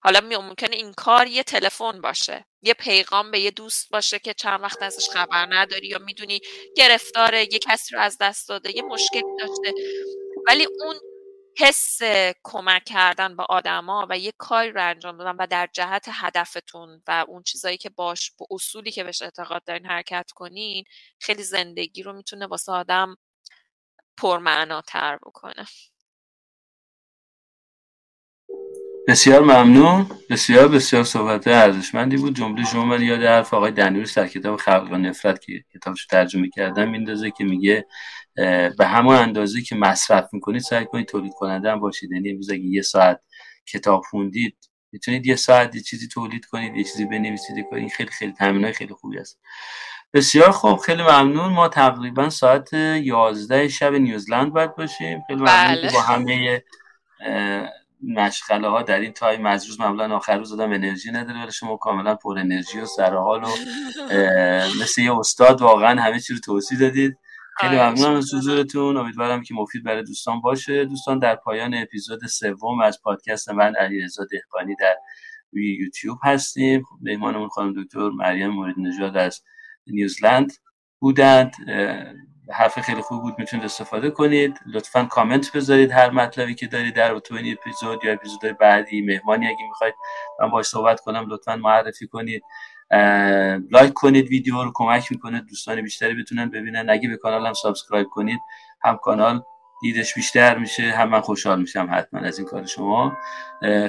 [SPEAKER 2] حالا ممکنه این کار یه تلفن باشه یه پیغام به یه دوست باشه که چند وقت ازش خبر نداری یا می‌دونی گرفتاره یه کسی رو از دست داده یه مشکلی داشته. ولی اون حس کمک کردن به آدما و یه کاری رو انجام دادن و در جهت هدفتون و اون چیزایی که باش به اصولی که بهش اعتقاد دارین حرکت کنین خیلی زندگی رو می‌تونه واسه آدم پرمعناتر بکنه.
[SPEAKER 1] بسیار ممنون. بسیار بسیار صحبت ارزشمندی بود. جمله شما من یاد حرف آقای دنیوش در کتاب خلق و نفرت که کتابش ترجمه کردم میندازه که میگه به همون اندازه که مصرف می‌کنید سعی کنید تولید کننده هم باشید. یعنی امروز اگه یه ساعت کتاب خوندید می‌تونید یه ساعت یه چیزی تولید کنید یه چیزی بنویسید. این خیلی خیلی تمرینای خیلی خوبی است. بسیار خوب. خیلی ممنون. ما تقریبا ساعت 11 شب نیوزلند باید باشیم. خیلی ممنون بله. با همه مشغله ها در این تایم مجروز معمولا آخر روز آدم انرژی نداره ولی شما کاملا پر انرژی و سر حال و مثل یه استاد واقعا همه چی رو توضیح دادید. خیلی ممنونم از حضورتون. امیدوارم که مفید برای دوستان باشه. دوستان در پایان اپیزود سوم از پادکست من علیرضا دهقانی در روی یوتیوب هستیم. خب، مهمانمون خانم دکتر مریم مورد نژاد از نیوزلند بودند. حرف خیلی خوب بود می‌تونید استفاده کنید. لطفا کامنت بذارید هر مطلبی که دارید در تو این اپیزود یا اپیزودهای بعدی مهمانی اگه می‌خواید من باش صحبت کنم لطفا معرفی کنید. like کنید ویدیو رو کمک می‌کنه دوستان بیشتری بتونن ببینن. اگه به کانالم subscribe کنید هم کانال دیدش بیشتر میشه هم من خوشحال میشم حتما از این کار شما.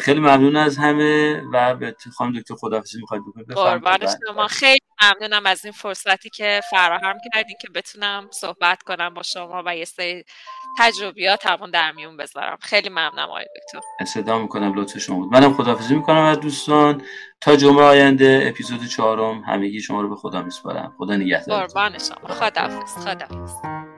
[SPEAKER 1] خیلی ممنون از همه و به خانم دکتر خداحافظی می‌خواید بکنید.
[SPEAKER 2] قربان شما. خیلی ممنونم از این فرصتی که فراهم کردین که بتونم صحبت کنم با شما و یه سری تجربیات همون در میون بذارم. خیلی ممنونم آقای دکتر.
[SPEAKER 1] استدا می‌کنم لطف شما بود. منم خداحافظی می‌کنم از دوستان. تا جمعه آینده اپیزود چهارم همگی شما رو به خدا میسپارم. خدا نگهدار
[SPEAKER 2] قربان شما. خداحافظ خداحافظ.